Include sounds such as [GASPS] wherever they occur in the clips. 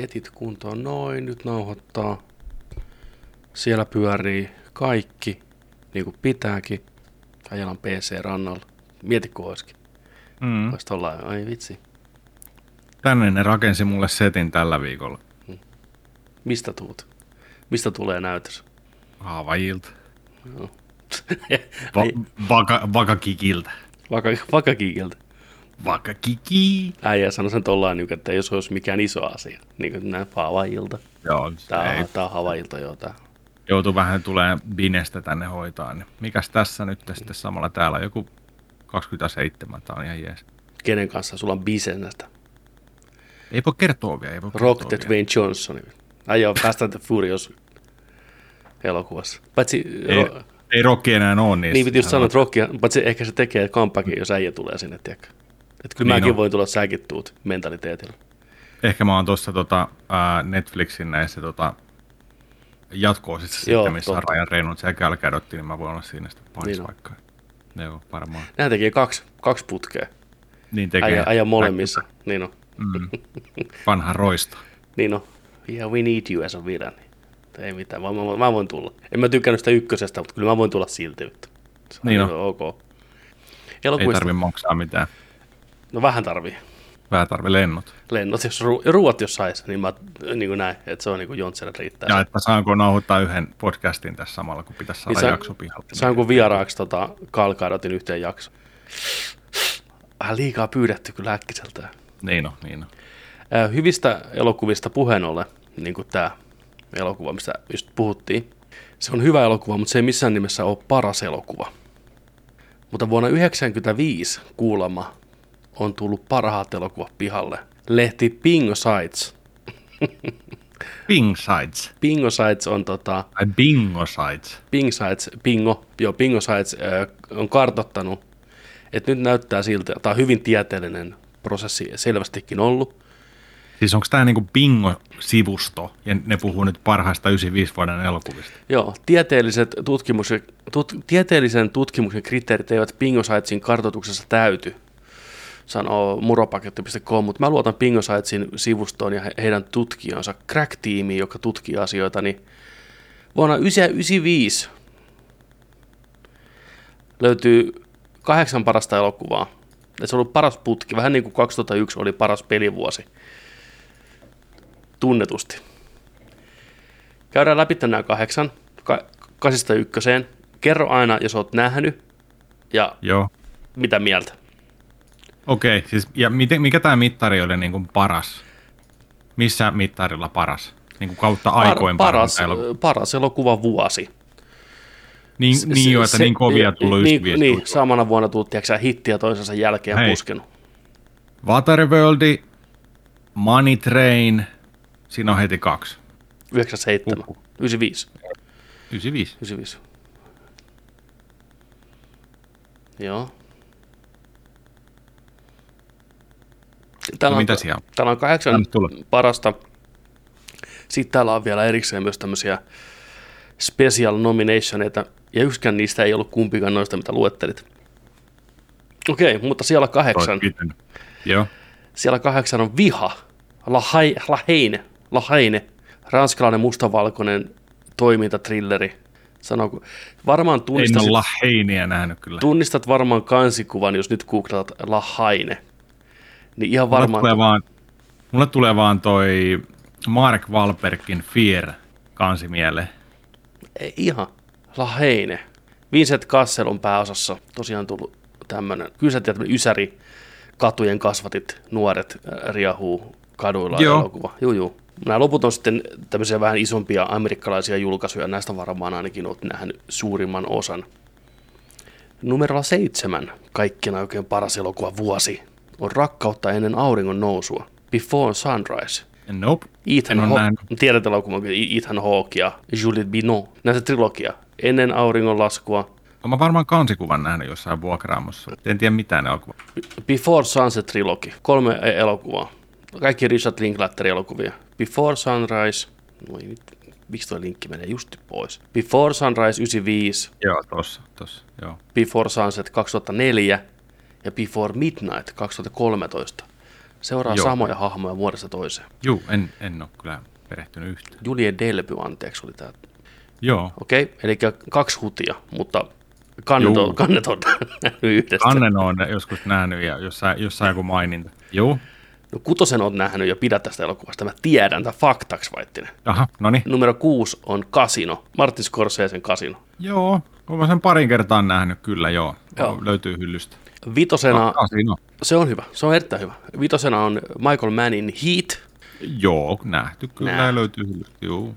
setit kuntoon. Noin, nyt nauhoittaa. Siellä pyörii kaikki, niin kuin pitääkin. Ajalan PC rannalla. Mieti, kun olisikin. Mm. Voisi olla, ai vitsi. Tänne ne rakensi mulle setin tällä viikolla. Mistä tuut? Mistä tulee näytös? Haavajilta. Joo. Va- [LAUGHS] vaka, vakakikiltä. Vaka, vakakiikeltä. Vakakiki. Äijä sanoi sen tollaan, niin, että jos olisi mikään iso asia, niin kuin näin Havaijilta. Joo, Tää ei, on, tää on Havaijilta, joo. Tää. joutuu vähän tulee Binestä tänne hoitaa. Niin mikäs tässä nyt sitten samalla täällä on joku 27, tää on ihan jees. Kenen kanssa sulla on bisnestä? Ei voi kertoa vielä, ei voi Rock kertoa the vielä. Dwayne Johnson. Äijä on Fast and the Furious elokuvassa. Paitsi, Ei, ro, ei Rokki enää ole niissä. niin piti just sanoa, on- että Rocky, paitsi ehkä se tekee kampakin, jos äijä tulee sinne, tiedätkö? Että kyllä Niin mäkin on. voin tulla, säkin tuut mentaliteetillä. Ehkä mä oon tuossa tota, ää, Netflixin näissä tota, jatko-osissa Joo, sitten, missä totta. Ryan Reynolds ja Gal Gadot, niin mä voin olla siinä sitten pahis Niin on. vaikka. Joo, varmaan. Nämä tekee kaksi, kaksi putkea. Niin tekee. Äijä, äijä molemmissa. Niin on. Mm. [LAUGHS] Vanha roisto. Niin on. Yeah, we need you as a villain. Ei mitään, mä, mä, mä, voin tulla. En mä tykkännyt sitä ykkösestä, mutta kyllä mä voin tulla silti. Se Niin ihan on. ok. Ei tarvi maksaa mitään. No vähän tarvii. Vähän tarvi lennot. Lennot, jos ru, ruuat jos sais, niin mä niin kuin näin, että se on niin kuin Jontselle riittää. Ja että saanko nauhoittaa yhden podcastin tässä samalla, kun pitäisi saada Niin sä- jakso pihalle. Saanko vieraaksi tota Kalkaidotin yhteen jakso? Vähän liikaa pyydetty kyllä äkkiseltään. Niin on, niin on. Hyvistä elokuvista puheen ollen, niin kuin tämä elokuva, mistä just puhuttiin. Se on hyvä elokuva, mutta se ei missään nimessä ole paras elokuva. Mutta vuonna 1995 kuulemma on tullut parhaat elokuvat pihalle. Lehti Bingo Sites. Bing Sides. Bingo Sites on tota, Tai Bingo Sides. Bing Sites, Bingo, joo, Bingo Sites äh, on kartottanut, että nyt näyttää siltä, tämä on hyvin tieteellinen prosessi selvästikin ollut, Siis onko tämä niinku Bingo-sivusto, ja ne puhuu nyt parhaista 95 vuoden elokuvista? Joo, tieteelliset tutkimuksen, tut, tieteellisen tutkimuksen kriteerit eivät Bingo Sitesin kartoituksessa täyty, sanoo muropaketti.com, mutta mä luotan Bingo Sitesin sivustoon ja he, heidän tutkijansa, Crack-tiimiin, joka tutkii asioita, niin vuonna 1995 löytyy kahdeksan parasta elokuvaa. Se on ollut paras putki, vähän niin kuin 2001 oli paras pelivuosi. Tunnetusti. Käydään läpi nämä kahdeksan, ka- kasista ykköseen. Kerro aina, jos oot nähnyt ja Joo. mitä mieltä. Okei, siis ja miten, mikä tämä mittari oli niinku paras? Missä mittarilla paras? Niinku kautta aikoin paras, parhaita elokuva- paras elokuva vuosi. Niin, Se- niin jo, että se- niin kovia tullut niin, 95 niin, tullut. samana vuonna tullut, tiedätkö, hittiä toisensa jälkeen Hei. puskenut. Waterworld, Money Train, siinä on heti kaksi. 97, Uhuh. 95, 95. 95. Joo. Täällä No on, mitä siellä on? täällä on kahdeksan parasta. Sitten täällä on vielä erikseen myös tämmöisiä special nominationeita, ja yksikään niistä ei ollut kumpikaan noista, mitä luettelit. Okei, mutta siellä kahdeksan, Joo. siellä kahdeksan on Viha, Lahai, Laheine, Laheine, ranskalainen mustavalkoinen toimintatrilleri. Sanooko, varmaan En tunnistat, ole Laheiniä nähnyt kyllä. tunnistat varmaan kansikuvan, jos nyt googlaat Lahaine. Niin ihan Mulle varmaan, tulee, vaan, mulle tulee vaan toi Mark Wahlbergin Fear kansi mieleen. ei ihan, Laheine. Vincent Kassel on pääosassa tosiaan tullut tämmönen, kyllä sä tiedät, ysäri, katujen kasvatit, nuoret äh, riahuu kaduilla Joo. elokuva. Juu, juu. Nämä loput on sitten tämmöisiä vähän isompia amerikkalaisia julkaisuja, näistä varmaan ainakin olet nähnyt suurimman osan. Numerolla seitsemän, kaikkina oikein paras elokuva vuosi, on Rakkautta ennen auringon nousua, Before Sunrise. Nope. Ethan En Hawke, tiedät elokuvan, Ethan Hawke ja Juliette Binoche, näitä trilogia. Ennen auringon laskua, mä varmaan kansikuvan nähnyt jossain vuokraamossa. En tiedä mitään elokuva. Before Sunset Trilogy, kolme e- elokuvaa. Kaikki Richard Linklaterin elokuvia. Before Sunrise, no ei nyt, miksi tuo linkki menee just pois. Before Sunrise 95, Joo, tossa, tossa, joo. Before Sunset 2004 ja Before Midnight 2013. Seuraa Joo. samoja hahmoja vuodesta toiseen. Juu, en, en ole kyllä perehtynyt yhtään. Julie Delby, anteeksi, oli tämä. Joo, Okei, eli kaksi hutia, mutta kannet on, kannet on nähnyt yhdessä. Annen on joskus nähnyt ja jossain, jossain joku maininta. Joo, No, kutosen on nähnyt ja pidä tästä elokuvasta. Mä tiedän, tämä faktaksi vaittinen. aha, no niin. Numero kuusi on Casino, Martin Scorsesen Casino. Joo, olen sen parin kertaa nähnyt, kyllä joo. Joo. joo. Löytyy hyllystä. Vitosena, Casino. se on hyvä, se on erittäin hyvä. Vitosena on Michael Mannin Heat. Joo, nähty kyllä. Nähty. löytyy joo.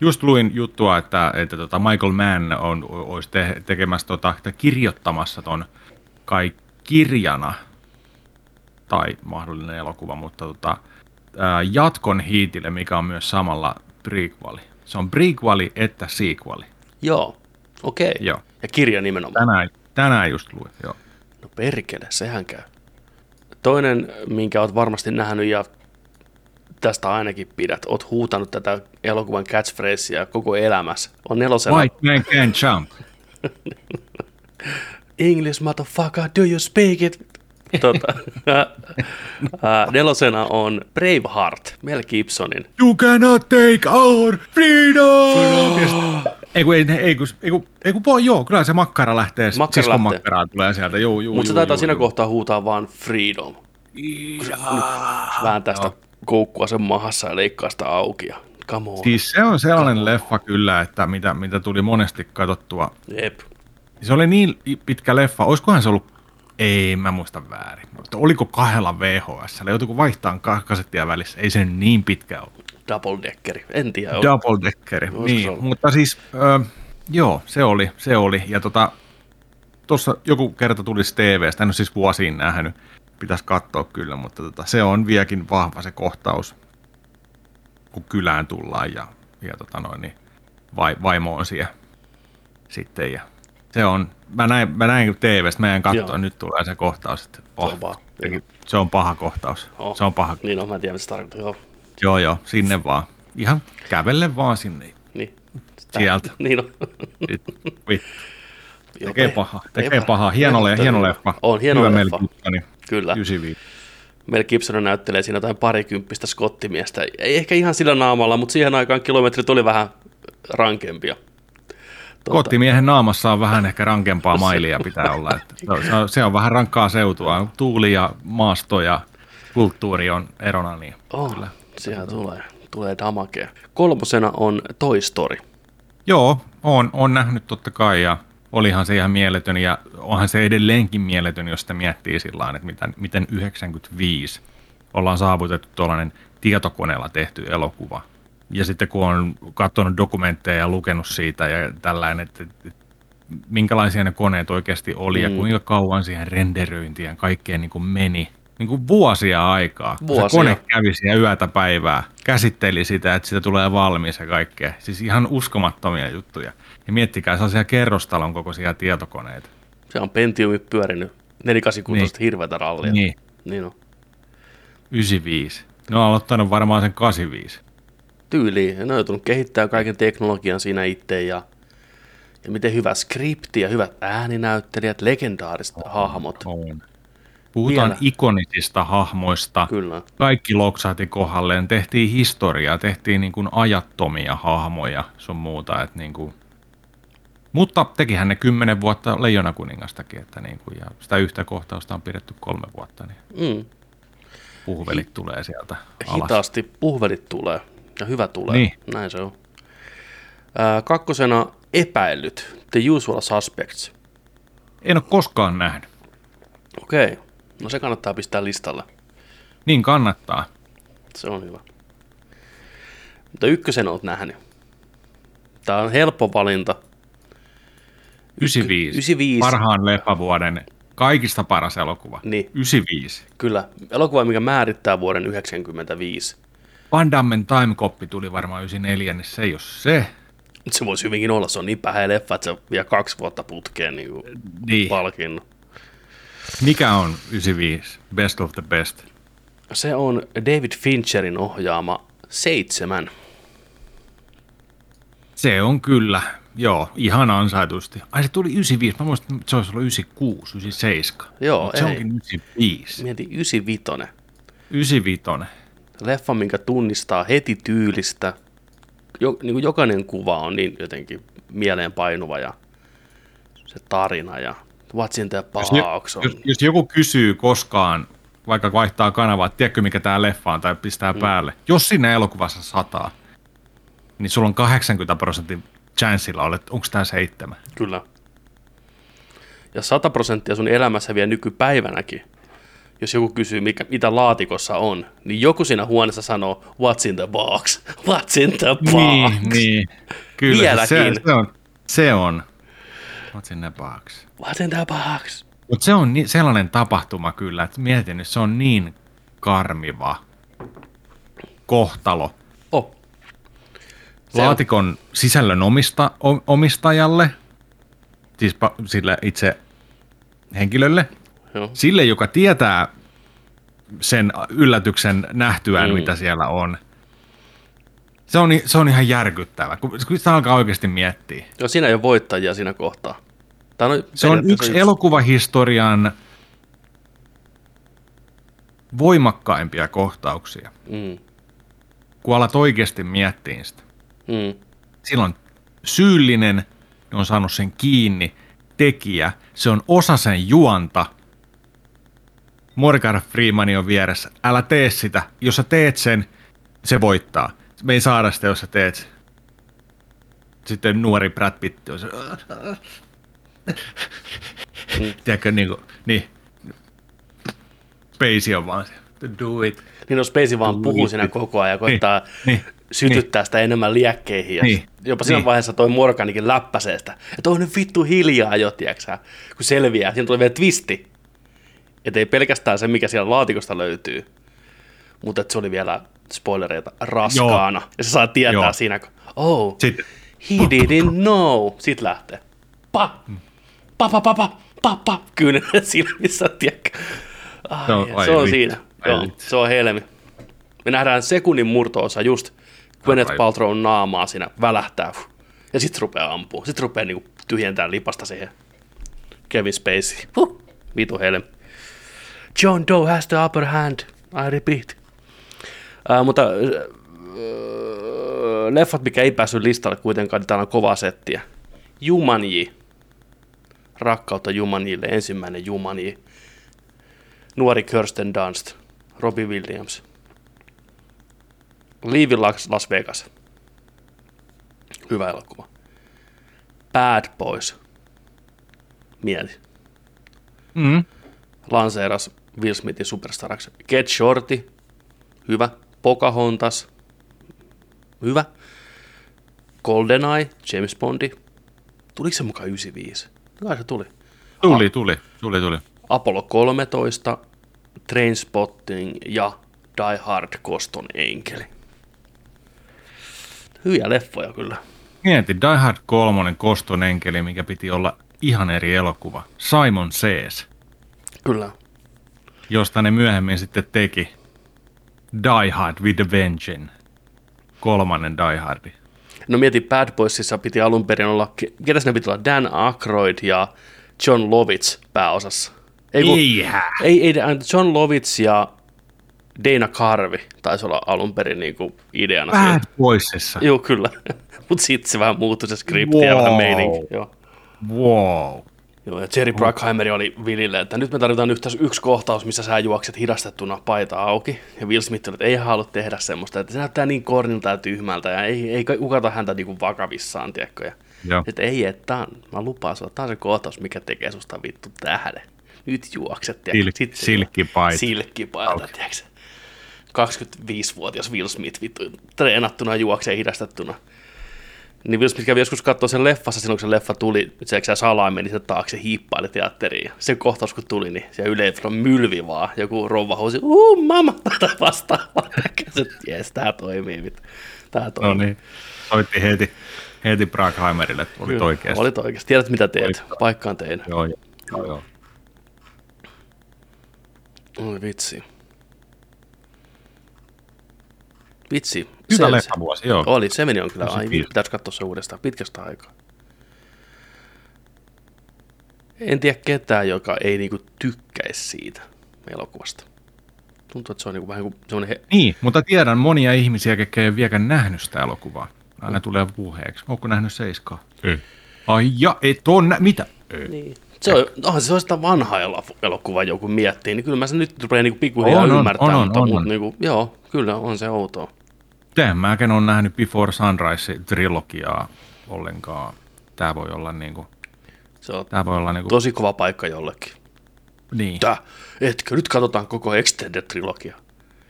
Just luin juttua, että, että tota Michael Mann on, olisi te, tekemässä tota, tai kirjoittamassa ton kai kirjana tai mahdollinen elokuva, mutta tota, ää, jatkon hiitille, mikä on myös samalla prequeli. Se on prequeli että sequeli. Joo, okei. Joo. Ja kirja nimenomaan. Tänään, tänään just luin, joo. No perkele, sehän käy. Toinen, minkä oot varmasti nähnyt ja tästä ainakin pidät, oot huutanut tätä elokuvan catchphrasea koko elämässä, on nelosena White man can jump. [LAUGHS] English motherfucker, do you speak it? Tota, [LAUGHS] ää, nelosena on Braveheart, Mel Gibsonin. You cannot take our freedom! [GASPS] Ei kun, ei, ei, kun, ei, kun, ei kun voi, joo, kyllä se makkara lähtee, Makkara siskon lähtee. makkaraa tulee sieltä, joo, joo, Mutta se taitaa joo, siinä joo. kohtaa huutaa vaan freedom. Se vääntää sitä koukkua sen mahassa ja leikkaa sitä auki. Ja, come on. Siis se on sellainen leffa kyllä, että mitä, mitä tuli monesti katsottua. Jep. Se oli niin pitkä leffa, olisikohan se ollut, ei mä muista väärin, mutta oliko kahdella VHS, joutuiko vaihtamaan ka- kasettia välissä, ei se niin pitkä ollut. Double deckeri. En tiedä. on- Double deckeri, Olisiko niin, ollut? mutta siis, ö, joo, se oli, se oli, ja tota, tuossa joku kerta tulisi TVstä, en ole siis vuosiin nähnyt, pitäisi katsoa kyllä, mutta tota, se on vieläkin vahva se kohtaus, kun kylään tullaan ja, ja tota noin, niin vai, vaimo on siellä sitten ja se on, mä näin, mä näin TVstä, mä en katsoa, nyt tulee se kohtaus, että Se on oh, paha. se on paha kohtaus, Oh. se on paha, Niin on, mä en tiedä, mitä se tarkoittaa. Joo. Joo joo, sinne vaan, ihan kävelle vaan sinne, Niin. Sieltä. [LAUGHS] niin on. Vittu. Joo, Tekee paha, tekee paha. paha. Hieno, le- hieno leffa. On hieno Hyvä leffa. Mel. Kyllä. 95. Mel Gibson näyttelee siinä jotain parikymppistä skottimiestä. Ei ehkä ihan sillä naamalla, mutta siihen aikaan kilometrit oli vähän rankempia. Tuota, Kottimiehen naamassa on vähän ehkä rankempaa [LAUGHS] mailia pitää olla. Että se, on, se, on, vähän rankkaa seutua. Tuuli ja maasto ja kulttuuri on erona. Niin. oh, siellä tulee, tulee damakea. Kolmosena on Toy Story. Joo, on, on nähnyt totta kai ja olihan se ihan mieletön ja onhan se edelleenkin mieletön, jos sitä miettii sillä että miten, miten 95 ollaan saavutettu tuollainen tietokoneella tehty elokuva. Ja sitten kun on katsonut dokumentteja ja lukenut siitä ja tällainen, että, että minkälaisia ne koneet oikeasti oli mm. ja kuinka kauan siihen renderöintiin ja kaikkeen niin kuin meni. Niin kuin vuosia aikaa. Vuosia. Se kone kävi siellä yötä päivää, käsitteli sitä, että sitä tulee valmis ja kaikkea. Siis ihan uskomattomia juttuja. Ja miettikää sellaisia kerrostalon kokoisia tietokoneita. Se on Pentiumi pyörinyt 486 niin. hirveätä rallia. Niin, niin on. 95. Ne on aloittanut varmaan sen 85. Tyyliin. Ne on joutunut kehittämään kaiken teknologian siinä itse ja, ja miten hyvä skripti ja hyvät ääninäyttelijät, legendaariset hahmot. On. Puhutaan Vielä. ikonisista hahmoista. Kyllä. Kaikki loksahti kohdalleen. Tehtiin historiaa, tehtiin niin kuin ajattomia hahmoja sun muuta. Että niin kuin... Mutta tekihän ne kymmenen vuotta Leijona kuningastakin, että niin kuin, ja sitä yhtä kohtausta on pidetty kolme vuotta, niin Mm. puhuvelit tulee sieltä alas. Hitaasti puhvelit tulee ja hyvä tulee. Niin. Näin se on. Ää, kakkosena epäillyt, The Usual Suspects. En ole koskaan nähnyt. Okei, no se kannattaa pistää listalle. Niin kannattaa. Se on hyvä. Mutta ykkösen oot nähnyt. Tämä on helppo valinta. 95. 95. Parhaan leffavuoden kaikista paras elokuva. Niin. 95. Kyllä, elokuva, mikä määrittää vuoden 1995. Van Dammen Time Cop tuli varmaan 94, niin se ei ole se. Se voisi hyvinkin olla, se on niin pähä leffa, että se vie kaksi vuotta putkeen niin Niin. palkinnon. Mikä on 95? Best of the best. Se on David Fincherin ohjaama Seitsemän. Se on kyllä, joo, ihan ansaitusti. Ai se tuli 95, mä muistin, että se olisi ollut 96, 97. Joo, Mut se ei. onkin 95. Mieti 95. 95. Leffa, minkä tunnistaa heti tyylistä. Jo, niin kuin jokainen kuva on niin jotenkin mieleenpainuva ja se tarina ja what's in the Jos, box on. jos, jos joku kysyy koskaan, vaikka vaihtaa kanavaa, että tiedätkö mikä tämä leffa on tai pistää mm. päälle, jos siinä elokuvassa sataa, niin sulla on 80 prosentin chanssilla olla, että onko tämä seitsemän. Kyllä. Ja 100 prosenttia sun elämässä vielä nykypäivänäkin. Jos joku kysyy, mikä, mitä laatikossa on, niin joku siinä huoneessa sanoo, what's in the box? What's in the box? Niin, niin. Kyllä, Vieläkin. se, se on. Se on. What's in the box? What's in the box? Mutta se on ni- sellainen tapahtuma kyllä, että mietin, että se on niin karmiva kohtalo Oh. Se on- laatikon sisällön omista, o- omistajalle, siis pa- sille itse henkilölle, Joo. sille, joka tietää sen yllätyksen nähtyään, mm. mitä siellä on. Se on, se on ihan järkyttävä, kun, kun sitä alkaa oikeasti miettiä. Joo, siinä ei ole voittajia siinä kohtaa. No, Se on yksi elokuvahistorian voimakkaimpia kohtauksia, Mm, kun alat oikeasti miettiä sitä. mm, Silloin syyllinen ne on saanut sen kiinni, tekijä, se on osa sen juonta. Morgan Freeman on vieressä. Älä tee sitä. Jos sä teet sen, se voittaa. Me ei saada sitä, jos sä teet. Sitten nuori Brad Pitt on se... Tiedätkö, niin kuin, niin. Spacey on vaan se, do it. Niin no Spacey vaan Tuli. puhuu siinä koko ajan ja koittaa niin, sytyttää sitä enemmän liekkeihin. Ja Niin, jopa siinä niin. vaiheessa toi Morganikin läppäsee sitä. Että on nyt vittu hiljaa jo, tiiäksä, kun selviää. Siinä tulee vielä twisti. Että ei pelkästään se, mikä siellä laatikosta löytyy, mutta että se oli vielä spoilereita raskaana. Ja se saa tietää Joo. siinä, kun oh, Sitten, he didn't know. Sitten lähtee. Pa, pa, pa, pa, pa, pa, pa. Kyynelet [LAUGHS] silmissä, tiedätkö. Ai, Se on- se ai on siinä. ai Joo, se on helmi. Me nähdään sekunnin murtoosa just Gwyneth Ai. Paltrow naamaa siinä välähtää. Ja sitten rupeaa ampuu. Sitten rupeaa niinku tyhjentää lipasta siihen Kevin Spacey. Huh, vitu helmi. John Doe has the upper hand. I repeat. Mutta uh, leffat, mikä ei päässyt listalle kuitenkaan, niin täällä on kovaa settiä. Jumanji. Rakkautta Jumanjille. Ensimmäinen Jumanji. Nuori Kirsten Dunst. Robbie Williams. Liivi Las Vegas. Hyvä elokuva. Bad Boys. Mieti. mm, Lanseeras Will Smithin superstaraksi. Get Shorty. Hyvä. Pocahontas. Hyvä. GoldenEye. James Bondi. Tuliko se mukaan 95? Kai se tuli. tuli, tuli, tuli, tuli. Apollo 13, Trainspotting ja Die Hard Koston Enkeli. Hyviä leffoja kyllä. Mieti, Die Hard 3, Koston enkeli, mikä piti olla ihan eri elokuva. Simon Says, Kyllä. josta ne myöhemmin sitten teki Die Hard with a Vengeance. Kolmannen Die Hardi. No mieti, Bad Boysissa piti alun perin olla, ke- ketäs ne piti olla, Dan Aykroyd ja John Lovitz pääosassa. Ei, kun, Eihän. ei, ei, John Lovitz ja Dana Carvey taisi olla alun perin niinku ideana Bad. Boysissa. Joo, kyllä. [LAUGHS] Mutta sitten se vähän muuttui se skripti ja Wow. vähän meininki. Joo. Wow. Joo, ja Jerry Bruckheimer oli Willille, että nyt me tarvitaan yhtä, yksi kohtaus, missä sä juokset hidastettuna paita auki. Ja Will Smith oli, että ei halua tehdä semmoista, että se näyttää niin kornilta ja tyhmältä ja ei, ei ukata häntä niinku vakavissaan, tiedätkö. Ja Joo. että ei, että mä lupaan sulle, tää on se kohtaus, mikä tekee susta vittu tähden. Nyt juokset, tiedätkö. Sil- Sitten silkkipaita. Silkkipaita, okay. tiedätkö. 25-vuotias Will Smith vittu treenattuna juoksee hidastettuna. Niin Smith kävi joskus katsoa sen leffassa silloin, kun se leffa tuli, se salaa meni sen taakse hiippaili teatteriin. Ja se kohtaus, kun tuli, niin se yleisö mylvi vaan. Joku rouva huusi, uu, mama, tätä vastaavaa. [LAUGHS] Se, jes, tää toimii. Tää toimii. No niin. Soitti heti, heti Brackheimerille, että olit oikeassa. Olit oikeasti. Tiedät, mitä teet. Olit. Paikkaan tein. Joo, joo, joo. Oi vitsi. Vitsi. Hyvä Se- leffavuosi, joo. Oli, se meni on kyllä. Ai, 95. pitäisi katsoa se uudestaan pitkästä aikaa. En tiedä ketään, joka ei niinku tykkäisi siitä elokuvasta. Tuntuu, että se on niin kuin, vähän kuin semmoinen... He... Niin, mutta tiedän monia ihmisiä, jotka ei ole vieläkään nähnyt sitä elokuvaa. Aina mm. tulee puheeksi. Onko nähnyt Seiskaa? Ei. Ai ja, et on nä- mitä? Ei. Niin. Se on, onhan se on sitä vanha elokuva, joku miettii, niin kyllä mä sen nyt rupean niin pikkuhiljaa on, ymmärtää, on, on, mutta, on, mutta on. Niin kuin, joo, kyllä on se outoa. Tehän mäkin on nähnyt Before Sunrise-trilogiaa ollenkaan. Tämä voi olla niin kuin, se on Tää voi olla niin kuin... tosi kova paikka jollekin. Niin. Tää, etkö, nyt katsotaan koko Extended-trilogia.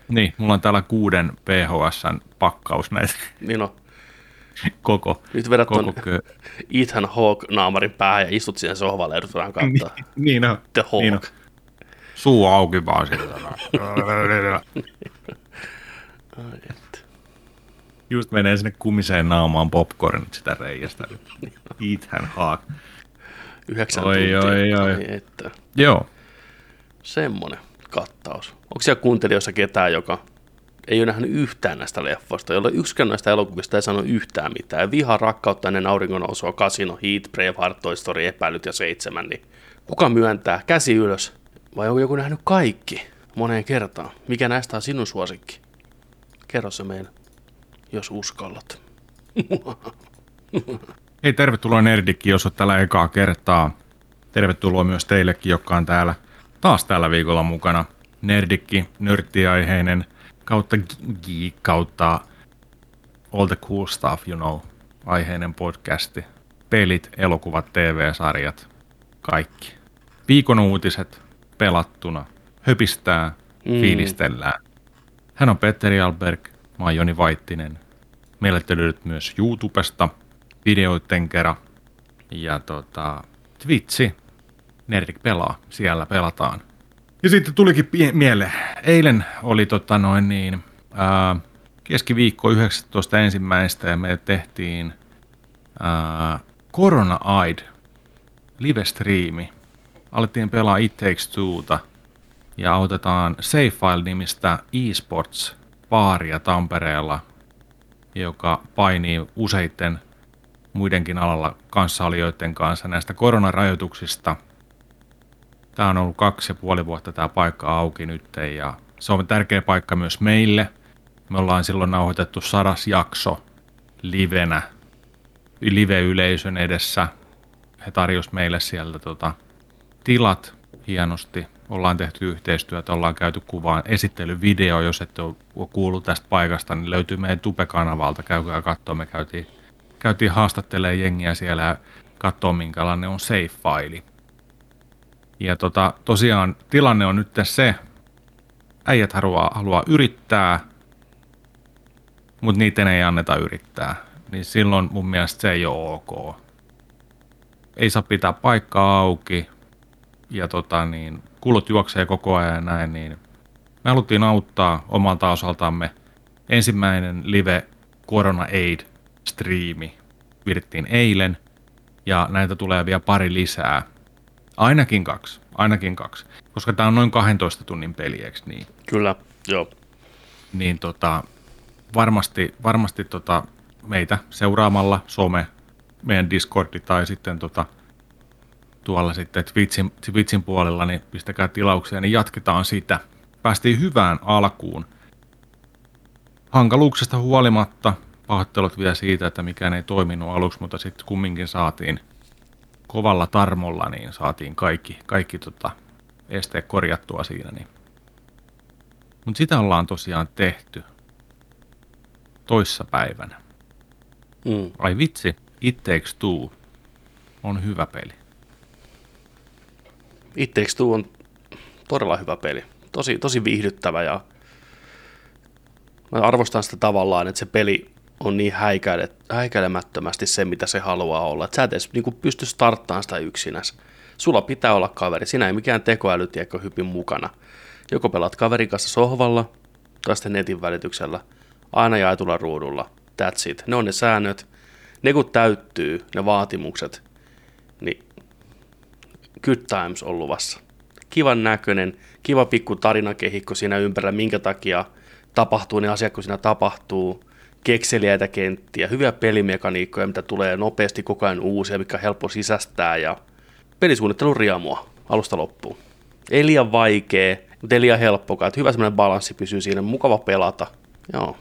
Niin, mulla on täällä kuuden PHSn pakkaus näitä. Niin on. [LAUGHS] koko. Nyt vedät koko kö... Ethan Hawke-naamarin päähän ja istut siihen sohvalle ja yritetään katsoa. niin, niin on. The Hawk. Niin on. Suu auki vaan sillä [LAUGHS] Just menee sinne kumiseen naamaan popcornit sitä reiästä. Ethan Hawke. Yhdeksän oi, tuntia. Oi, oi. Ai että. Joo. Semmonen kattaus. Onko siellä kuuntelijoissa ketään, joka ei ole nähnyt yhtään näistä leffoista, jolle yksikään näistä elokuvista ei sano yhtään mitään. Viha, rakkautta ennen auringonousua, Casino, Heat, Braveheart, Toy Story, Epäilyt ja Seitsemän, niin kuka myöntää? Käsi ylös. Vai onko joku nähnyt kaikki moneen kertaan? Mikä näistä on sinun suosikki? Kerro se meille, jos uskallat. [LAUGHS] Hei, tervetuloa Nerdikki, jos olet tällä ekaa kertaa. Tervetuloa myös teillekin, jotka on täällä taas tällä viikolla mukana. Nerdikki, nörttiaiheinen – kautta geek kautta all the cool stuff, you know, aiheinen podcasti. Pelit, elokuvat, TV-sarjat, kaikki. Viikon uutiset pelattuna, höpistää, mm. fiilistellään. Hän on Petteri Alberg, mä oon Joni Vaittinen. Meille löydät myös YouTubesta videoiden kerran. Ja tota, Twitchi, Nerdik pelaa, siellä pelataan. Ja sitten tulikin pie- mieleen. Eilen oli tota noin niin, ää, keskiviikko 19 ensimmäistä ja me tehtiin ää, Corona Aid live-striimi. Alettiin pelaa It Takes Two'ta ja autetaan Safefile-nimistä eSports baaria Tampereella, joka painii useiden muidenkin alalla kanssaolijoiden kanssa näistä koronarajoituksista – Tämä on ollut kaksi ja puoli vuotta tämä paikka auki nyt ja se on tärkeä paikka myös meille. Me ollaan silloin nauhoitettu sadas jakso livenä, live-yleisön edessä. He tarjosivat meille sieltä tota, tilat hienosti. Ollaan tehty yhteistyötä, ollaan käyty kuvaan esittelyvideo, jos ette ole kuullut tästä paikasta, niin löytyy meidän Tube-kanavalta, käykää katsoa. Me käytiin, käytiin haastattelemaan jengiä siellä ja katsoa, minkälainen on save-faili. Ja tota, tosiaan tilanne on nyt se, äijät haluaa, haluaa yrittää, mutta niiden ei anneta yrittää. Niin silloin mun mielestä se ei ole ok. Ei saa pitää paikkaa auki ja tota, niin, kulut juoksee koko ajan ja näin, niin me haluttiin auttaa omalta osaltamme. Ensimmäinen live Corona Aid striimi virittiin eilen ja näitä tulee vielä pari lisää Ainakin kaksi, ainakin kaksi. Koska tämä on noin 12 tunnin peli, eikö niin? Kyllä, joo. Niin tota, varmasti, varmasti tota, meitä seuraamalla some, meidän Discordi tai sitten tota, tuolla sitten Twitchin, Twitchin puolella, niin pistäkää tilauksia, niin jatketaan sitä. Päästiin hyvään alkuun. Hankaluuksista huolimatta, pahoittelut vielä siitä, että mikään ei toiminut aluksi, mutta sitten kumminkin saatiin kovalla tarmolla niin saatiin kaikki, kaikki tota esteet korjattua siinä. Niin. Mutta sitä ollaan tosiaan tehty toissa päivänä. Mm. Ai vitsi, It Takes Two on hyvä peli. It Takes Two on todella hyvä peli. Tosi, tosi viihdyttävä ja mä arvostan sitä tavallaan, että se peli on niin häikäile, häikäilemättömästi se, mitä se haluaa olla. Et sä et edes niin pysty starttaamaan sitä yksinäs. Sulla pitää olla kaveri. Sinä ei mikään tekoälytiekko hypin mukana. Joko pelaat kaverin kanssa sohvalla tai sitten netin välityksellä. Aina jaetulla ruudulla. That's it. Ne on ne säännöt. Ne kun täyttyy, ne vaatimukset, niin good times on luvassa. Kivan näköinen, kiva pikku tarinakehikko siinä ympärillä, minkä takia tapahtuu ne asiat, kun siinä tapahtuu – kekseliäitä kenttiä, hyviä pelimekaniikkoja, mitä tulee nopeasti koko ajan uusia, mikä on helppo sisästää ja pelisuunnittelun riamua alusta loppuun. Ei liian vaikea, mutta ei liian helppokaan. Että hyvä semmoinen balanssi pysyy siinä, mukava pelata. Joo,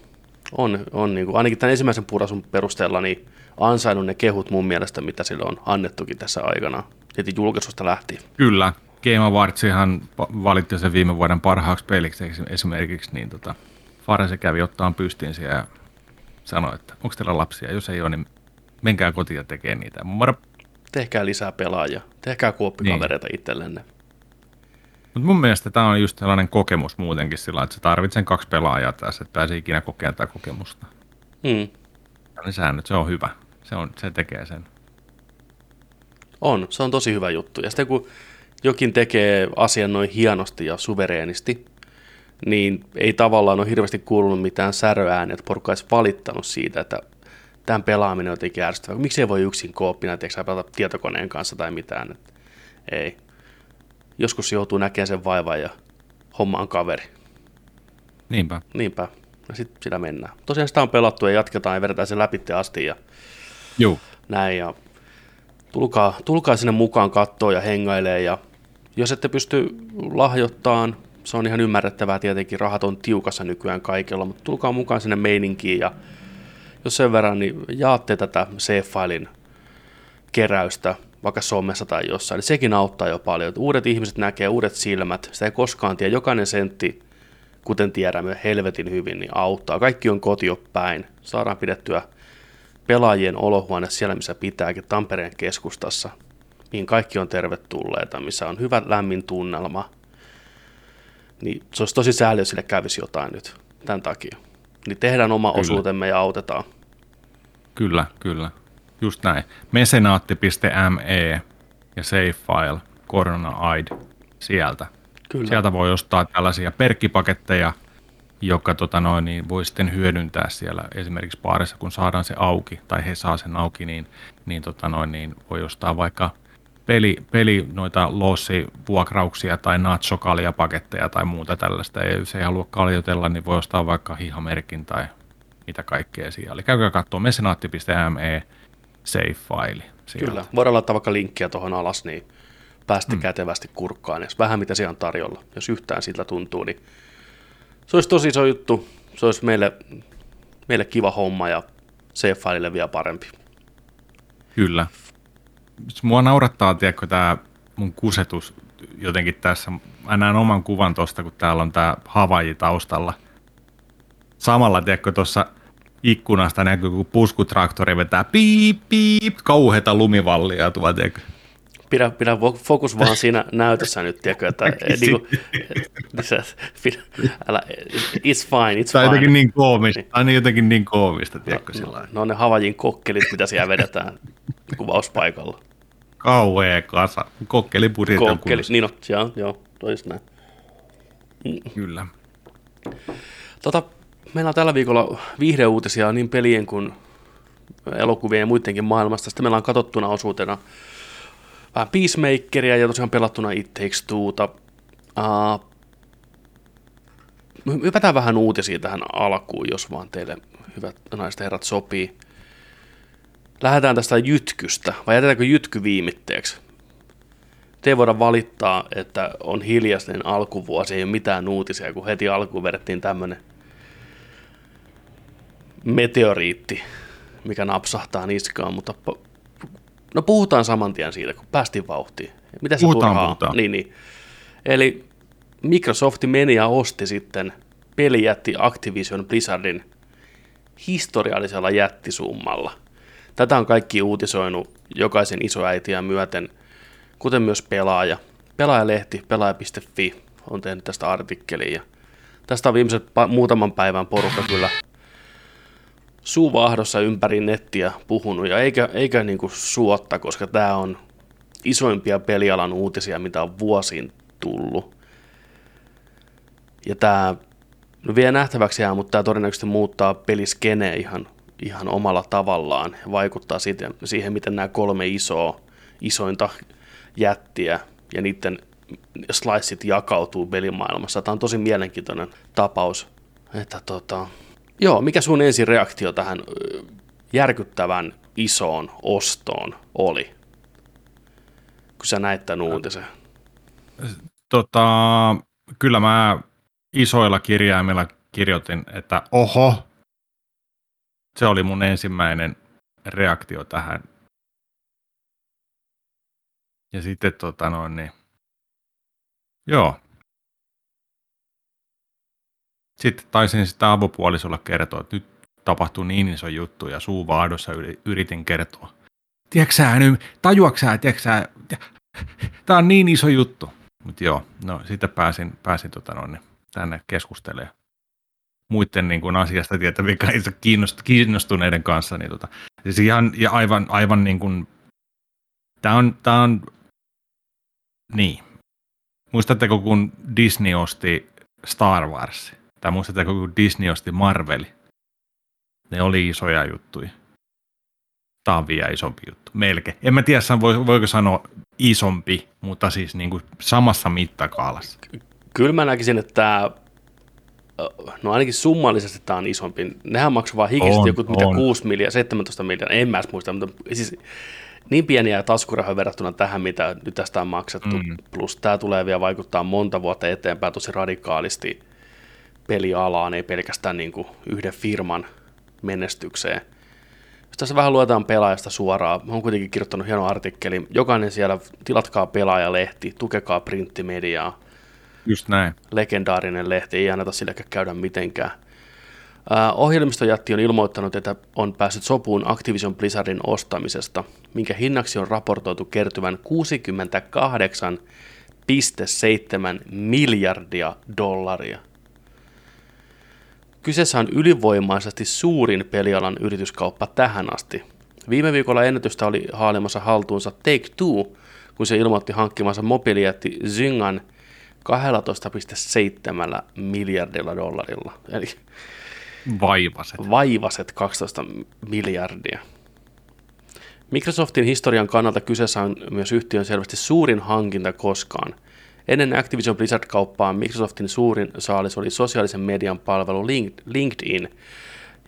on, on niin kuin, ainakin tämän ensimmäisen purasun perusteella niin ansainnut ne kehut mun mielestä, mitä sille on annettukin tässä aikana. Heti julkaisusta lähtien. Kyllä. Game Awardsihan valitti sen viime vuoden parhaaksi peliksi esimerkiksi, niin tota, Farese kävi ottaan pystiin siellä ja sanoi, että onko teillä lapsia, jos ei ole, niin menkää kotiin ja tekee niitä. Moro. Tehkää lisää pelaajia, tehkää kuoppikavereita niin. itsellenne. Mutta mun mielestä tämä on just sellainen kokemus muutenkin sillä, että sä tarvitset kaksi pelaajaa tässä, että pääsee ikinä kokemaan tätä kokemusta. Mm. Säännöt, se on hyvä. Se, on, se tekee sen. On, se on tosi hyvä juttu. Ja sitten kun jokin tekee asian noin hienosti ja suvereenisti, niin ei tavallaan ole hirveästi kuulunut mitään säröääniä, että porukka olisi valittanut siitä, että tämän pelaaminen on jotenkin ärsyttävää. Miksi ei voi yksin kooppina, etteikö pelata tietokoneen kanssa tai mitään. Että ei. Joskus joutuu näkemään sen vaivan ja homma on kaveri. Niinpä. Niinpä. Ja sitten sitä mennään. Tosiaan sitä on pelattu ja jatketaan ja vedetään se läpi asti ja Joo. näin. Ja tulkaa, tulkaa sinne mukaan kattoon ja hengailee ja jos ette pysty lahjoittamaan, se on ihan ymmärrettävää tietenkin, rahat on tiukassa nykyään kaikilla, mutta tulkaa mukaan sinne meininkiin ja jos sen verran, niin jaatte tätä C-failin keräystä vaikka somessa tai jossain, niin sekin auttaa jo paljon. Uudet ihmiset näkee uudet silmät, sitä ei koskaan tiedä, jokainen sentti, kuten tiedämme, helvetin hyvin, niin auttaa. Kaikki on kotio päin, saadaan pidettyä pelaajien olohuone siellä, missä pitääkin, Tampereen keskustassa, mihin kaikki on tervetulleita, missä on hyvä lämmin tunnelma. Niin se olisi tosi sääli, jos sille kävisi jotain nyt tämän takia. Niin tehdään oma kyllä. osuutemme ja autetaan. Kyllä, kyllä. Just näin. Mesenaatti.me ja SafeFile, Corona Aid, sieltä. Kyllä. Sieltä voi ostaa tällaisia perkkipaketteja, joka tota noin, niin voi sitten hyödyntää siellä esimerkiksi baarissa, kun saadaan se auki, tai he saa sen auki, niin, niin, tota noin, niin voi ostaa vaikka peli, peli noita lossivuokrauksia tai paketteja tai muuta tällaista. Ja jos ei halua kaljotella, niin voi ostaa vaikka hihamerkin tai mitä kaikkea siellä. Eli käykää katsoa mesenaatti.me save-faili. Kyllä, voidaan laittaa vaikka linkkiä tuohon alas, niin päästä hmm. kätevästi kurkkaan, jos vähän mitä siellä on tarjolla. Jos yhtään siltä tuntuu, niin se olisi tosi iso juttu. Se olisi meille, meille kiva homma ja save-failille vielä parempi. Kyllä. Mua naurattaa, tiedätkö, tämä mun kusetus jotenkin tässä. Mä näen oman kuvan tuosta, kun täällä on tämä Havaji taustalla. Samalla, tiedätkö, tuossa ikkunasta näkyy, kun puskutraktori vetää piip, piip, kauheita lumivallia tuolla, tiedätkö? Pidä, pidä fokus vaan siinä näytössä nyt, tiedätkö, että niin kuin, pidä, älä, it's fine, it's Tämä on jotenkin niin koomista, niin. on jotenkin niin koomista, tiedätkö, no, sillä No ne Havajin kokkelit, mitä siellä vedetään kuvauspaikalla. Kauhea kasa, kokkelipurit Kokkeli, niin no, joo, joo, tois näin. Kyllä. Tota, meillä on tällä viikolla viihdeuutisia niin pelien kuin elokuvien ja muidenkin maailmasta. Sitten meillä on katsottuna osuutena vähän Peacemakeria ja tosiaan pelattuna It Takes Two'ta. Uh, hypätään vähän uutisia tähän alkuun, jos vaan teille hyvät naiset herrat sopii. Lähdetään tästä jytkystä, vai jätetäänkö jytky viimitteeksi? Te voida valittaa, että on hiljainen alkuvuosi, ei ole mitään uutisia, kun heti alkuun vedettiin tämmöinen meteoriitti, mikä napsahtaa niskaan, mutta no puhutaan saman tien siitä, kun päästiin vauhtiin. Mitä se puhutaan, turhaa? puhutaan. Niin, niin. Eli Microsoft meni ja osti sitten pelijätti Activision Blizzardin historiallisella jättisummalla. Tätä on kaikki uutisoinut jokaisen isoäitiä myöten, kuten myös pelaaja. Pelaajalehti, pelaaja.fi on tehnyt tästä artikkelia. tästä on viimeiset pa- muutaman päivän porukka kyllä suuvahdossa ympäri nettiä puhunut, ja eikä, eikä niin kuin suotta, koska tämä on isoimpia pelialan uutisia, mitä on vuosiin tullut. Ja tämä no vielä nähtäväksi jää, mutta tämä todennäköisesti muuttaa peliskeneen ihan, ihan omalla tavallaan ja vaikuttaa siitä, siihen, miten nämä kolme isoa, isointa jättiä ja niiden sliceit jakautuu pelimaailmassa. Tämä on tosi mielenkiintoinen tapaus, että tota, Joo, mikä sun ensi reaktio tähän järkyttävän isoon ostoon oli, kun sä näit tämän uutisen? Tota, kyllä mä isoilla kirjaimilla kirjoitin, että oho, se oli mun ensimmäinen reaktio tähän. Ja sitten tota noin, niin, joo. Sitten taisin sitä avopuolisolla kertoa, että nyt tapahtuu niin iso juttu ja suu vaadossa yritin kertoa. Tiedätkö sä nyt, tajuatko sä, tiedätkö sä, tää on niin iso juttu. Mutta joo, no sitten pääsin, pääsin tota noin, tänne keskustelemaan muiden niin kuin asiasta tietävien kiinnostuneiden kanssa. Niin tota, siis ihan, ja aivan, aivan niin kuin, tämä on, tää on, niin. Muistatteko, kun Disney osti Star Wars? Tai muistatteko, kun Disney osti Marveli? Ne oli isoja juttuja. Tämä on vielä isompi juttu, melkein. En mä tiedä, voiko sanoa isompi, mutta siis niin kuin samassa mittakaalassa. Kyllä mä näkisin, että tämä no ainakin summallisesti tämä on isompi. Nehän maksaa vaan hikisesti joku mitä 6 miljoonaa, 17 miljoonaa, en mä muista, mutta siis niin pieniä taskurahoja verrattuna tähän, mitä nyt tästä on maksettu. Mm. Plus tämä tulee vielä vaikuttaa monta vuotta eteenpäin tosi radikaalisti pelialaan, ei pelkästään niin kuin yhden firman menestykseen. Jos tässä vähän luetaan pelaajasta suoraan, mä oon kuitenkin kirjoittanut hieno artikkeli. Jokainen siellä, tilatkaa pelaajalehti, tukekaa printtimediaa, Just näin. Legendaarinen lehti, ei anneta silläkään käydä mitenkään. Uh, ohjelmistojätti on ilmoittanut, että on päässyt sopuun Activision Blizzardin ostamisesta, minkä hinnaksi on raportoitu kertyvän 68,7 miljardia dollaria. Kyseessä on ylivoimaisesti suurin pelialan yrityskauppa tähän asti. Viime viikolla ennätystä oli haalimassa haltuunsa Take-Two, kun se ilmoitti hankkimansa mobiilijätti Zyngan – 12,7 miljardilla dollarilla. Eli vaivaset. Vaivaset 12 miljardia. Microsoftin historian kannalta kyseessä on myös yhtiön selvästi suurin hankinta koskaan. Ennen Activision Blizzard-kauppaa Microsoftin suurin saalis oli sosiaalisen median palvelu LinkedIn,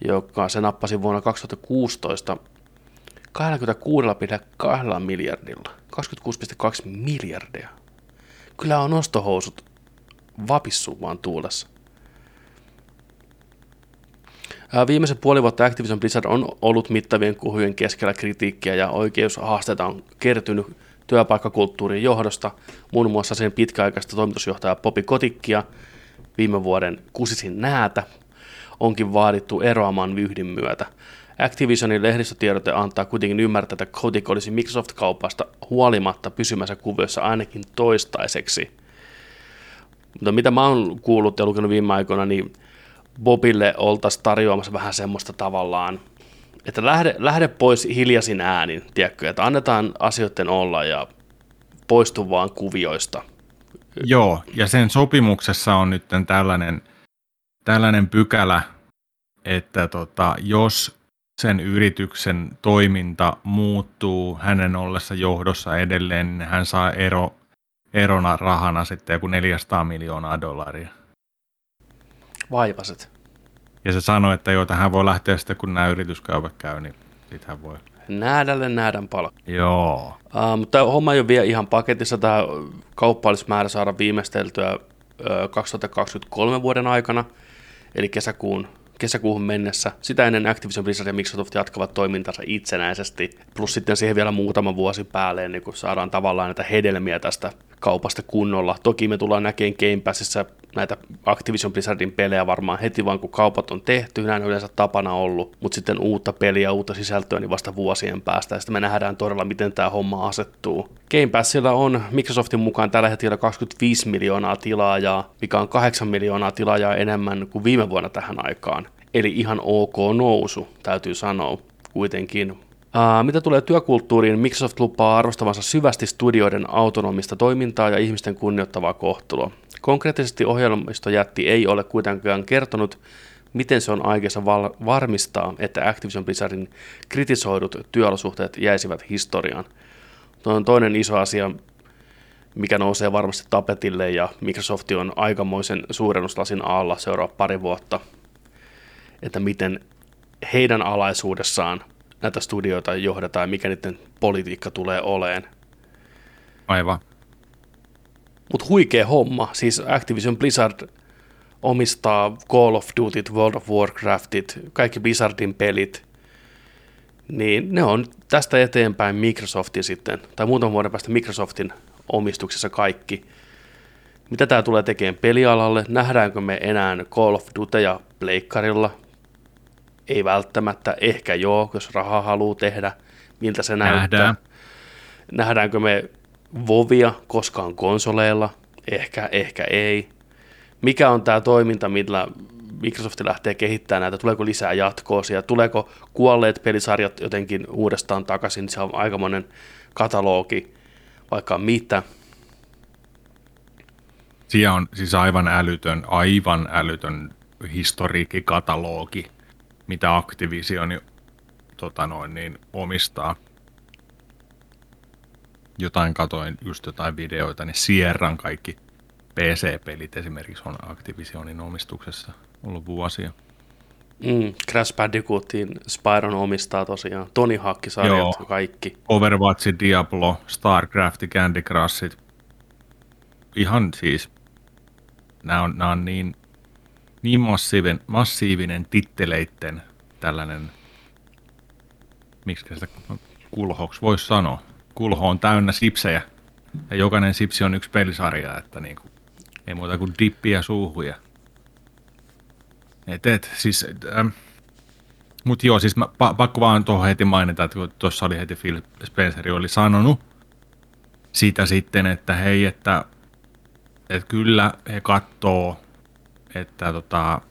joka se nappasi vuonna 2016 26,2 miljardilla. 26,2 miljardia kyllä on ostohousut vapissu vaan tuulessa. Viimeisen puoli vuotta Activision Blizzard on ollut mittavien kuhujen keskellä kritiikkiä ja oikeushaasteita on kertynyt työpaikkakulttuurin johdosta, muun muassa sen pitkäaikaista toimitusjohtaja Popi Kotikkia viime vuoden kusisin näätä onkin vaadittu eroamaan vyhdin myötä. Activisionin lehdistötiedote antaa kuitenkin ymmärtää, että Kotick olisi Microsoft-kaupasta huolimatta pysymässä kuviossa ainakin toistaiseksi. Mutta mitä mä oon kuullut ja lukenut viime aikoina, niin Bobille oltaisiin tarjoamassa vähän semmoista tavallaan, että lähde, lähde pois hiljaisin äänin, tiedätkö, että annetaan asioiden olla ja poistu vaan kuvioista. Joo, ja sen sopimuksessa on nyt tällainen, tällainen pykälä, että tota, jos sen yrityksen toiminta muuttuu hänen ollessa johdossa edelleen, niin hän saa ero, erona rahana sitten joku 400 miljoonaa dollaria. Vaivaset. Ja se sanoi, että joo, hän voi lähteä sitten, kun nämä yrityskaupat käy, niin sitten hän voi. Näädälle näädän palkka. Joo. Uh, mutta homma ei ole vielä ihan paketissa. Tämä kauppa olisi määrä saada viimeisteltyä uh, 2023 vuoden aikana, eli kesäkuun kesäkuuhun mennessä. Sitä ennen Activision Blizzard ja Microsoft jatkavat toimintansa itsenäisesti, plus sitten siihen vielä muutama vuosi päälle, niin kun saadaan tavallaan näitä hedelmiä tästä kaupasta kunnolla. Toki me tullaan näkemään Game Passissa näitä Activision Blizzardin pelejä varmaan heti vaan kun kaupat on tehty, näin on yleensä tapana ollut, mutta sitten uutta peliä, uutta sisältöä niin vasta vuosien päästä, ja sitten me nähdään todella, miten tämä homma asettuu. Game Passilla on Microsoftin mukaan tällä hetkellä 25 miljoonaa tilaajaa, mikä on 8 miljoonaa tilaajaa enemmän kuin viime vuonna tähän aikaan. Eli ihan ok nousu, täytyy sanoa kuitenkin. Uh, mitä tulee työkulttuuriin, Microsoft lupaa arvostavansa syvästi studioiden autonomista toimintaa ja ihmisten kunnioittavaa kohtelua. Konkreettisesti ohjelmistojätti ei ole kuitenkaan kertonut, miten se on aikeissa val- varmistaa, että Activision Blizzardin kritisoidut työolosuhteet jäisivät historiaan. Tuo on toinen iso asia, mikä nousee varmasti tapetille ja Microsoft on aikamoisen suurennuslasin alla seuraava pari vuotta, että miten heidän alaisuudessaan näitä studioita johdetaan ja mikä niiden politiikka tulee oleen. Aivan. Mutta huikea homma. Siis Activision Blizzard omistaa Call of Duty, World of Warcraftit, kaikki Blizzardin pelit. Niin ne on tästä eteenpäin Microsoftin sitten, tai muutaman vuoden päästä Microsoftin omistuksessa kaikki. Mitä tämä tulee tekemään pelialalle? Nähdäänkö me enää Call of Dutyja pleikkarilla? Ei välttämättä, ehkä joo, jos rahaa haluaa tehdä. Miltä se näyttää? Nähdään. Nähdäänkö me Vovia koskaan konsoleilla? Ehkä, ehkä ei. Mikä on tämä toiminta, millä Microsoft lähtee kehittämään näitä? Tuleeko lisää jatkoa siellä? Tuleeko kuolleet pelisarjat jotenkin uudestaan takaisin? Se on aikamoinen katalogi, vaikka mitä. Siellä on siis aivan älytön, aivan älytön historiikkikatalogi, mitä Activision tota noin, niin omistaa. Jotain katoin just jotain videoita, niin Sierran kaikki PC-pelit esimerkiksi on Activisionin omistuksessa ollut vuosia. Mm, Crash Bandicootin Spyron omistaa tosiaan. Tony Hawk-sarjat Joo. kaikki. Overwatch, Diablo, StarCraft, Candy Crushit. Ihan siis, nämä on, nämä on niin, niin massiivinen, massiivinen titteleitten tällainen, miksi sitä kulhoksi voisi sanoa. Kulho on täynnä sipsejä ja jokainen sipsi on yksi pelisarja, että niin kuin, ei muuta kuin dippiä suuhuja. Et, et, siis, ähm, mutta joo, siis mä, pa, pakko vaan tuohon heti mainita, että tuossa oli heti Phil Spencer oli sanonut siitä sitten, että hei, että, että kyllä he katsoo, että tota,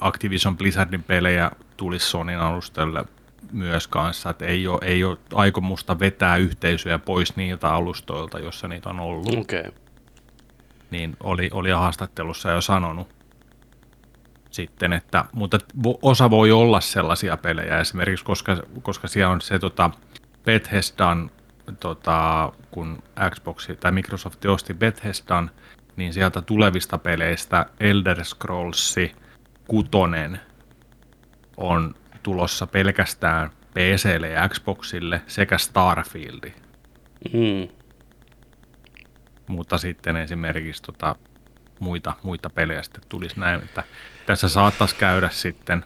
Activision Blizzardin pelejä tulisi Sonin alustalle myös kanssa, että ei ole, ei ole aikomusta vetää yhteisöjä pois niiltä alustoilta, jossa niitä on ollut. Okay. niin oli, oli haastattelussa jo sanonut sitten, että, mutta osa voi olla sellaisia pelejä esimerkiksi, koska, koska siellä on se tota, Bethesdan, tota, kun Xbox tai Microsoft osti Bethesdan, niin sieltä tulevista peleistä Elder Scrolls 6 on tulossa pelkästään PClle ja Xboxille sekä Starfieldi. Mm. mutta sitten esimerkiksi tota, muita, muita pelejä sitten tulisi näin, että tässä saattaisi käydä sitten,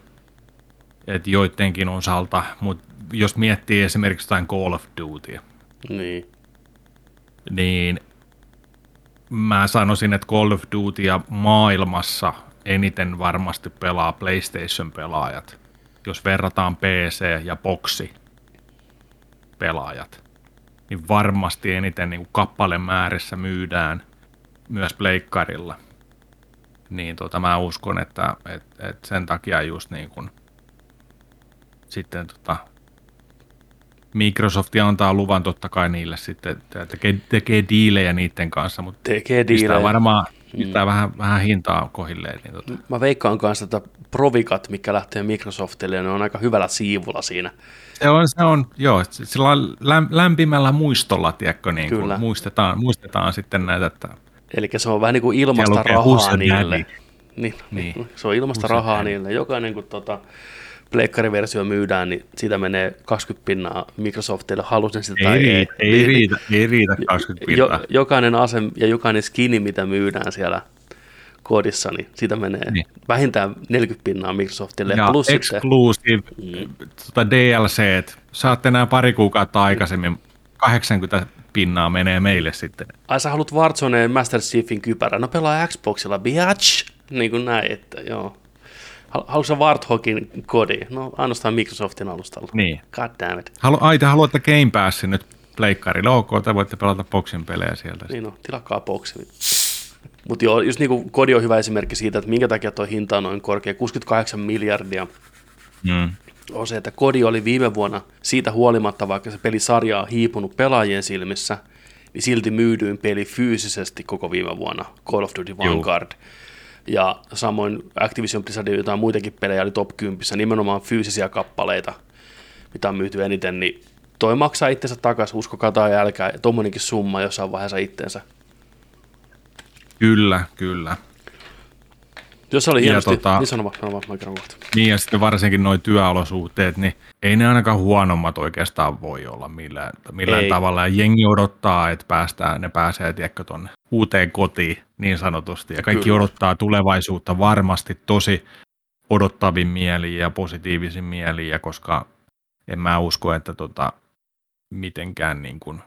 että joidenkin osalta, mutta jos miettii esimerkiksi jotain Call of Dutya, Niin. niin mä sanoisin, että Call of Dutya maailmassa eniten varmasti pelaa PlayStation-pelaajat, jos verrataan PC- ja boksi pelaajat, niin varmasti eniten niin kappalemäärissä myydään myös pleikkarilla. Niin tota, mä uskon, että et, et sen takia just niin kun, sitten tota, Microsoft antaa luvan totta kai niille sitten, että tekee, tekee diilejä niiden kanssa, mutta Tekee diilejä. varmaan pistää vähän, vähän hintaa kohilleen. Niin tota. Mä veikkaan kanssa tätä Provikat, mikä lähtee Microsoftille, ne on aika hyvällä siivulla siinä. Se on, se on, joo, sillä lämpimällä muistolla, tiedätkö, niin Kyllä. kuin muistetaan, muistetaan sitten näitä, että Eli se on vähän niin kuin ilmasta rahaa niille. Niin, Niin. Se on ilmasta rahaa Daddy? niille. Jokainen kun tota, pleikkariversio myydään, niin siitä menee 20 pinnaa Microsoftille, halusin sitä ei, tai riitä, ei, Niin, riitä, ei riitä 20 Jo, pintaa. jokainen ase ja jokainen skini, mitä myydään siellä kodissa, niin siitä menee Niin. vähintään 40 pinnaa Microsoftille. Ja Plus sitten, exclusive Mm. tota DLC, saatte nämä pari kuukautta aikaisemmin, 80 pinnaa menee meille sitten. ai sä haluat Warzoneen Master Chiefin kypärä, no pelaa Xboxilla, biatch, niin kuin näin, että joo. Hal- Haluatko Warthogin kodi? No ainoastaan Microsoftin alustalla. Niin. God damn it. Halu, ai, te haluatte Game Passin nyt pleikkarille. Ok, te voitte pelata boksin pelejä sieltä. Niin no, tilakaa boksi. Mutta joo, just niin kuin kodi on hyvä esimerkki siitä, että minkä takia tuo hinta on noin korkea, 68 miljardia Mm. on se, että kodi oli viime vuonna siitä huolimatta, vaikka se pelisarja on hiipunut pelaajien silmissä, niin silti myydyin peli fyysisesti koko viime vuonna, Call of Duty Vanguard. Ja samoin Activision Blizzardin jotain muitakin pelejä oli top 10, nimenomaan fyysisiä kappaleita, mitä on myyty eniten, niin toi maksaa itsensä takaisin, uskokaa tai älkää, ja tommonenkin summa jossain vaiheessa itsensä. Kyllä, kyllä. Jos se oli Ja hienosti, tota- niin sano vaan, sano vaan, mä kerron kohta. Niin ja sitten varsinkin nuo työolosuhteet, niin ei ne ainakaan huonommat oikeastaan voi olla millään, millään Ei. tavalla. Ja jengi odottaa, että päästään, ne pääsee tiedätkö, tuonne uuteen kotiin niin sanotusti. Ja kaikki Kyllä. odottaa tulevaisuutta varmasti tosi odottavin mieliin ja positiivisin mieliin, ja koska en mä usko, että tota, mitenkään niin kuin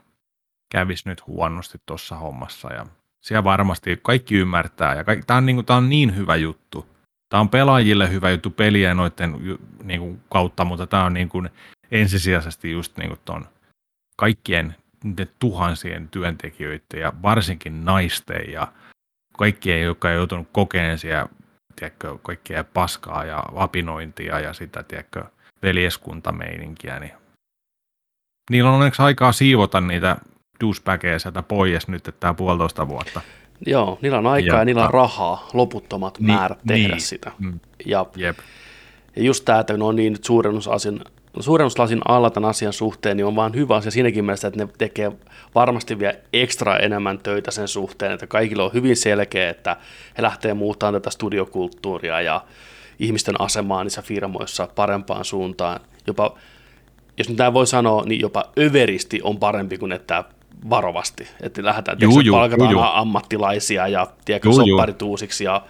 kävisi nyt huonosti tuossa hommassa. Ja siellä varmasti kaikki ymmärtää, ja kaikki, tämä, on niin kuin, tämä on niin hyvä juttu. Tämä on pelaajille hyvä juttu peliä noiden niin kuin, kautta, mutta tämä on niin kuin, ensisijaisesti just niin kuin ton kaikkien tuhansien työntekijöiden ja varsinkin naisten ja kaikkien, jotka on joutunut kokeen siellä, tiedätkö, kaikkea paskaa ja apinointia ja sitä, tiedätkö, veljeskuntameininkiä, niin niillä on onneksi aikaa siivota niitä douchebageja sieltä pois nyt, tämä puolitoista vuotta. Joo, niillä on aikaa ja, Ja- niillä on rahaa, loputtomat Niin, määrät tehdä niin. sitä. Mm. Ja, Jep. ja just tämä, että ne on niin suurennuslasin, alla tämän asian suhteen, niin on vaan hyvä asia siinäkin mielessä, että ne tekee varmasti vielä ekstra enemmän töitä sen suhteen, että kaikilla on hyvin selkeä, että he lähtee muuttamaan tätä studiokulttuuria ja ihmisten asemaa niissä firmoissa parempaan suuntaan. Jopa, jos nyt näin voi sanoa, niin jopa överisti on parempi kuin että varovasti. Että lähdetään, Juu, tiedätkö, juu, palkataan juu, juu. ammattilaisia ja tiedätkö, Juu, juu. sopparit uusiksi ja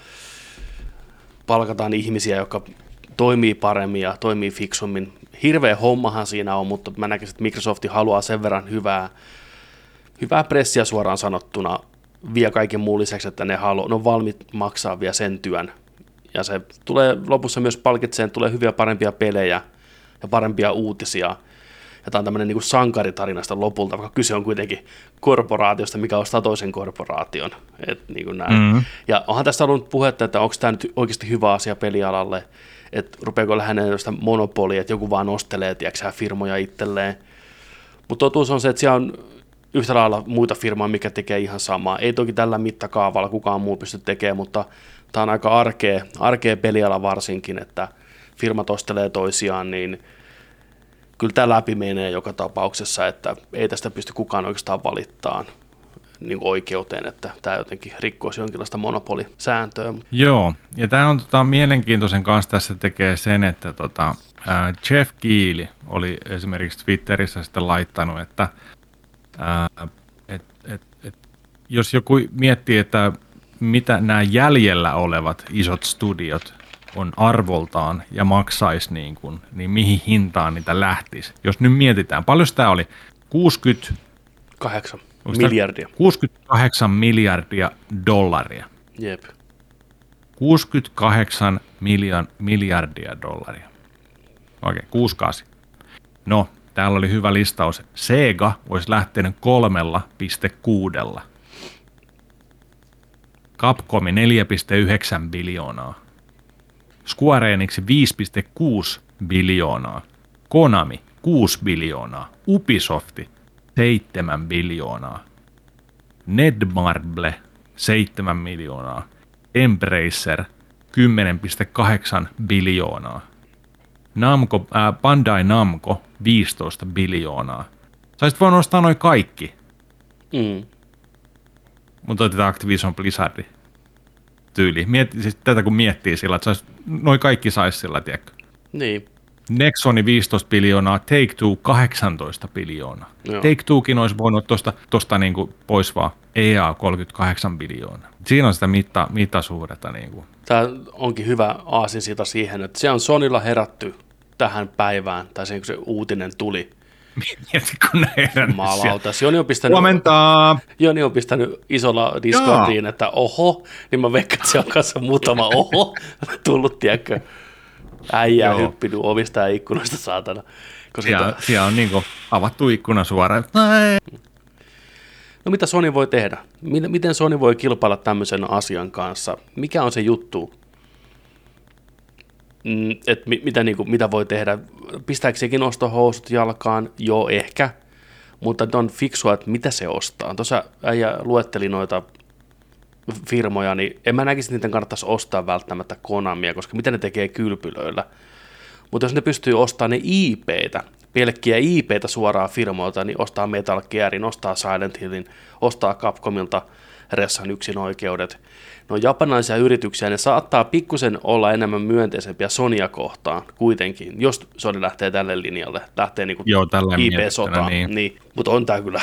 palkataan ihmisiä, jotka toimii paremmin ja toimii fiksummin. Hirveä hommahan siinä on, mutta mä näkisin, että Microsoft haluaa sen verran hyvää, hyvää pressiä suoraan sanottuna vielä kaiken muun lisäksi, että ne, halu, ne on valmiit maksaa vielä sen työn. Ja se tulee lopussa myös palkitseen, tulee hyviä parempia pelejä ja parempia uutisia. Ja tämä on tämmöinen niin sankaritarinasta lopulta, vaikka kyse on kuitenkin korporaatiosta, mikä ostaa toisen korporaation. Et niin kuin näin. Mm. Ja onhan tästä ollut puhetta, että onko tämä nyt oikeasti hyvä asia pelialalle, että rupeako lähenemään sitä monopolia, että joku vaan ostelee, tiedätkö, firmoja itselleen. Mutta totuus on se, että siellä on yhtä lailla muita firmoja, mikä tekee ihan samaa. Ei toki tällä mittakaavalla kukaan muu pysty tekemään, mutta tämä on aika arkea, arkea peliala varsinkin, että firmat ostelee toisiaan, niin kyllä tämä läpi menee joka tapauksessa, että ei tästä pysty kukaan oikeastaan valittaa niin oikeuteen, että tämä jotenkin rikkoisi jonkinlaista monopolisääntöä. Joo, ja tämä on tota, mielenkiintoisen kanssa tässä tekee sen, että tota, ää, Jeff Keely oli esimerkiksi Twitterissä sitten laittanut, että ää, et, et, et, jos joku miettii, että mitä nämä jäljellä olevat isot studiot on arvoltaan ja maksaisi niin kuin, niin mihin hintaan niitä lähtisi. Jos nyt mietitään, paljon tämä oli? 60, Kahdeksan Onks tää- miljardia. 68 miljardia dollaria. Jep. 68 miljan, miljardia dollaria. Okei, 68. No, täällä oli hyvä listaus. Sega olisi lähtenyt kolmella piste kuudella. Capcomi 4,9 biljoonaa. Square Enix 5,6 biljoonaa. Konami 6 biljoonaa. Ubisofti 7 biljoonaa. Netmarble 7 miljoonaa. Embracer 10,8 biljoonaa. Namco, ää, Bandai Namco 15 biljoonaa. Saisit voinut ostaa noin kaikki, Mm. mutta otetaan Activision Blizzard tyyli. Mieti, siis tätä kun miettii sillä, että sais, noin kaikki saisi sillä, tiedätkö. Niin. Nexoni 15 biljoonaa, Take-Two 18 biljoonaa. Joo. Take-Twokin olisi voinut tuosta tosta niinku pois vaan EA 38 biljoonaa. Siinä on sitä mitta, mittasuhdetta. Niinku. Tämä onkin hyvä aasinsilta siihen, että se on Sonilla herätty tähän päivään, tai sen kun se uutinen tuli. Mieti, kun ne herännyt siellä. Maalauta. Joni on pistänyt, Huomenta! Joni on pistänyt isolla Discordiin, että oho, niin mä veikkaan, että siellä on kanssa muutama oho tullut, tiedätkö, äijää Joo. hyppinyt ovista ja ikkunoista, saatana. Koska Siellä, siellä on niinku avattu ikkuna suoraan. No mitä Sony voi tehdä? Miten miten Sony voi kilpailla tämmöisen asian kanssa? Mikä on se juttu? Mm, et mi, mitä, niin kuin, mitä voi tehdä? Pistääkö sekin ostohousut jalkaan? Joo, ehkä. Mutta on fiksua, että mitä se ostaa. Tuossa äijä luetteli noita firmoja, niin en mä näkisi, että niiden kannattaisi ostaa välttämättä Konamia, koska mitä ne tekee kylpylöillä. Mutta jos ne pystyy ostamaan ne IPtä, pelkkiä IPtä suoraan firmoilta, niin ostaa Metal Gearin, ostaa Silent Hillin, ostaa Capcomilta Ressan yksin oikeudet. No japanaisia yrityksiä, ne saattaa pikkusen olla enemmän myönteisempiä Sonia kohtaan kuitenkin, jos Sony lähtee tälle linjalle, lähtee niin Joo, tällä IP-sotaan. Niin. niin. Mutta on tämä kyllä,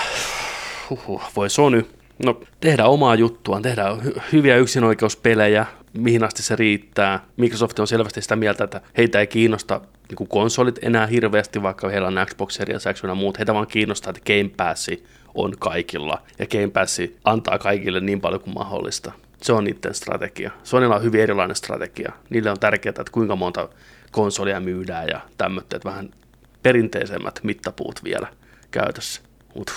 huhhuh, voi Sony, no tehdään omaa juttuaan, tehdään hy- hyviä yksinoikeuspelejä, mihin asti se riittää. Microsoft on selvästi sitä mieltä, että heitä ei kiinnosta niin kuin konsolit enää hirveästi, vaikka heillä on Xbox Series X ja muut. Heitä vaan kiinnostaa, että Game Pass on kaikilla, ja Game Pass antaa kaikille niin paljon kuin mahdollista. Se on niiden strategia. Sonylla on hyvin erilainen strategia. Niille on tärkeää, että kuinka monta konsolia myydään ja tämmöitä, että vähän perinteisemmät mittapuut vielä käytössä. Mut,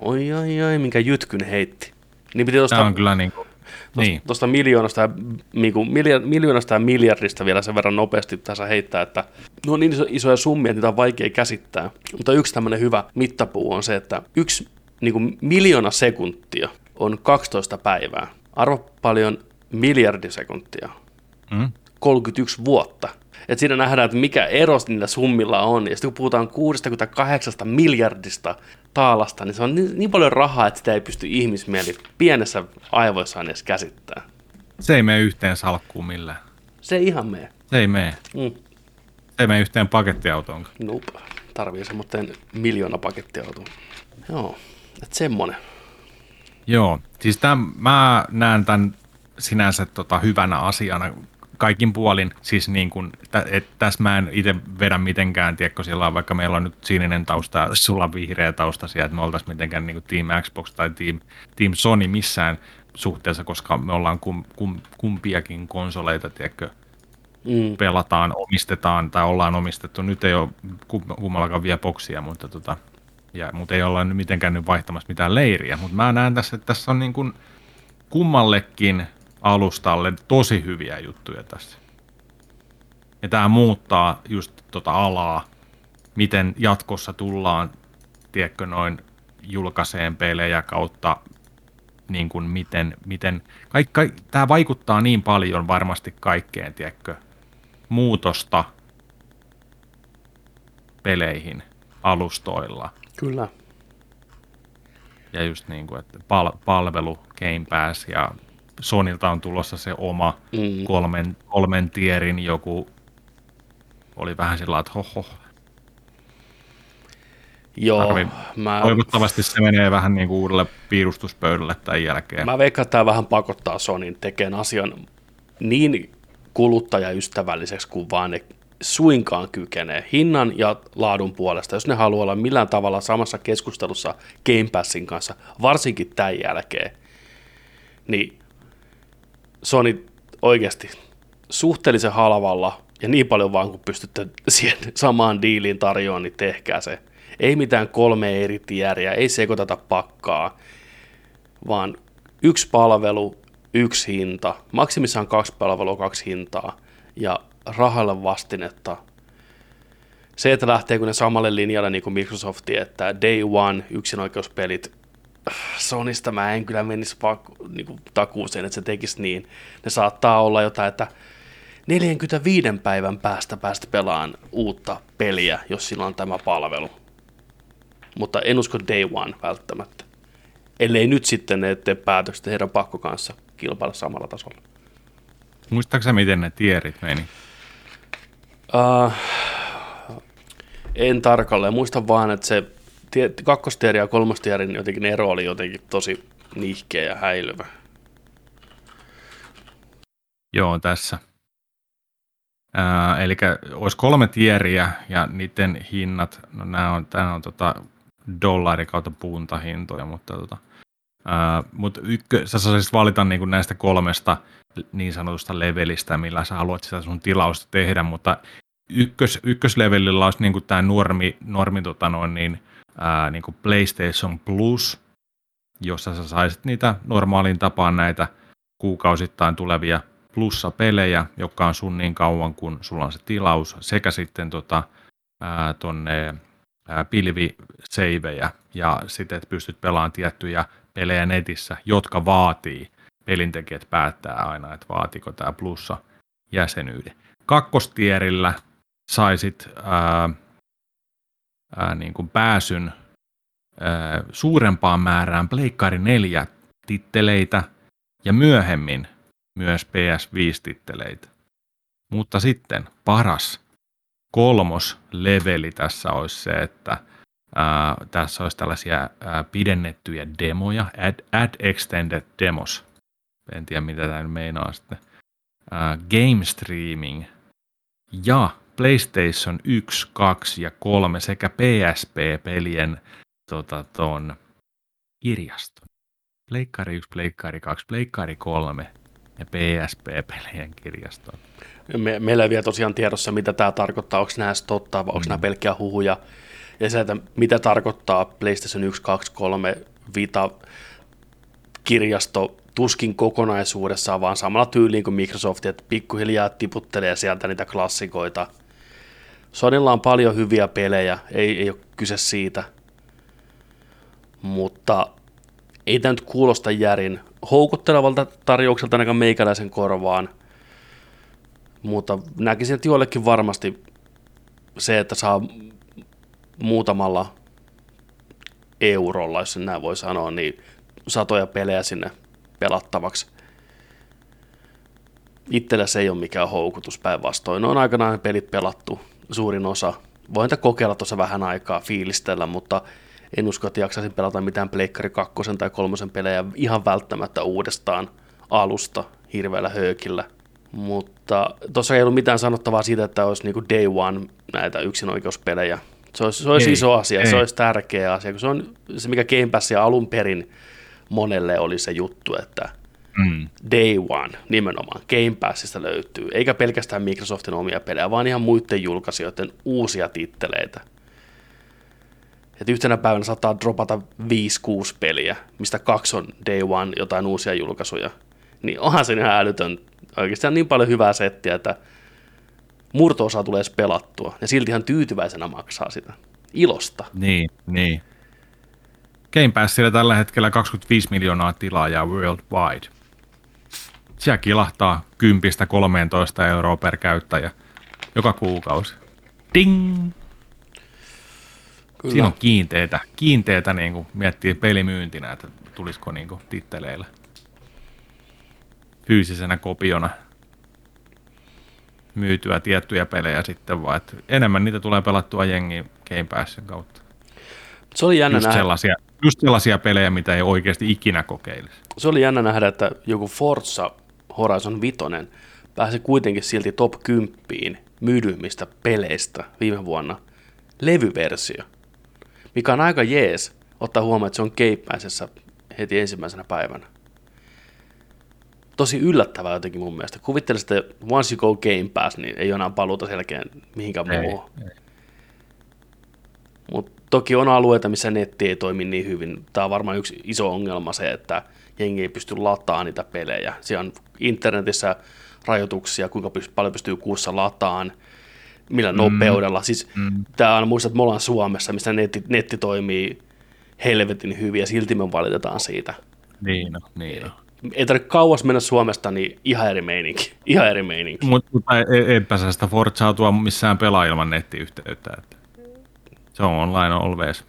oi, oi, oi, minkä jytkyn heitti. Niin piti tosta, on kyllä niin kuin niin. Tuosta miljoonasta, ja, niin kuin, miljoonasta ja miljardista vielä sen verran nopeasti tässä heittää, että ne on niin isoja summia, että niitä on vaikea käsittää. Mutta yksi tämmöinen hyvä mittapuu on se, että yksi niin kuin miljoona sekuntia on 12 päivää. Arvo paljon miljardisekuntia. Mm. 31 vuotta. Et siinä nähdään, että mikä ero niillä summilla on. Ja sitten kun puhutaan 68 miljardista taalasta, niin se on niin, niin paljon rahaa, että sitä ei pysty ihmismieli pienessä aivoissaan edes käsittää. Se ei mene yhteen salkkuun millään. Se ei ihan mene. Se ei mene. Mm. Se ei mene yhteen pakettiautoon. Nope. Tarvii semmoinen miljoona pakettiautoa. Joo, että semmonen. Joo, siis tämän, mä näen tämän sinänsä tota, hyvänä asiana kaikin puolin, siis niin kuin, että tässä mä en itse vedä mitenkään, tiedätkö, siellä on, vaikka meillä on nyt sininen tausta ja sulla on vihreä tausta siellä, että me oltaisiin mitenkään niin kuin Team Xbox tai Team, Team Sony missään suhteessa, koska me ollaan kum, kum, kumpiakin konsoleita, tiedätkö, mm. pelataan, omistetaan tai ollaan omistettu. Nyt ei ole kummallakaan vielä boksia, mutta, tota, ja, mutta ei olla mitenkään nyt vaihtamassa mitään leiriä. Mutta mä näen tässä, että tässä on niin kuin kummallekin alustalle tosi hyviä juttuja tässä. Ja tämä muuttaa just tota alaa, miten jatkossa tullaan, tiedätkö, noin julkaiseen pelejä kautta niin kuin miten, miten kaik, kaik, tämä vaikuttaa niin paljon varmasti kaikkeen, tiedätkö, muutosta peleihin alustoilla. Kyllä. Ja just niin kuin, että pal- palvelu, Game Pass ja Sonilta on tulossa se oma mm. kolmen, kolmen tierin joku, oli vähän sillä että hoho. Joo, mä... Toivottavasti se menee vähän niin kuin uudelle piirustuspöydälle tämän jälkeen. Mä veikkaan, että tämä vähän pakottaa Sonin tekemään asian niin kuluttajaystävälliseksi kuin vaan ne suinkaan kykenee hinnan ja laadun puolesta, jos ne haluaa olla millään tavalla samassa keskustelussa Game Passin kanssa, varsinkin tämän jälkeen, niin Sony oikeasti suhteellisen halvalla ja niin paljon vaan kun pystytte siihen samaan diiliin tarjoamaan, niin tehkää se. Ei mitään kolme eri tieriä, ei sekoiteta pakkaa, vaan yksi palvelu, yksi hinta, maksimissaan kaksi palvelua, kaksi hintaa ja rahalle vastinetta. Se, että lähteekö ne samalle linjalle niin kuin Microsoft, että day one yksinoikeuspelit Sonista mä en kyllä menisi pakko, niin kuin takuuseen, että se tekisi niin. Ne saattaa olla jotain, että 45 päivän päästä päästä pelaan uutta peliä, jos sillä on tämä palvelu. Mutta en usko day one välttämättä. Ellei nyt sitten ne tee päätökset heidän pakko kanssa kilpailla samalla tasolla. Muistaaksä miten ne tierit meni? Uh, en tarkalleen. Muistan vaan, että se kakkostieri ja kolmostierin jotenkin ero oli jotenkin tosi nihkeä ja häilyvä. Joo, tässä. eli olisi kolme tieriä ja niiden hinnat, no nämä on, tämä on tota dollari kautta puntahintoja, mutta tota, ää, mut ykkö, sä saisit valita niinku näistä kolmesta niin sanotusta levelistä, millä sä haluat sitä sun tilausta tehdä, mutta ykkös, ykköslevelillä olisi niinku tämä normi, normi tota noin, niin, ää, niin kuin PlayStation Plus, jossa sä saisit niitä normaalin tapaan näitä kuukausittain tulevia plussa-pelejä, jotka on sun niin kauan, kun sulla on se tilaus, sekä sitten tota, ää, tonne pilviseivejä, ja sitten, että pystyt pelaamaan tiettyjä pelejä netissä, jotka vaatii, pelintekijät päättää aina, että vaatiko tämä plussa jäsenyyden. Kakkostierillä saisit ää, ää, niin kuin pääsyn ää, suurempaan määrään Pleikkari 4 titteleitä ja myöhemmin myös PS5-titteleitä. Mutta sitten paras kolmos leveli tässä olisi se, että ää, tässä olisi tällaisia ää, pidennettyjä demoja, add, add extended demos. En tiedä, mitä tämä nyt meinaa sitten. Ää, game streaming ja PlayStation 1, 2 ja 3 sekä PSP-pelien tota, ton kirjaston. Pleikkari 1, Pleikkari 2, Pleikkari 3 ja PSP-pelien kirjaston. Me, meillä ei vielä tosiaan tiedossa, mitä tämä tarkoittaa, onko nämä totta vai onko mm. nämä pelkkiä huhuja. Ja se, että mitä tarkoittaa PlayStation 1, 2, 3, Vita, kirjasto tuskin kokonaisuudessaan, vaan samalla tyyliin kuin Microsoft, että pikkuhiljaa tiputtelee sieltä niitä klassikoita. Sonylla on paljon hyviä pelejä, ei, ei ole kyse siitä. Mutta ei tämä nyt kuulosta järin houkuttelevalta tarjoukselta ainakaan meikäläisen korvaan. Mutta näkisin, että joillekin varmasti se, että saa muutamalla eurolla, jos näin voi sanoa, niin satoja pelejä sinne pelattavaksi. Itsellä se ei ole mikään houkutus päinvastoin. On aikanaan pelit pelattu, suurin osa. Voin kokeilla tuossa vähän aikaa, fiilistellä, mutta en usko, että jaksaisin pelata mitään Pleikkari 2 tai 3 pelejä ihan välttämättä uudestaan alusta hirveällä höökillä. Mutta tuossa ei ollut mitään sanottavaa siitä, että olisi niinku day one näitä yksinoikeuspelejä. Se olisi, se olisi ei, iso asia, ei. se olisi tärkeä asia, kun se on se, mikä Game Passia alun perin monelle oli se juttu, että mm. day one nimenomaan Game Passista löytyy, eikä pelkästään Microsoftin omia pelejä, vaan ihan muiden julkaisijoiden uusia titteleitä. Että yhtenä päivänä saattaa dropata 5-6 peliä, mistä kaksi on day one jotain uusia julkaisuja. Niin onhan se ihan älytön. Oikeasti on niin paljon hyvää settiä, että murto-osa tulee pelattua, ja silti ihan tyytyväisenä maksaa sitä. Ilosta. Niin, niin. Game Passilla tällä hetkellä 25 miljoonaa tilaajaa worldwide. Siellä kilahtaa 10-13 euroa per käyttäjä joka kuukausi. Ding! Kyllä. Siinä on kiinteitä, kiinteitä niin kuin miettii pelimyyntinä, että tulisiko niin kuin titteleillä fyysisenä kopiona myytyä tiettyjä pelejä sitten, vaan että enemmän niitä tulee pelattua jengi Game Passin kautta. Se oli jännä just nähdä. Sellaisia, just sellaisia pelejä, mitä ei oikeasti ikinä kokeilisi. Se oli jännä nähdä, että joku Forza Horizon 5 pääsi kuitenkin silti top 10 myydyimmistä peleistä viime vuonna levyversio, mikä on aika jees ottaa huomioon, että se on keippäisessä heti ensimmäisenä päivänä. Tosi yllättävää jotenkin mun mielestä. Kuvittelisin, että once you go Game Pass, niin ei ole enää paluuta selkeän mihinkään muuhun. Mutta Toki on alueita, missä netti ei toimi niin hyvin. Tämä on varmaan yksi iso ongelma se, että jengi ei pysty lataamaan niitä pelejä. Siellä on internetissä rajoituksia, kuinka paljon pystyy kuussa lataan, millä mm. nopeudella. Siis mm. tämä on muistat, että me ollaan Suomessa, missä netti, netti toimii helvetin hyvin ja silti me valitetaan siitä. Niin no, niin no. Ei tarvitse kauas mennä Suomesta, niin ihan eri meininki. Ihan eri meininki. Mutta eipä sä sitä Forzaa tuo missään pelaa ilman nettiyhteyttä. Että. Se on online always.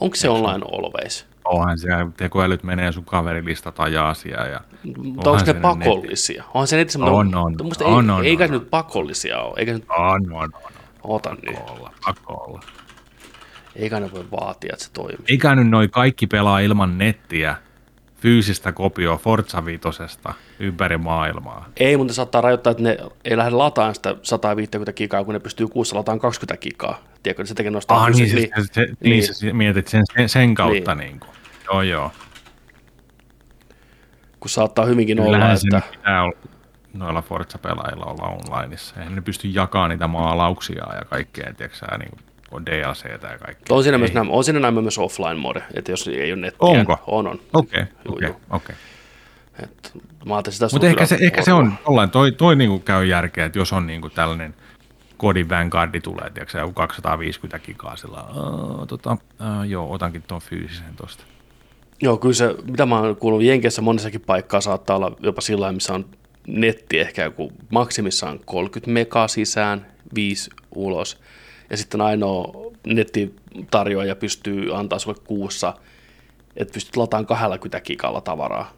Onko se online always? Onhan siellä tekoälyt menee sun kaverilistat ajaa asiaa. Ja mutta onko ne pakollisia? Netti. Onhan se netissä, on, on, on, ei, on, on, eikä on, nyt pakollisia ole. Eikä nyt... On, on, on. Ota nyt. Olla, pakko olla. Eikä ne voi vaatia, että se toimii. Eikä nyt noi kaikki pelaa ilman nettiä fyysistä kopioa Forza Vitosesta ympäri maailmaa. Ei, mutta saattaa rajoittaa, että ne ei lähde lataan sitä 150 gigaa, kun ne pystyy kuussa lataan 20 gigaa. Tiedätkö, se tekee nostaa ah, niin, niin, se, se, niin, niin, se, mietit sen, sen, sen kautta. Niin. Niin kuin. Joo, joo. Kun saattaa hyvinkin Kyllähän olla, että... pitää olla noilla Forza-pelaajilla olla onlineissa. Eihän ne pysty jakamaan niitä maalauksia ja kaikkea, tiedätkö niin kuin on DLCtä ja kaikkea. On siinä, myös, nämä, on siinä nämä myös offline mode, että jos ei ole nettiä. Onko? On, on. Okei, okei, okei. Mutta ehkä, se, ehkä se on, ollaan, toi, toi niinku käy järkeä, että jos on niinku tällainen kodin Vanguardi tulee, tiedätkö, joku 250 gigaa sillä, tota, joo, otankin tuon fyysisen tuosta. Joo, kyllä se, mitä mä oon kuullut, Jenkeissä monessakin paikkaa saattaa olla jopa sillä missä on netti ehkä joku maksimissaan 30 megaa sisään, 5 ulos, ja sitten ainoa nettitarjoaja pystyy antaa sulle kuussa että pystyt lataamaan 20 gigalla tavaraa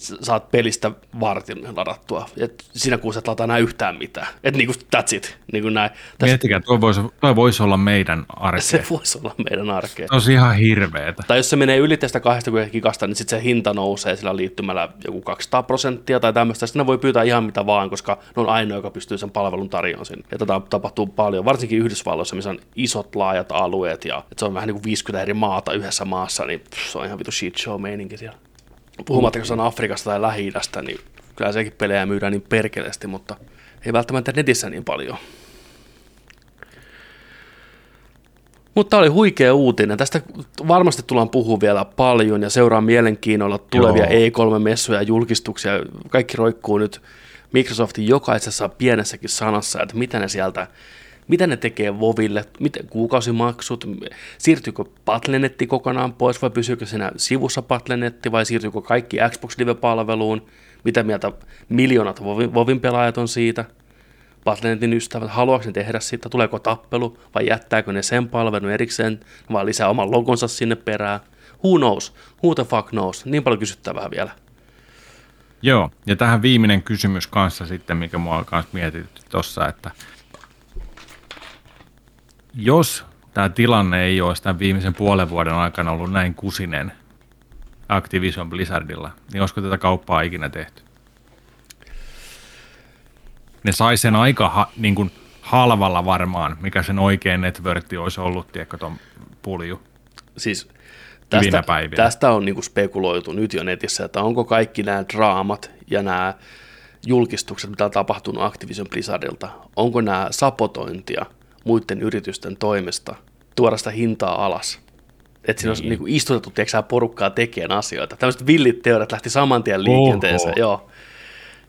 saat pelistä vartin ladattua. Et siinä kuussa et lataa enää yhtään mitään. Että niinku that's it. Niinku näin. Tästä... Miettikää, tuo voisi, tuo voisi olla meidän arkea. Se voisi olla meidän arkea. Se on ihan hirveetä. Tai jos se menee yli tästä 20 gigasta, niin sitten se hinta nousee sillä liittymällä joku 200 prosenttia tai tämmöistä. Sitten voi pyytää ihan mitä vaan, koska ne on ainoa, joka pystyy sen palvelun tarjoamaan sinne. Ja tätä tapahtuu paljon, varsinkin Yhdysvalloissa, missä on isot laajat alueet ja että se on vähän niin kuin 50 eri maata yhdessä maassa, niin pff, se on ihan vitu shit show meininki siellä. Puhumattakaan on Afrikasta tai lähi niin kyllä sekin pelejä myydään niin perkeleesti, mutta ei välttämättä netissä niin paljon. Mutta oli huikea uutinen. Tästä varmasti tullaan puhua vielä paljon ja seuraa mielenkiinnolla tulevia E3-messuja ja julkistuksia. Kaikki roikkuu nyt Microsoftin jokaisessa pienessäkin sanassa, että mitä ne sieltä mitä ne tekee Voville, miten kuukausimaksut, siirtyykö Patlenetti kokonaan pois vai pysyykö siinä sivussa Patlenetti vai siirtyykö kaikki Xbox Live-palveluun, mitä mieltä miljoonat Vovin pelaajat on siitä, Patlenetin ystävät, haluaako ne tehdä sitä, tuleeko tappelu vai jättääkö ne sen palvelun erikseen vai lisää oman logonsa sinne perään. Who knows? Who the fuck knows? Niin paljon kysyttävää vielä. Joo, ja tähän viimeinen kysymys kanssa sitten, mikä mua on kanssa mietitty tuossa, että – jos tämä tilanne ei olisi tämän viimeisen puolen vuoden aikana ollut näin kusinen Activision Blizzardilla, niin olisiko tätä kauppaa ikinä tehty? Ne sai sen aika ha, niin kuin halvalla varmaan, mikä sen oikein networkti olisi ollut, tiedätkö, tuon pulju. Siis tästä, tästä on niin spekuloitu nyt jo netissä, että onko kaikki nämä draamat ja nämä julkistukset, mitä on tapahtunut Activision Blizzardilta, onko nämä sapotointia – muiden yritysten toimesta tuoda sitä hintaa alas. Että siinä niin. on niin kuin istutettu tiedätkö, porukkaa tekemään asioita. Tämmöiset villit teoriat lähti saman tien liikenteeseen, Oho. joo.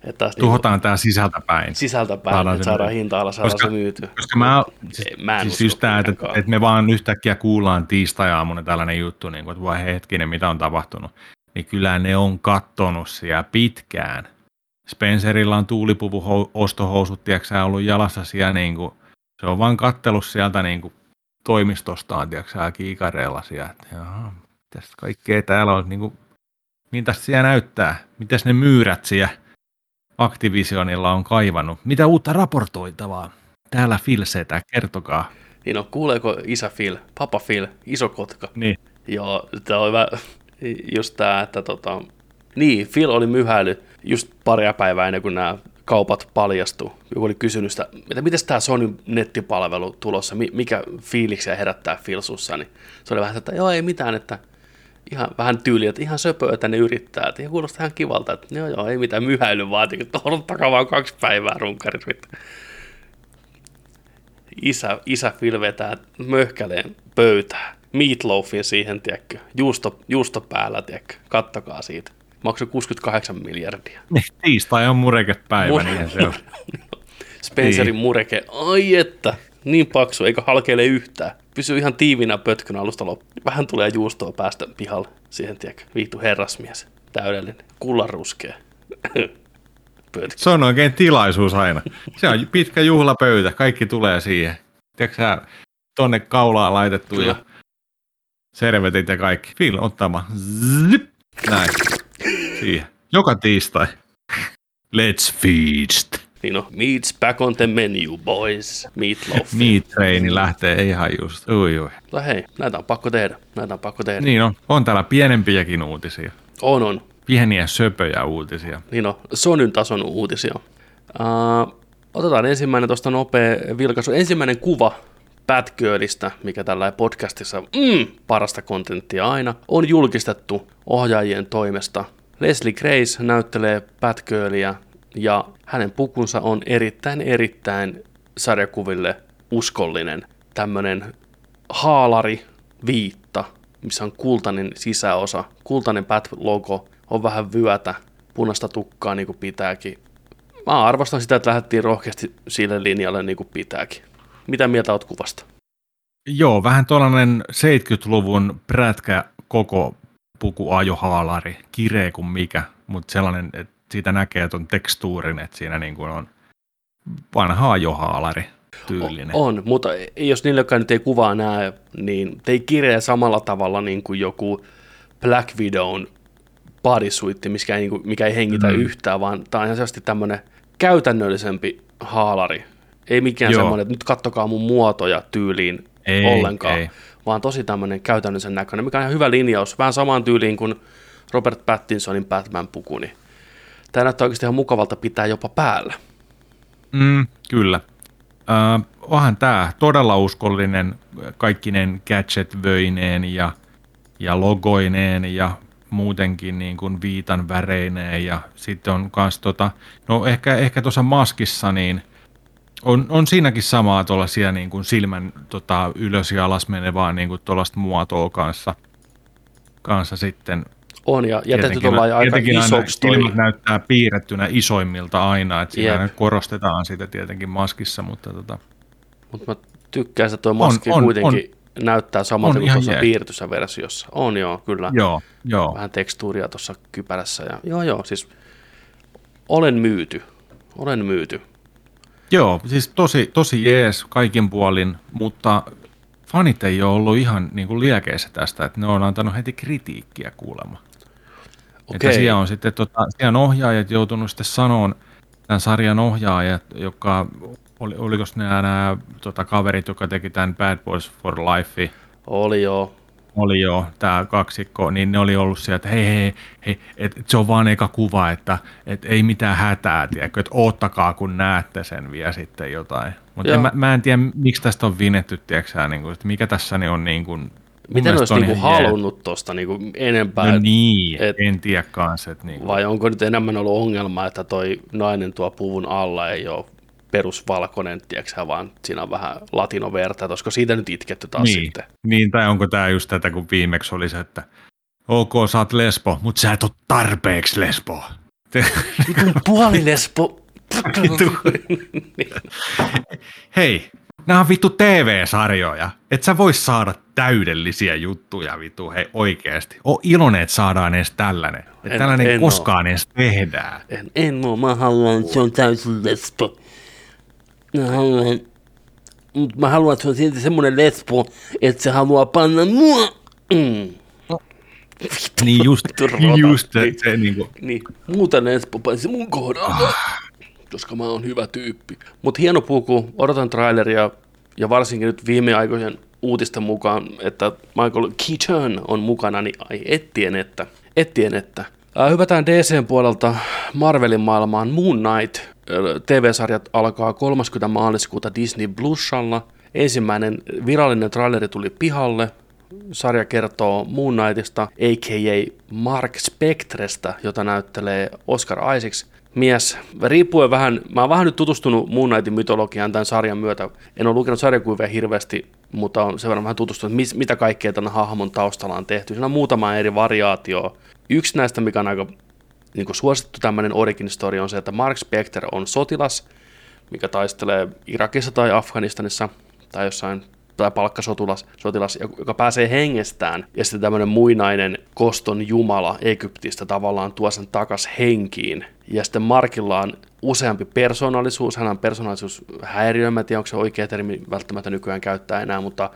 Että taas Tuhotaan niin tämä sisältäpäin. Sisältäpäin, saadaan että saadaan hinta alas, saadaan koska, se myyty. Koska mä, siis, Ei, mä en siis just tämä, että, että, me vaan yhtäkkiä kuullaan tiistai-aamuna tällainen juttu, niin kuin, että vai hetkinen, mitä on tapahtunut. Niin kyllä ne on kattonut siellä pitkään. Spencerilla on tuulipuvu ostohousut, tiedätkö ollut jalassa siellä niin kuin – se on vaan kattellut sieltä niin kuin toimistostaan, tiedätkö kiikareilla siellä, että jaha, mitäs kaikkea täällä on, niin kuin, miltä siellä näyttää, mitäs ne myyrät siellä Activisionilla on kaivannut, mitä uutta raportoitavaa täällä Phil Setä, kertokaa. Niin no, kuuleeko isä Phil, papa Phil, iso kotka? Niin. Joo, tämä on hyvä, just tämä, että tota, niin, Phil oli myhäily just paria päivää ennen kuin nämä kaupat paljastu. Joku oli kysynyt sitä, että miten tämä Sony nettipalvelu tulossa, mikä fiiliksiä herättää Filsussa, niin se oli vähän, että joo ei mitään, että ihan vähän tyyliä, että ihan söpöä, että ne yrittää, että kuulostaa ihan kivalta, että joo joo, ei mitään myhäily vaatii, että odottakaa vaan kaksi päivää runkarit. Isä, isä Phil vetää möhkäleen pöytää, meatloafin siihen, tiedätkö, juusto, juusto päällä, tiedätkö, kattokaa siitä maksoi 68 miljardia. Niin, tiistai on murekepäivä, Mure- niin se on. [LAUGHS] Spencerin niin. mureke, ai että, niin paksu, eikä halkeile yhtään. Pysyy ihan tiivinä pötkön alusta loppuun. Vähän tulee juustoa päästä pihalle siihen, tiedätkö, viitu herrasmies. Täydellinen, kullanruskea. [LAUGHS] Se on oikein tilaisuus aina. Se on pitkä juhlapöytä, kaikki tulee siihen. Tiedätkö sä, tonne kaulaan laitettu Kyllä. ja servetit ja kaikki. Phil ottama. Zip. Näin siihen. Joka tiistai. Let's feast. Niin on, meat's back on the menu, boys. Meatloaf. Meat traini lähtee ihan just. Ui, ui. Mutta hei, näitä on pakko tehdä. Näitä on pakko tehdä. Niin on. On täällä pienempiäkin uutisia. On, on. Pieniä söpöjä uutisia. Niin on. Sonyn tason uutisia. Uh, otetaan ensimmäinen tuosta nopea vilkaisu. Ensimmäinen kuva Batgirlistä, mikä tällä podcastissa mm, parasta kontenttia aina, on julkistettu ohjaajien toimesta – Leslie Grace näyttelee Batgirlia ja hänen pukunsa on erittäin erittäin sarjakuville uskollinen. Tämmönen haalari viitta, missä on kultainen sisäosa, kultainen Bat-logo, on vähän vyötä, punaista tukkaa niin kuin pitääkin. Mä arvostan sitä, että lähdettiin rohkeasti sille linjalle niin kuin pitääkin. Mitä mieltä oot kuvasta? Joo, vähän tuollainen 70-luvun prätkä koko puku ajohaalari, kireä kuin mikä, mutta sellainen, että siitä näkee on tekstuurin, että siinä niin kuin on vanha ajohaalari tyylinen. On, mutta jos niille, jotka nyt ei kuvaa näe, niin ei kireä samalla tavalla niin kuin joku Black Widown bodysuitti, mikä ei, niinku, mikä ei hengitä Mm. mm. yhtään, vaan tämä on ihan selvästi tämmöinen käytännöllisempi haalari. Ei mikään Joo. semmoinen, että nyt kattokaa mun muotoja tyyliin Ei, ollenkaan, ei. Vaan tosi tämmöinen käytännöllisen näköinen, mikä on ihan hyvä linjaus. Vähän samaan tyyliin kuin Robert Pattinsonin Batman-puku, niin tämä näyttää oikeasti ihan mukavalta pitää jopa päällä. Mm, kyllä. Äh, onhan tämä todella uskollinen kaikkinen gadget-vöineen ja, ja logoineen ja muutenkin niin kuin viitan väreineen ja sitten on kans tota, no ehkä, ehkä tuossa maskissa niin on, on siinäkin samaa tuollaisia niin kuin silmän tota, ylös ja alas menevää niin kuin tuollaista muotoa kanssa, kanssa sitten On, ja jätetty tuolla aika isoksi toi. Silmät näyttää piirrettynä isoimmilta aina, että siinä aina korostetaan sitä tietenkin maskissa, mutta tota, Mutta mä tykkään, että tuo maski on, kuitenkin näyttää samalta on kuin tuossa piirretyssä versiossa. On joo, kyllä. joo, joo. Vähän tekstuuria tuossa kypärässä. Ja, joo, joo, siis olen myyty. Olen myyty. Joo, siis tosi, tosi jees kaikin puolin, mutta fanit ei ole ollut ihan niin kuin liekeissä tästä, että ne on antanut heti kritiikkiä kuulemma. Että Okei. siellä on sitten tota, siellä on ohjaajat joutunut sitten sanoon, tämän sarjan ohjaajat, joka, oli, oliko nämä, nämä tota, kaverit, jotka teki tämän Bad Boys for Life, Oli joo. Oli jo tämä kaksikko, niin ne oli ollut siellä, että hei, hei, hei et, et se on vaan eka kuva, että et ei mitään hätää, tiedätkö, että oottakaa kun näette sen vielä sitten jotain. Mutta mä, mä, en tiedä, miksi tästä on vinetty, tiedätkö niin kuin, että mikä tässä niin on niin kuin, Miten mielestä olisi niinku halunnut tuosta niinku enempää? No niin, et- en tiedä kanssa, että niin kuin, Vai onko nyt enemmän ollut ongelma, että toi nainen tuo puvun alla ei ole perusvalkoinen, tiedätkö vaan siinä on vähän latinoverta, että olisiko siitä nyt itketty taas niin, sitten? niin, tai onko tämä just tätä, kun viimeksi oli se, että ok, sä oot lesbo, mutta sä et ole tarpeeksi lesbo. Vitun puolilesbo. Hei, nämä on vittu TV-sarjoja. Et sä vois saada täydellisiä juttuja vittu, hei oikeesti. O iloinen, että saadaan edes tällainen. Et En- tällainen en koskaan edes tehdään. En, en oo, mä haluan, että se on täysin lesbo. Mä haluan, mut mä haluan, että se on silti semmonen lesbo, että se haluaa panna mua. Mm. Niin just, [LAUGHS] Vittu rotat. just se, Niin. se niinku, Niin, muuta lesbo paitsi mun kohdalla, koska mä oon hyvä tyyppi. Mut hieno puku, odotan traileria ja varsinkin nyt viime aikojen uutisten mukaan, että Michael Keaton on mukana, niin ai ettien että, ettien että. Hypätään DCn puolelta Marvelin maailmaan Moon Knight. TV-sarjat alkaa 30. maaliskuuta Disney Plusalla. Ensimmäinen virallinen traileri tuli pihalle. Sarja kertoo Moon Knightista, a.k.a. Mark Spectrestä, jota näyttelee Oscar Isaacs. Mies, riippuen vähän, mä oon vähän nyt tutustunut Moon Knightin mytologiaan tämän sarjan myötä. En ole lukenut sarjakuvia hirveästi, mutta on sen verran vähän tutustunut, mitä kaikkea tämän hahmon taustalla on tehty. Siinä on muutama eri variaatio. Yksi näistä, mikä on aika niin kuin suosittu tämmöinen origin story on se, että Mark Specter on sotilas, mikä taistelee Irakissa tai Afganistanissa tai jossain tai palkkasotilas, sotilas, joka pääsee hengestään, ja sitten tämmöinen muinainen koston jumala Egyptistä tavallaan tuo sen takas henkiin. Ja sitten Markilla on useampi persoonallisuus, hän on persoonallisuushäiriö, mä en tiedä, onko se oikea termi välttämättä nykyään käyttää enää, mutta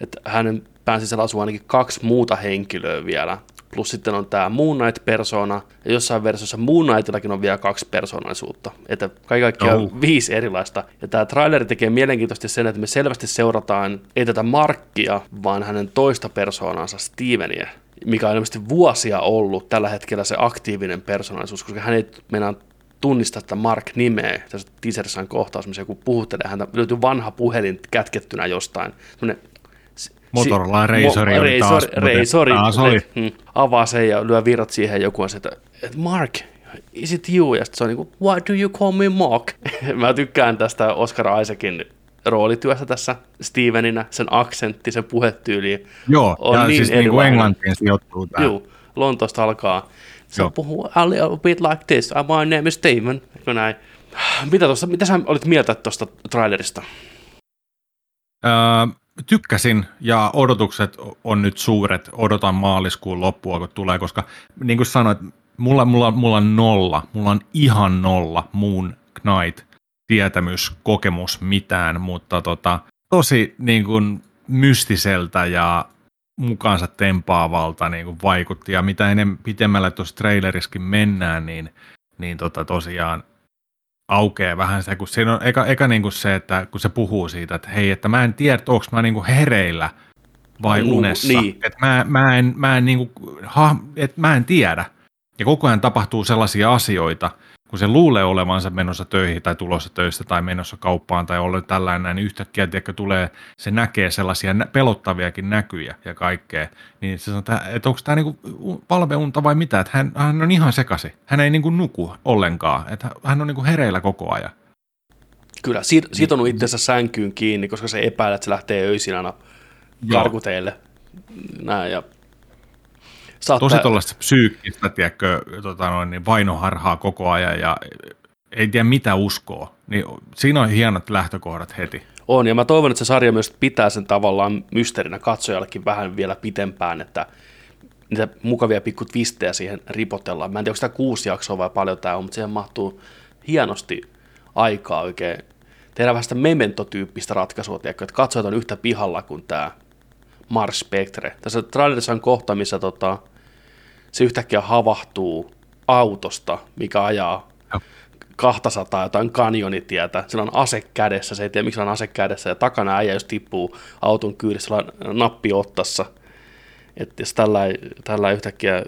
että hänen pään sisällä asuu ainakin kaksi muuta henkilöä vielä. Plus sitten on tämä Moon Knight-persona, ja jossain versiossa Moon Knightillakin on vielä kaksi persoonallisuutta. Että kaikki kaikkiaan Oh. viisi erilaista. Ja tämä traileri tekee mielenkiintoisesti sen, että me selvästi seurataan ei tätä Markkia, vaan hänen toista persoonansa Steveniä, mikä on ilmeisesti vuosia ollut tällä hetkellä se aktiivinen persoonallisuus, koska hän ei meinaa tunnista tätä Mark-nimeä. Tässä teaserissa on kohtaus, missä joku puhuttelee häntä. Löytyy vanha puhelin kätkettynä jostain. Semmoinen Motorola oli taas, Razor, mutta Razor, taas oli. Hmm, avaa sen ja lyö virrat siihen joku on se, että, Mark, is it you? Ja sitten se on niin kuin, why do you call me Mark? [LAUGHS] Mä tykkään tästä Oscar Isaacin roolityössä tässä Steveninä, sen aksentti, sen puhetyyli. Joo, on ja niin siis niinku erilainen. englantiin sijoittuu tää. Joo, Lontoosta alkaa. Se Joo. puhuu a little bit like this. Uh, My name is Steven. Eikö näin? Mitä, tosta, mitä sä olit mieltä tuosta trailerista? Öö, tykkäsin ja odotukset on nyt suuret. Odotan maaliskuun loppua, kun tulee, koska niin kuin sanoit, mulla, mulla, mulla on nolla, mulla on ihan nolla Moon Knight tietämys, kokemus, mitään, mutta tota, tosi niin kuin mystiseltä ja mukaansa tempaavalta niin kuin vaikutti. Ja mitä enemmän pitemmälle tuossa traileriskin mennään, niin, niin tota tosiaan aukeaa vähän se, kun siinä on eka, eka niin kuin se, että kun se puhuu siitä, että hei, että mä en tiedä, onko mä niin kuin hereillä vai unessa. Niin. Että mä, mä en, mä en, niin kuin, ha, että mä en tiedä. Ja koko ajan tapahtuu sellaisia asioita, kun se luulee olevansa menossa töihin tai tulossa töistä tai menossa kauppaan tai olla tällainen, niin yhtäkkiä tiedätkö, tulee, se näkee sellaisia pelottaviakin näkyjä ja kaikkea, niin se sanoo, että onko tämä niinku palveunta vai mitä, että hän, hän on ihan sekasi, hän ei niinku nuku ollenkaan, että hän on niinku hereillä koko ajan. Kyllä, siitä, siitä on itsensä sänkyyn kiinni, koska se epäilee, että se lähtee öisin aina karkuteille. Näin, ja Saattaa... Tosi tuollaista psyykkistä, tiedätkö, tota noin, niin vainoharhaa koko ajan ja ei tiedä mitä uskoo. Niin siinä on hienot lähtökohdat heti. On, ja mä toivon, että se sarja myös pitää sen tavallaan mysteerinä katsojallekin vähän vielä pitempään, että niitä mukavia pikku twistejä siihen ripotellaan. Mä en tiedä, onko tämä kuusi jaksoa vai paljon tämä on, mutta siihen mahtuu hienosti aikaa oikein. Tehdään vähän sitä memento-tyyppistä ratkaisua, tiedätkö, että katsojat on yhtä pihalla kuin tämä Mars Spectre. Tässä trailerissa on kohta, missä tota, se yhtäkkiä havahtuu autosta, mikä ajaa 200 jotain kanjonitietä. Sillä on ase kädessä, se ei tiedä miksi on ase kädessä, ja takana äijä, jos tippuu auton kyydissä, on nappi ottassa. Että jos tällä, tällä yhtäkkiä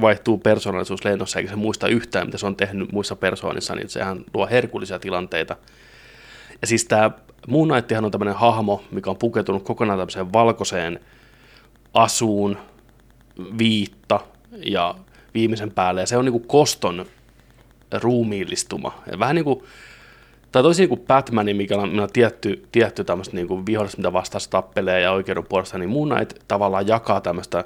vaihtuu persoonallisuus lennossa, eikä se muista yhtään, mitä se on tehnyt muissa persoonissa, niin sehän luo herkullisia tilanteita. Ja siis tämä Moon on tämmöinen hahmo, mikä on pukeutunut kokonaan tämmöiseen valkoiseen asuun, viitta, ja viimeisen päälle, ja se on niin kuin koston ruumiillistuma. Ja vähän niin kuin, tai toisin niin kuin Batman, mikä on, on tietty, tietty tämmöistä niin kuin vihollista, mitä vastaan tappelee ja oikeuden puolesta, niin Moon Knight tavallaan jakaa tämmöistä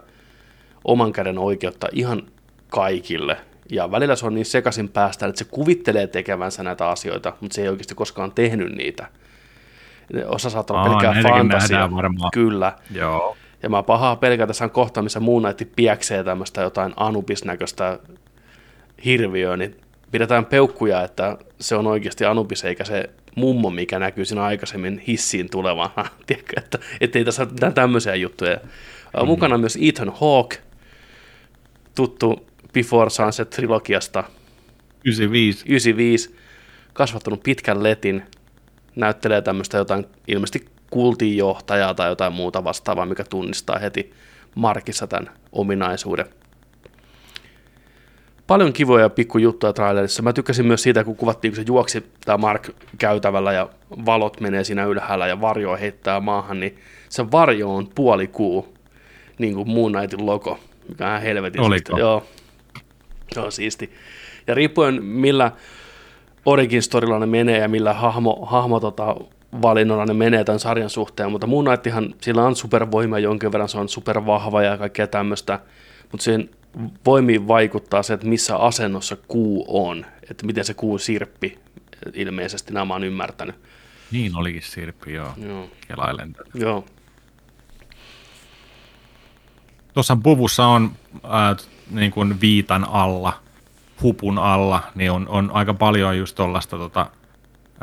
oman käden oikeutta ihan kaikille. Ja välillä se on niin sekaisin päästä, että se kuvittelee tekevänsä näitä asioita, mutta se ei oikeasti koskaan tehnyt niitä. Osa saattaa olla pelkkää fantasia. Kyllä. Joo. Ja mä pahaa pelkää, tässä on kohta, missä Moon Knight pieksee tämmöistä jotain Anubis-näköistä hirviöä, niin pidetään peukkuja, että se on oikeasti Anubis eikä se mummo, mikä näkyy siinä aikaisemmin hissiin tulevana. [LAUGHS] Tiedätkö, että ettei tässä ole tämmöisiä juttuja. Mm. Mukana myös Ethan Hawke, tuttu Before Sunset-trilogiasta. 95. 95. Kasvattanut pitkän letin, näyttelee tämmöistä jotain ilmeisesti kultinjohtajaa tai jotain muuta vastaavaa, mikä tunnistaa heti Markissa tämän ominaisuuden. Paljon kivoja pikkujuttuja trailerissa. Mä tykkäsin myös siitä, kun kuvattiin, kun se juoksi tämä Mark käytävällä ja valot menee siinä ylhäällä ja varjo heittää maahan, niin se varjo on puolikuu, niin kuin Moon Knightin logo, mikä on helvetin. Oliko? Joo, se on siisti. Ja riippuen millä origin storylla ne menee ja millä hahmo, hahmo tota, valinnolla ne menee tämän sarjan suhteen, mutta Moon Knightihan, sillä on supervoima jonkin verran, se on supervahva ja kaikkea tämmöistä, mutta siihen voimiin vaikuttaa se, että missä asennossa kuu on, että miten se kuu sirppi ilmeisesti, nämä on ymmärtänyt. Niin olikin sirppi, joo. joo. Kelailen Joo. Tuossa puvussa on äh, niin kuin viitan alla, hupun alla, niin on, on aika paljon just tuollaista tota,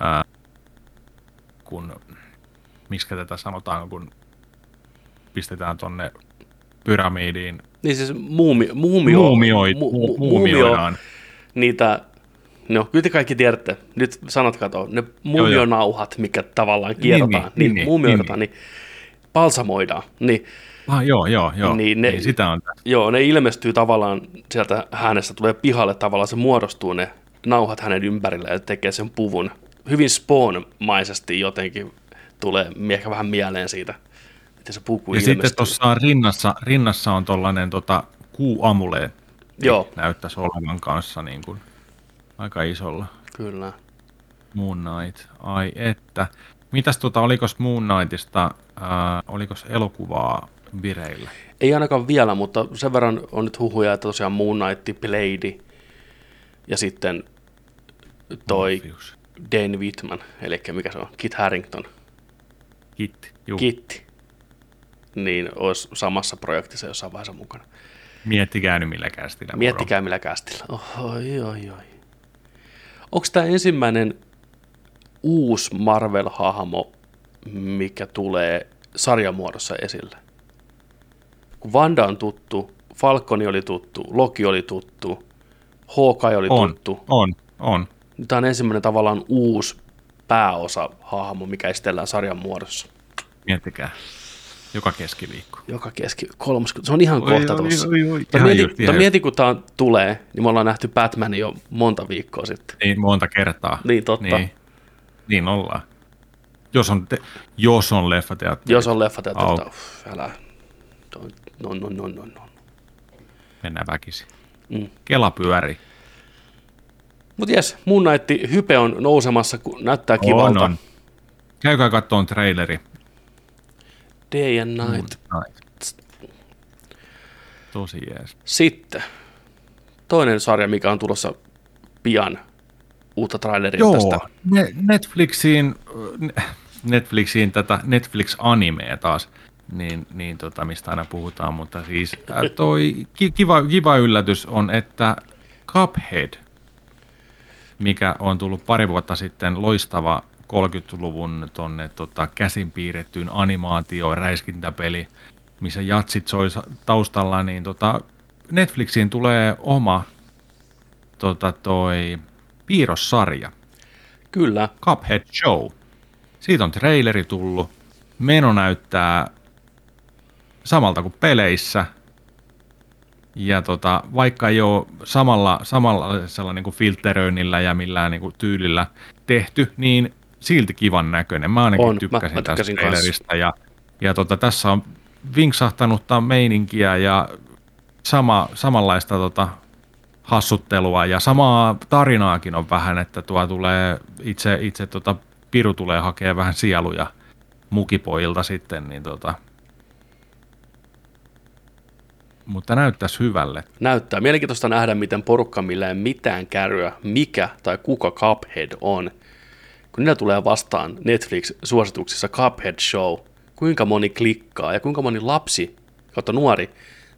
äh, kun, miksi tätä sanotaan, kun pistetään tonne pyramidiin. Niin siis muumi, muumio, muumioid, mu, mu, muumioidaan. Niitä, no kyllä te kaikki tiedätte, nyt sanat kato, ne muumionauhat, mikä tavallaan kierrotaan, niin, niin, niin, muumioidaan, niin, niin palsamoidaan, niin Ah, joo, joo, joo. Niin ne, niin sitä on. Joo, ne ilmestyy tavallaan sieltä hänestä, tulee pihalle tavallaan, se muodostuu ne nauhat hänen ympärille ja tekee sen puvun hyvin Spawn-maisesti jotenkin tulee ehkä vähän mieleen siitä, miten se puku Ja ilmestyy. sitten tuossa rinnassa, rinnassa on tuollainen tota, kuuamuleen. Joo. Näyttäisi olevan kanssa niin kuin, aika isolla. Kyllä. Moon Knight, ai että. Mitäs tota, olikos Moon Knightista, äh, olikos elokuvaa vireillä? Ei ainakaan vielä, mutta sen verran on nyt huhuja, että tosiaan Moon Knight, Blade ja sitten toi Morpheus. Dane Whitman, eli mikä se on, Kit Harrington. Kit, juu. Kit. Niin olisi samassa projektissa jossain vaiheessa mukana. Miettikää nyt millä kästillä. Miettikää millä kästillä. Oi, oi, oi. Onko tämä ensimmäinen uusi Marvel-hahmo, mikä tulee sarjamuodossa esille? kun Vanda on tuttu, Falconi oli tuttu, Loki oli tuttu, Hawkeye oli On, tuttu. on, on. Nyt Tämä on ensimmäinen tavallaan uusi pääosa hahmo, mikä esitellään sarjan muodossa. Miettikää. Joka keskiviikko. Joka keski, kolmas, se on ihan kohta tuossa. oi, oi. Mutta Ihan mieti, just, mieti, kun tämä tulee, niin me ollaan nähty Batman jo monta viikkoa sitten. Niin monta kertaa. Niin, totta. Niin, niin ollaan. Jos on, te, jos on leffateatteri, Jos on leffa Au. tätä, älä. No, no, no, no, no. mennään väkisin. Mm. Kela pyörii. Mutta jes, Moon Knight hype on nousemassa, kun näyttää kivalta. On, on. Käykää kattoon traileri. Day and Night. Nice. Tosi jees. Sitten toinen sarja, mikä on tulossa pian uutta traileria Joo, tästä. ne, Netflixiin, Netflixiin tätä Netflix-animea taas, niin, niin tota, mistä aina puhutaan, mutta siis äh, toi ki- kiva, kiva yllätys on, että Cuphead, mikä on tullut pari vuotta sitten loistava 30-luvun tonne tota, käsin piirrettyyn animaatio räiskintäpeli, missä jatsit soi taustalla, niin tota, Netflixiin tulee oma tota, toi piirrossarja, Kyllä, Cuphead Show. Siitä on traileri tullut. Meno näyttää samalta kuin peleissä. Ja tota, vaikka ei ole samalla, samalla niin kuin filteröinnillä ja millään niin kuin tyylillä tehty, niin silti kivan näköinen. Mä ainakin On, mä- tykkäsin mä tästä tykkäsin trailerista. Ja, ja tota, tässä on vinksahtanutta meininkiä ja sama, samanlaista tota, hassuttelua ja samaa tarinaakin on vähän, että tuo tulee itse, itse tota, Piru tulee hakea vähän sieluja mukipoilta sitten, niin tota, mutta näyttäisi hyvälle. näyttää. Mielenkiintoista nähdä, miten porukka, millä ei mitään kärryä, mikä tai kuka Cuphead on. Kun niillä tulee vastaan Netflix-suosituksissa Cuphead Show, kuinka moni klikkaa ja kuinka moni lapsi kautta nuori,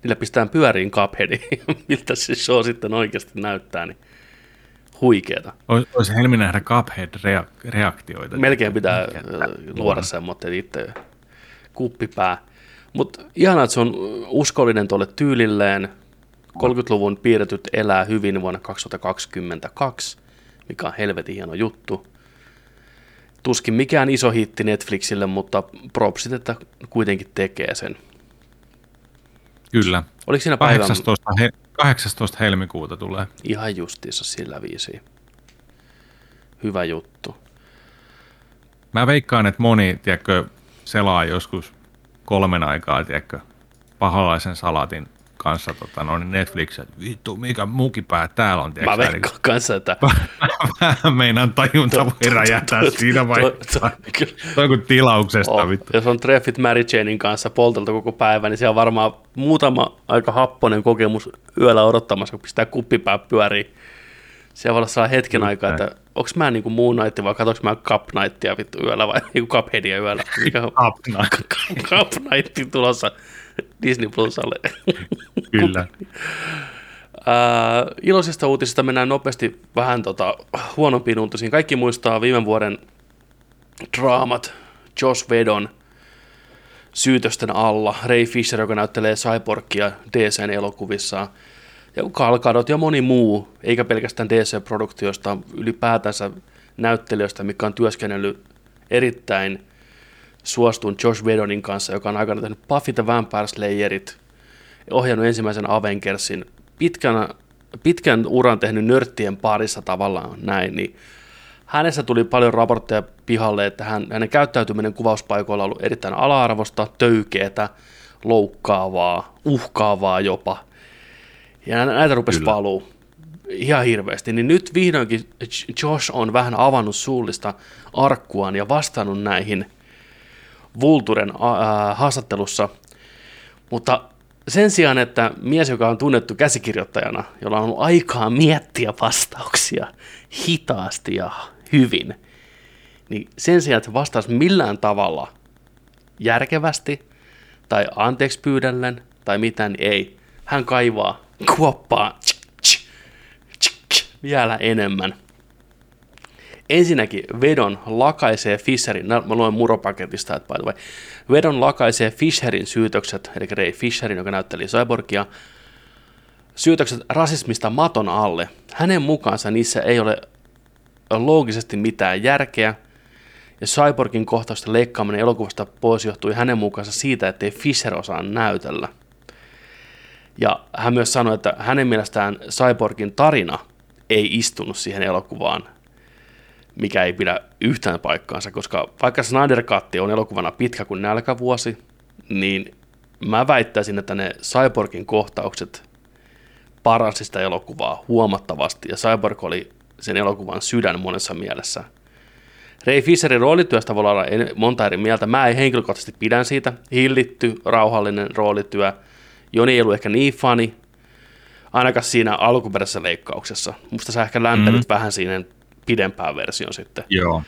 niillä pistetään pyöriin Cupheadin, [LAUGHS] miltä se show sitten oikeasti näyttää, niin huikeeta. Olisi helmi nähdä Cuphead-reaktioita. Melkein pitää tää luoda semmoinen itse kuppipää. Mutta ihanaa, että se on uskollinen tuolle tyylilleen. 30-luvun piirretyt elää hyvin vuonna 2022, mikä on helvetin hieno juttu. Tuskin mikään iso hitti Netflixille, mutta propsit, että kuitenkin tekee sen. Kyllä. Oliko siinä päivän 18, he, 18 helmikuuta tulee. ihan justiinsa sillä viisi? Hyvä juttu. Mä veikkaan, että moni, tiedätkö, selaa joskus kolmen aikaa, tiedätkö, pahalaisen salatin kanssa tota, no, niin Netflix, että vittu, mikä mukipää täällä on, tiedätkö, Mä sä, veikkaan kanssa, että [LAUGHS] niin meinaan tajunta voi räjähtää siinä vaiheessa. Toi [LAUGHS] kuin tilauksesta, Oh, vittu. jos on treffit Mary Janein kanssa poltelta koko päivä, niin siellä on varmaan muutama aika happonen kokemus yöllä odottamassa, kun pistää kuppipää pyöriin. Siellä voi olla sellainen hetken Just aikaa, että onko mä niinku Moon Knight vai katsoinko mä Cup Nightia vittu yöllä vai [LAUGHS] niinku Cupheadia yöllä. [LAUGHS] Mikä on Apna, Cup Night [LAUGHS] tulossa Disney Plusalle. kyllä. Ää, iloisista uutisista mennään nopeasti vähän tota, huonompiin uutisiin. Kaikki muistaa viime vuoden draamat Josh Vedon syytösten alla. Ray Fisher, joka näyttelee Cyborgia DCn elokuvissa. Ja Gal Gadot ja moni muu, eikä pelkästään DC-produktiosta, ylipäätänsä näyttelijöistä, mikä on työskennellyt erittäin suostun Josh Vedonin kanssa, joka on aikana tehnyt Buffy the Vampire Slayerit, ohjannut ensimmäisen Avengersin, pitkän, pitkän uran tehnyt nörttien parissa tavallaan näin, niin hänessä tuli paljon raportteja pihalle, että hän, hänen käyttäytyminen kuvauspaikoilla on ollut erittäin ala-arvosta, töykeetä, loukkaavaa, uhkaavaa jopa. Ja nä- näitä rupesi Kyllä. valuu ihan hirveästi. Niin nyt vihdoinkin Josh on vähän avannut suullista arkkuaan ja vastannut näihin Vulturen haastattelussa. Mutta sen sijaan, että mies, joka on tunnettu käsikirjoittajana, jolla on ollut aikaa miettiä vastauksia hitaasti ja hyvin, niin sen sijaan, että vastaisi millään tavalla järkevästi tai anteeksi pyydellen tai mitään, niin ei. Hän kaivaa kuoppaa vielä enemmän. Ensinnäkin Vedon lakaisee Fisherin, mä luen muropaketista, että by the way, Vedon lakaisee Fisherin syytökset, eli Ray Fisherin, joka näytteli Cyborgia, syytökset rasismista maton alle. Hänen mukaansa niissä ei ole loogisesti mitään järkeä, ja Cyborgin kohtausten leikkaaminen elokuvasta pois johtui hänen mukaansa siitä, ettei Fisher osaa näytellä. Ja hän myös sanoi, että hänen mielestään Cyborgin tarina ei istunut siihen elokuvaan, mikä ei pidä yhtään paikkaansa, koska vaikka Snyder Cut on elokuvana pitkä kuin nälkävuosi, niin mä väittäisin, että ne Cyborgin kohtaukset paransi sitä elokuvaa huomattavasti, ja Cyborg oli sen elokuvan sydän monessa mielessä. Ray Fisherin roolityöstä voi olla monta eri mieltä. Mä en henkilökohtaisesti pidän siitä. Hillitty, rauhallinen roolityö. Joni ei ollut ehkä niin fani, ainakaan siinä alkuperäisessä leikkauksessa. Musta sä ehkä lämpennyt mm. vähän siinä pidempään version sitten. Joo.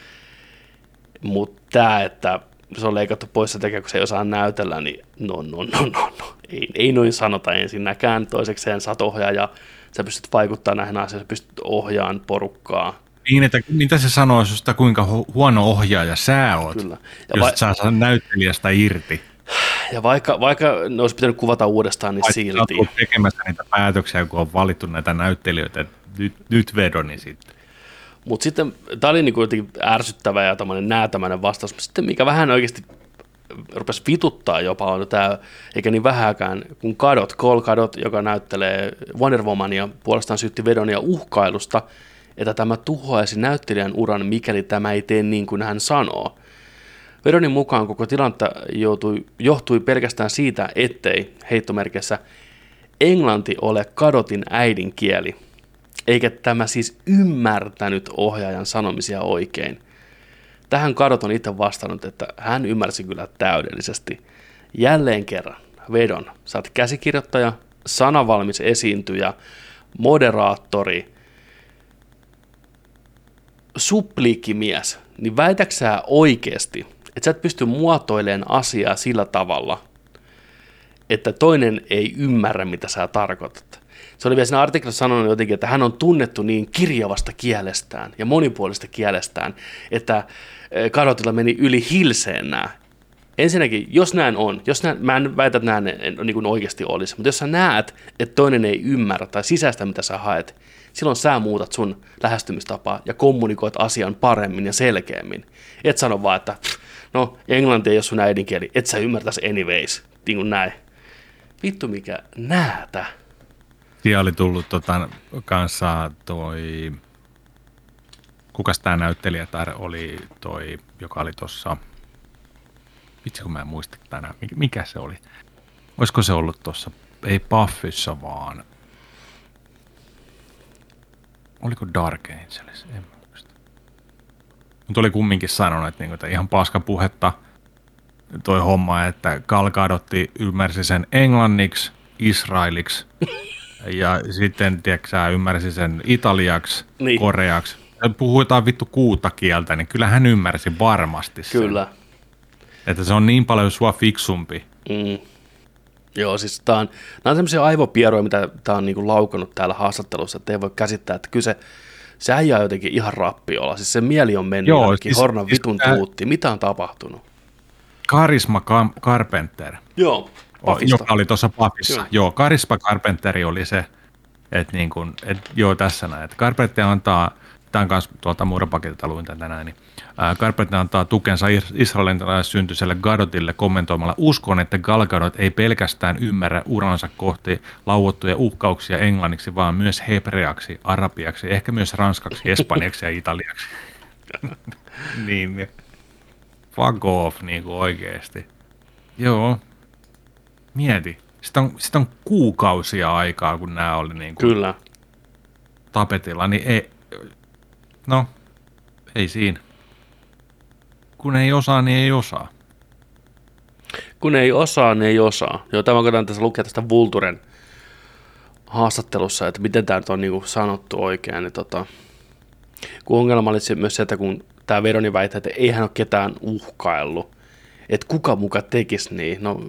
Mutta tämä, että se on leikattu pois sen takia, kun se ei osaa näytellä, niin no, no, no, no, no. Ei, ei noin sanota ensinnäkään. Toisekseen sä ohjaaja, sä pystyt vaikuttamaan näihin asioihin, sä pystyt ohjaamaan porukkaa. Niin, että mitä se sanoo susta, kuinka huono ohjaaja sä oot, Kyllä. Ja jos va- sä saa näyttelijästä irti. [SIGHS] Ja vaikka, vaikka ne olisi pitänyt kuvata uudestaan, niin Vai silti. Olet tekemässä niitä päätöksiä, kun on valittu näitä näyttelijöitä, nyt, nyt vedoni sitten. Mutta sitten tämä oli niinku jotenkin ärsyttävä ja tämmöinen näätämäinen vastaus. Sitten mikä vähän oikeasti rupesi vituttaa jopa on tämä, eikä niin vähäkään, kun Kadot, Cole Kadot, joka näyttelee Wonder Womania, puolestaan syytti Vedonia uhkailusta, että tämä tuhoaisi näyttelijän uran, mikäli tämä ei tee niin kuin hän sanoo. Veronin mukaan koko tilanta joutui, johtui pelkästään siitä, ettei, heittomerkissä, englanti ole kadotin äidinkieli, eikä tämä siis ymmärtänyt ohjaajan sanomisia oikein. Tähän kadot on itse vastannut, että hän ymmärsi kyllä täydellisesti. Jälleen kerran, vedon, oot käsikirjoittaja, sanavalmis esiintyjä, moderaattori, supliikkimies, niin väitäksää oikeasti, että sä et pysty muotoilemaan asiaa sillä tavalla, että toinen ei ymmärrä, mitä sä tarkoitat. Se oli vielä siinä artikkelissa sanonut jotenkin, että hän on tunnettu niin kirjavasta kielestään ja monipuolista kielestään, että eh, Karotilla meni yli hilseen nämä. Ensinnäkin, jos näin on, jos näin, mä en väitä, että näin niin kuin oikeasti olisi, mutta jos sä näet, että toinen ei ymmärrä tai sisäistä, mitä sä haet, silloin sä muutat sun lähestymistapaa ja kommunikoit asian paremmin ja selkeämmin. Et sano vaan, että no, englanti ei ole sun äidinkieli, et sä ymmärtäisi anyways, niin kuin näin. Vittu mikä näätä. Siellä oli tullut tota, kanssa toi, kukas tämä näyttelijä oli toi, joka oli tuossa, vitsi kun mä en muista tänään, mikä se oli. Olisiko se ollut tuossa, ei Buffyssa vaan, oliko Dark Angels, en muista. Mutta oli kumminkin sanonut, että, niinku, että ihan paska puhetta toi homma, että Kalkadotti ymmärsi sen englanniksi, israeliksi ja sitten, tiedätkö ymmärsi sen italiaksi, niin. koreaksi. Puhutaan vittu kuuta kieltä, niin kyllä hän ymmärsi varmasti sen. Kyllä. Että se on niin paljon sua fiksumpi. Mm. Joo, siis tämä on, nämä on sellaisia aivopieroja, mitä tämä on niinku laukannut täällä haastattelussa, että ei voi käsittää, että kyse se äijä jotenkin ihan rappiolla. Siis se mieli on mennyt Joo, siis, hornan siis, vitun siis, tuutti. Mitä on tapahtunut? Karisma Carpenter. Joo. Pafista. joka oli tuossa Pafissa. Joo. joo, Karisma Carpenteri oli se, että niin kuin, et, joo tässä näin, että Carpenter antaa, tämän kanssa tuolta muurapaketilta luin tänään, niin Carpenter antaa tukensa Israelin syntyiselle Gadotille kommentoimalla, uskon, että Gal Gadot ei pelkästään ymmärrä uransa kohti lauottuja uhkauksia englanniksi, vaan myös hebreaksi, arabiaksi, ehkä myös ranskaksi, espanjaksi ja italiaksi. [LAUGHS] niin, fuck off niin kuin oikeasti. Joo, Mieti. Sitä on, sitä on kuukausia aikaa, kun nämä oli niin kuin Kyllä. tapetilla, niin ei, no, ei siinä. Kun ei osaa, niin ei osaa. Kun ei osaa, niin ei osaa. Joo, tämä on tässä lukea tästä Vulturen haastattelussa, että miten tämä nyt on niin sanottu oikein. Niin tota, kun ongelma oli myös se, että kun tämä Veroni väittää, että ei hän ole ketään uhkaillut, että kuka muka tekisi niin. No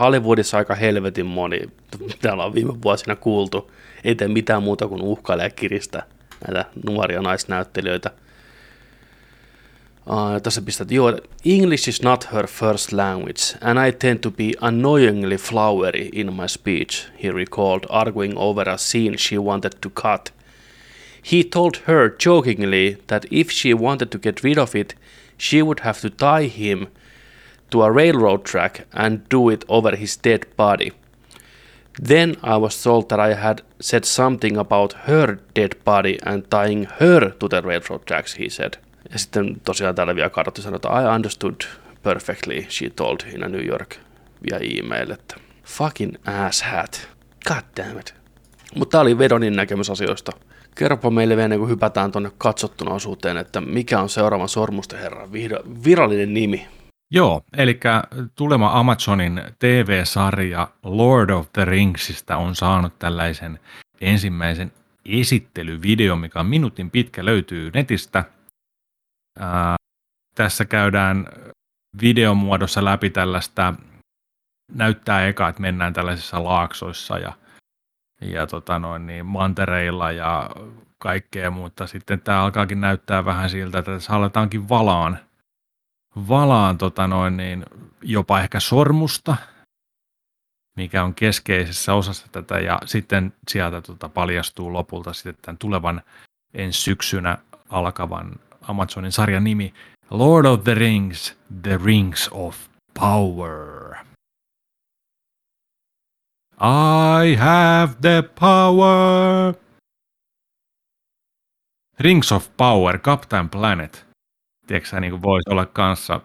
Hollywoodissa aika helvetin moni, mitä ollaan viime vuosina kuultu, ei tee mitään muuta kuin uhkailla ja kiristä näitä nuoria naisnäyttelijöitä. Uh, tässä pistät, joo, English is not her first language, and I tend to be annoyingly flowery in my speech, he recalled, arguing over a scene she wanted to cut. He told her jokingly that if she wanted to get rid of it, she would have to tie him to a railroad track and do it over his dead body. Then I was told that I had said something about her dead body and tying her to the railroad tracks, he said. Ja sitten tosiaan täällä vielä kartti sanoi, että I understood perfectly, she told in a New York via email, että fucking asshat. God damn it. Mutta tää oli Vedonin näkemys asioista. Kerropa meille vielä kuin hypätään tuonne katsottuna osuuteen, että mikä on seuraavan sormusten herran virallinen nimi. Joo, eli tulema Amazonin TV-sarja Lord of the Ringsista on saanut tällaisen ensimmäisen esittelyvideo, mikä on minuutin pitkä, löytyy netistä. Ää, tässä käydään videomuodossa läpi tällaista, näyttää eka, että mennään tällaisissa laaksoissa ja, ja tota noin, niin mantereilla ja kaikkea, mutta sitten tämä alkaakin näyttää vähän siltä, että tässä aletaankin valaan valaan tota noin, niin jopa ehkä sormusta, mikä on keskeisessä osassa tätä, ja sitten sieltä tota paljastuu lopulta sitten tämän tulevan ensi syksynä alkavan Amazonin sarjan nimi Lord of the Rings, The Rings of Power. I have the power. Rings of Power, Captain Planet – tiedätkö niin kuin voisi olla kanssa,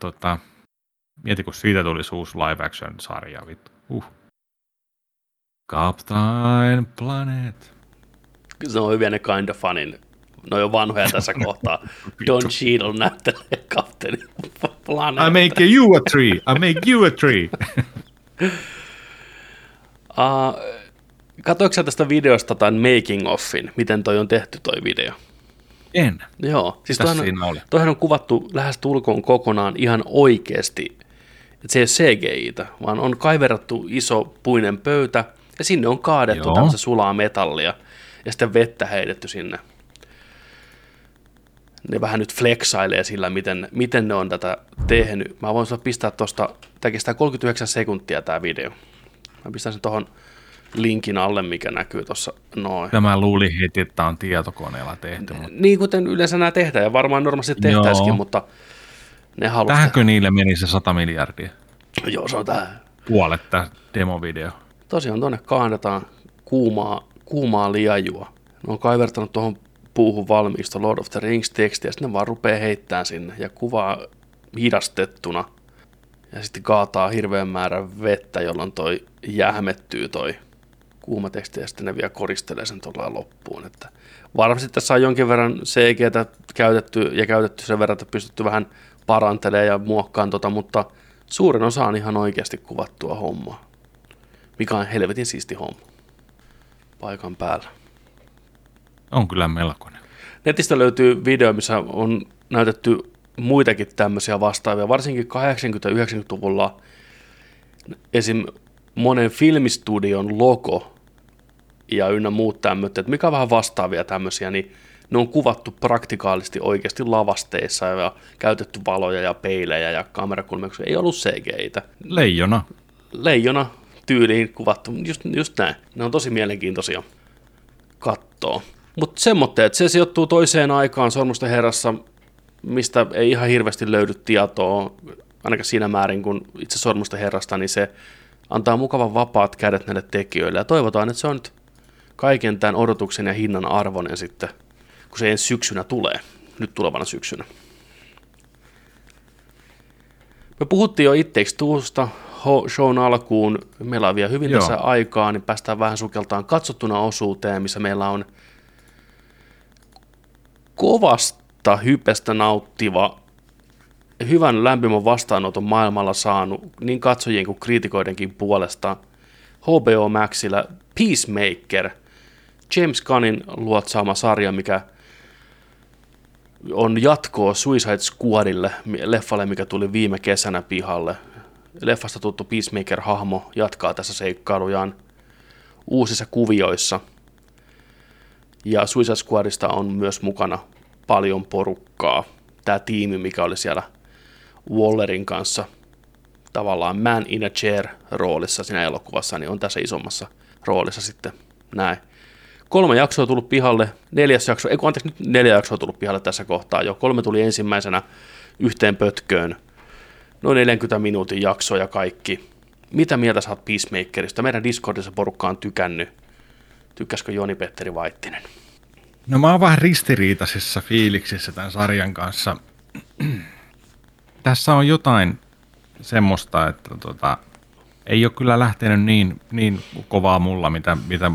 tota, mieti kun siitä tulisi uusi live action sarja, vittu. Uh. Captain Planet. Se on hyviä ne kind of funin. No jo vanhoja tässä kohtaa. [LAUGHS] Don Cheadle näyttelee Captain Planet. I make you a tree. I make you a tree. [LAUGHS] uh, Katoiko tästä videosta tämän making offin, miten toi on tehty toi video? En. Joo, siis toihan on, toihan on kuvattu lähes tulkoon kokonaan ihan oikeasti. Että se ei ole CGI-tä, vaan on kaiverattu iso puinen pöytä ja sinne on kaadettu Joo. tämmöistä sulaa metallia ja sitten vettä heitetty sinne. Ne vähän nyt flexailee sillä, miten, miten ne on tätä tehnyt. Mä voin pistää tuosta, tämä kestää 39 sekuntia tämä video. Mä pistän sen tuohon linkin alle, mikä näkyy tuossa noin. Tämä luuli heti, että on tietokoneella tehty. Mutta... Niin kuten yleensä nämä tehdään, ja varmaan normaalisti tehtäisikin, mutta ne halusivat. Tähänkö niille meni se 100 miljardia? Joo, se on tämä. Puolet tämä demovideo. Tosiaan tuonne kaannetaan kuumaa, kuumaa liajua. Ne on kaivertanut tuohon puuhun valmiista Lord of the Rings-tekstiä, ja sitten ne vaan rupeaa heittämään sinne, ja kuvaa hidastettuna, ja sitten kaataa hirveän määrän vettä, jolloin toi jähmettyy toi kuuma teksti ja sitten ne vielä koristelee sen tuolla loppuun. Että varmasti tässä on jonkin verran CGtä käytetty ja käytetty sen verran, että pystytty vähän parantelemaan ja muokkaamaan tota, mutta suurin osa on ihan oikeasti kuvattua hommaa, mikä on helvetin siisti homma paikan päällä. On kyllä melkoinen. Netistä löytyy video, missä on näytetty muitakin tämmöisiä vastaavia, varsinkin 80-90-luvulla esim. monen filmistudion logo ja ynnä muut tämmöiset, että mikä on vähän vastaavia tämmöisiä, niin ne on kuvattu praktikaalisesti oikeasti lavasteissa ja käytetty valoja ja peilejä ja kamerakulmia, ei ollut CGI-tä. Leijona. Leijona tyyliin kuvattu, just, just näin. Ne on tosi mielenkiintoisia kattoa. Mutta semmoitteet, että se sijoittuu toiseen aikaan Sormusten herrassa, mistä ei ihan hirveästi löydy tietoa, ainakaan siinä määrin kuin itse Sormusten herrasta, niin se antaa mukavan vapaat kädet näille tekijöille. Ja toivotaan, että se on nyt kaiken tämän odotuksen ja hinnan arvoinen sitten, kun se ensi syksynä tulee, nyt tulevana syksynä. Me puhuttiin jo itseksi tuosta shown alkuun, meillä on vielä hyvin Joo. tässä aikaa, niin päästään vähän sukeltaan katsottuna osuuteen, missä meillä on kovasta hypestä nauttiva, hyvän lämpimän vastaanoton maailmalla saanut niin katsojien kuin kriitikoidenkin puolesta HBO Maxilla Peacemaker – James Gunnin luotsaama sarja, mikä on jatkoa Suicide Squadille, leffalle, mikä tuli viime kesänä pihalle. Leffasta tuttu Peacemaker-hahmo jatkaa tässä seikkailujaan uusissa kuvioissa. Ja Suicide Squadista on myös mukana paljon porukkaa. tämä tiimi, mikä oli siellä Wallerin kanssa tavallaan man in a chair roolissa siinä elokuvassa, niin on tässä isommassa roolissa sitten näin. Kolme jaksoa tullut pihalle, neljäs jakso, ei kun anteeksi, nyt neljä jaksoa tullut pihalle tässä kohtaa jo. Kolme tuli ensimmäisenä yhteen pötköön, noin 40 minuutin jakso ja kaikki. Mitä mieltä saat Peacemakerista? Meidän Discordissa porukka on tykännyt. Tykkäskö Joni-Petteri Vaittinen? No mä oon vähän ristiriitaisissa fiiliksissä tämän sarjan kanssa. Tässä on jotain semmoista, että tota, ei ole kyllä lähtenyt niin, niin kovaa mulla, mitä, mitä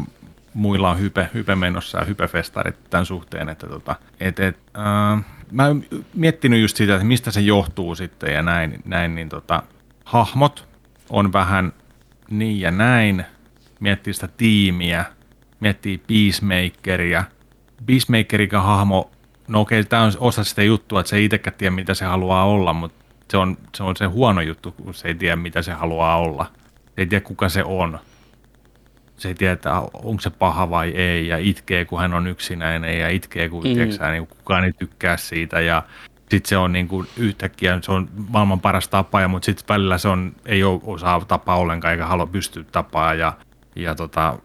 muilla on hype, hype menossa ja hypefestarit tämän suhteen, että tota, et, et, äh, mä oon miettinyt just sitä, että mistä se johtuu sitten ja näin, näin niin tota, hahmot on vähän niin ja näin, miettii sitä tiimiä, miettii Peacemakeria, Peacemakerikä hahmo, no okei, tämä on osa sitä juttua, että se ei itsekään tiedä, mitä se haluaa olla, mutta se on, se on se huono juttu, kun se ei tiedä, mitä se haluaa olla. Se ei tiedä, kuka se on se ei tiedä, että onko se paha vai ei, ja itkee, kun hän on yksinäinen, ja itkee, kun mm. tiedätkö, niin kukaan ei tykkää siitä, ja sitten se on niin kuin yhtäkkiä, se on maailman paras tapaja, mutta sitten välillä se on, ei ole osaa tapaa ollenkaan, eikä halua pystyä tapaa, ja, ja tota,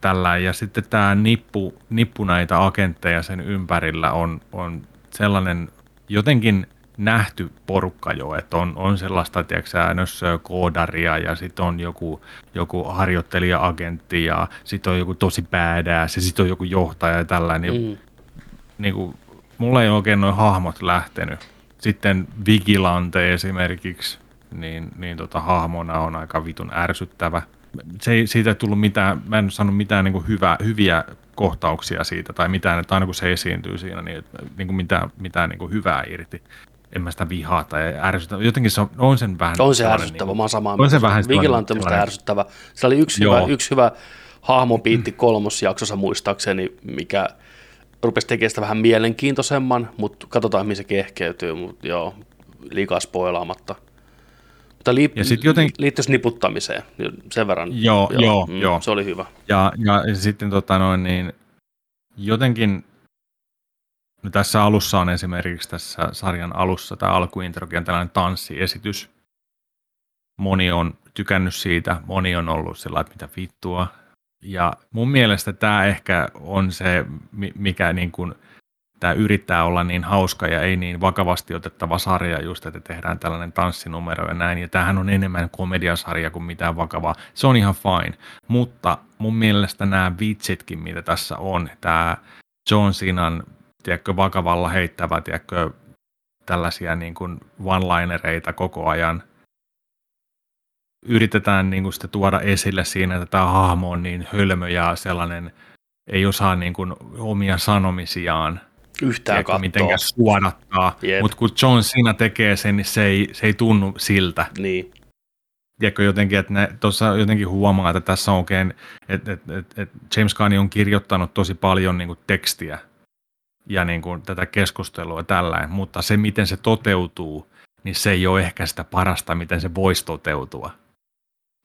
tällä. Ja sitten tämä nippu, nippu näitä agentteja sen ympärillä on, on sellainen jotenkin nähty porukka jo, että on, on sellaista, tiedätkö koodaria ja sitten on joku, joku harjoittelija-agentti ja sitten on joku tosi badass ja sitten on joku johtaja ja tällainen. Niin, mm. niin kuin, mulla ei oikein noin hahmot lähtenyt. Sitten Vigilante esimerkiksi, niin, niin tota, hahmona on aika vitun ärsyttävä. Se ei, siitä ei tullut mitään, mä en saanut mitään niin kuin hyvä, hyviä kohtauksia siitä tai mitään, että aina kun se esiintyy siinä, niin, niin kuin mitään, mitään niin kuin hyvää irti en mä sitä vihaa tai ärsytä. Jotenkin se on, on sen vähän... On se ärsyttävä, niin, mä oon samaa On se vähän Vigilante on ärsyttävä. Se oli yksi hyvä, yksi hyvä hahmopiitti [CLEARS THROAT] kolmosjaksossa muistaakseni, mikä rupesi tekemään sitä vähän mielenkiintoisemman, mutta katsotaan, mihin se kehkeytyy, mutta joo, liikaa spoilaamatta. Mutta liip- ja sit joten... liittyisi niputtamiseen, niin sen verran. Joo, joo, joo, mm, joo. Se oli hyvä. Ja, ja, ja sitten tota noin, niin jotenkin No tässä alussa on esimerkiksi tässä sarjan alussa tämä alkuintrokin tällainen tanssiesitys. Moni on tykännyt siitä, moni on ollut sillä että mitä vittua. Ja mun mielestä tämä ehkä on se, mikä niin kuin, tämä yrittää olla niin hauska ja ei niin vakavasti otettava sarja just, että tehdään tällainen tanssinumero ja näin. Ja tämähän on enemmän komediasarja kuin mitään vakavaa. Se on ihan fine. Mutta mun mielestä nämä vitsitkin, mitä tässä on, tämä John Sinan tiedätkö, vakavalla heittävä, tiedätkö, tällaisia niin kuin one-linereita koko ajan. Yritetään niin kuin sitä tuoda esille siinä, että tämä hahmo on niin hölmö ja sellainen, ei osaa niin kuin omia sanomisiaan yhtään katsoa. mitenkään suodattaa. Mutta kun John Cena tekee sen, niin se ei, se ei tunnu siltä. Niin. Tiedätkö jotenkin, että tuossa jotenkin huomaa, että tässä on oikein, että, että, että, että James Gunn on kirjoittanut tosi paljon niin kuin tekstiä ja niin kuin tätä keskustelua tällä, mutta se miten se toteutuu, niin se ei ole ehkä sitä parasta, miten se voisi toteutua.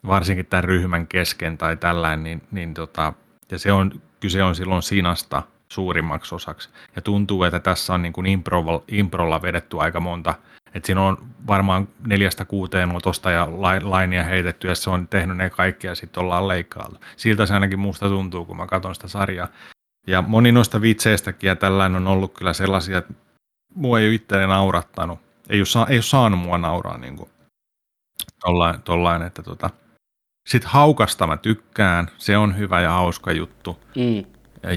Varsinkin tämän ryhmän kesken tai tällainen, niin, niin tota, ja se on, kyse on silloin sinasta suurimmaksi osaksi. Ja tuntuu, että tässä on niin kuin improlla, improlla vedetty aika monta, että siinä on varmaan neljästä kuuteen otosta ja lainia heitetty, ja se on tehnyt ne kaikki, ja sitten ollaan leikkailtu. Siltä se ainakin muusta tuntuu, kun mä katson sitä sarjaa. Ja moni noista vitseistäkin ja tällainen on ollut kyllä sellaisia, että mua ei ole itseäni naurattanut. Ei ole, saa, ei ole saanut mua nauraa niin kuin tollain, tollain että tota. Sitten haukasta mä tykkään, se on hyvä ja hauska juttu. Mm.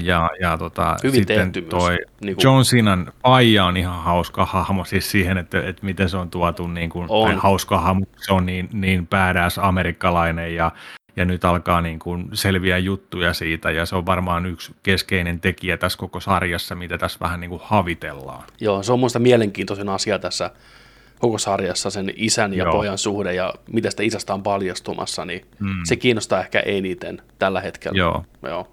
Ja, ja tota, Hyvin sitten toi niin kuin... John Sinan paija on ihan hauska hahmo, siis siihen, että, että miten se on tuotu niin kuin, on. hauska hahmo, se on niin, niin päädäs amerikkalainen ja ja nyt alkaa niin kuin selviä juttuja siitä, ja se on varmaan yksi keskeinen tekijä tässä koko sarjassa, mitä tässä vähän niin kuin havitellaan. Joo, se on minusta mielenkiintoisen asia tässä koko sarjassa, sen isän ja Joo. pojan suhde, ja mitä sitä isästä on paljastumassa, niin hmm. se kiinnostaa ehkä eniten tällä hetkellä. Joo. Joo.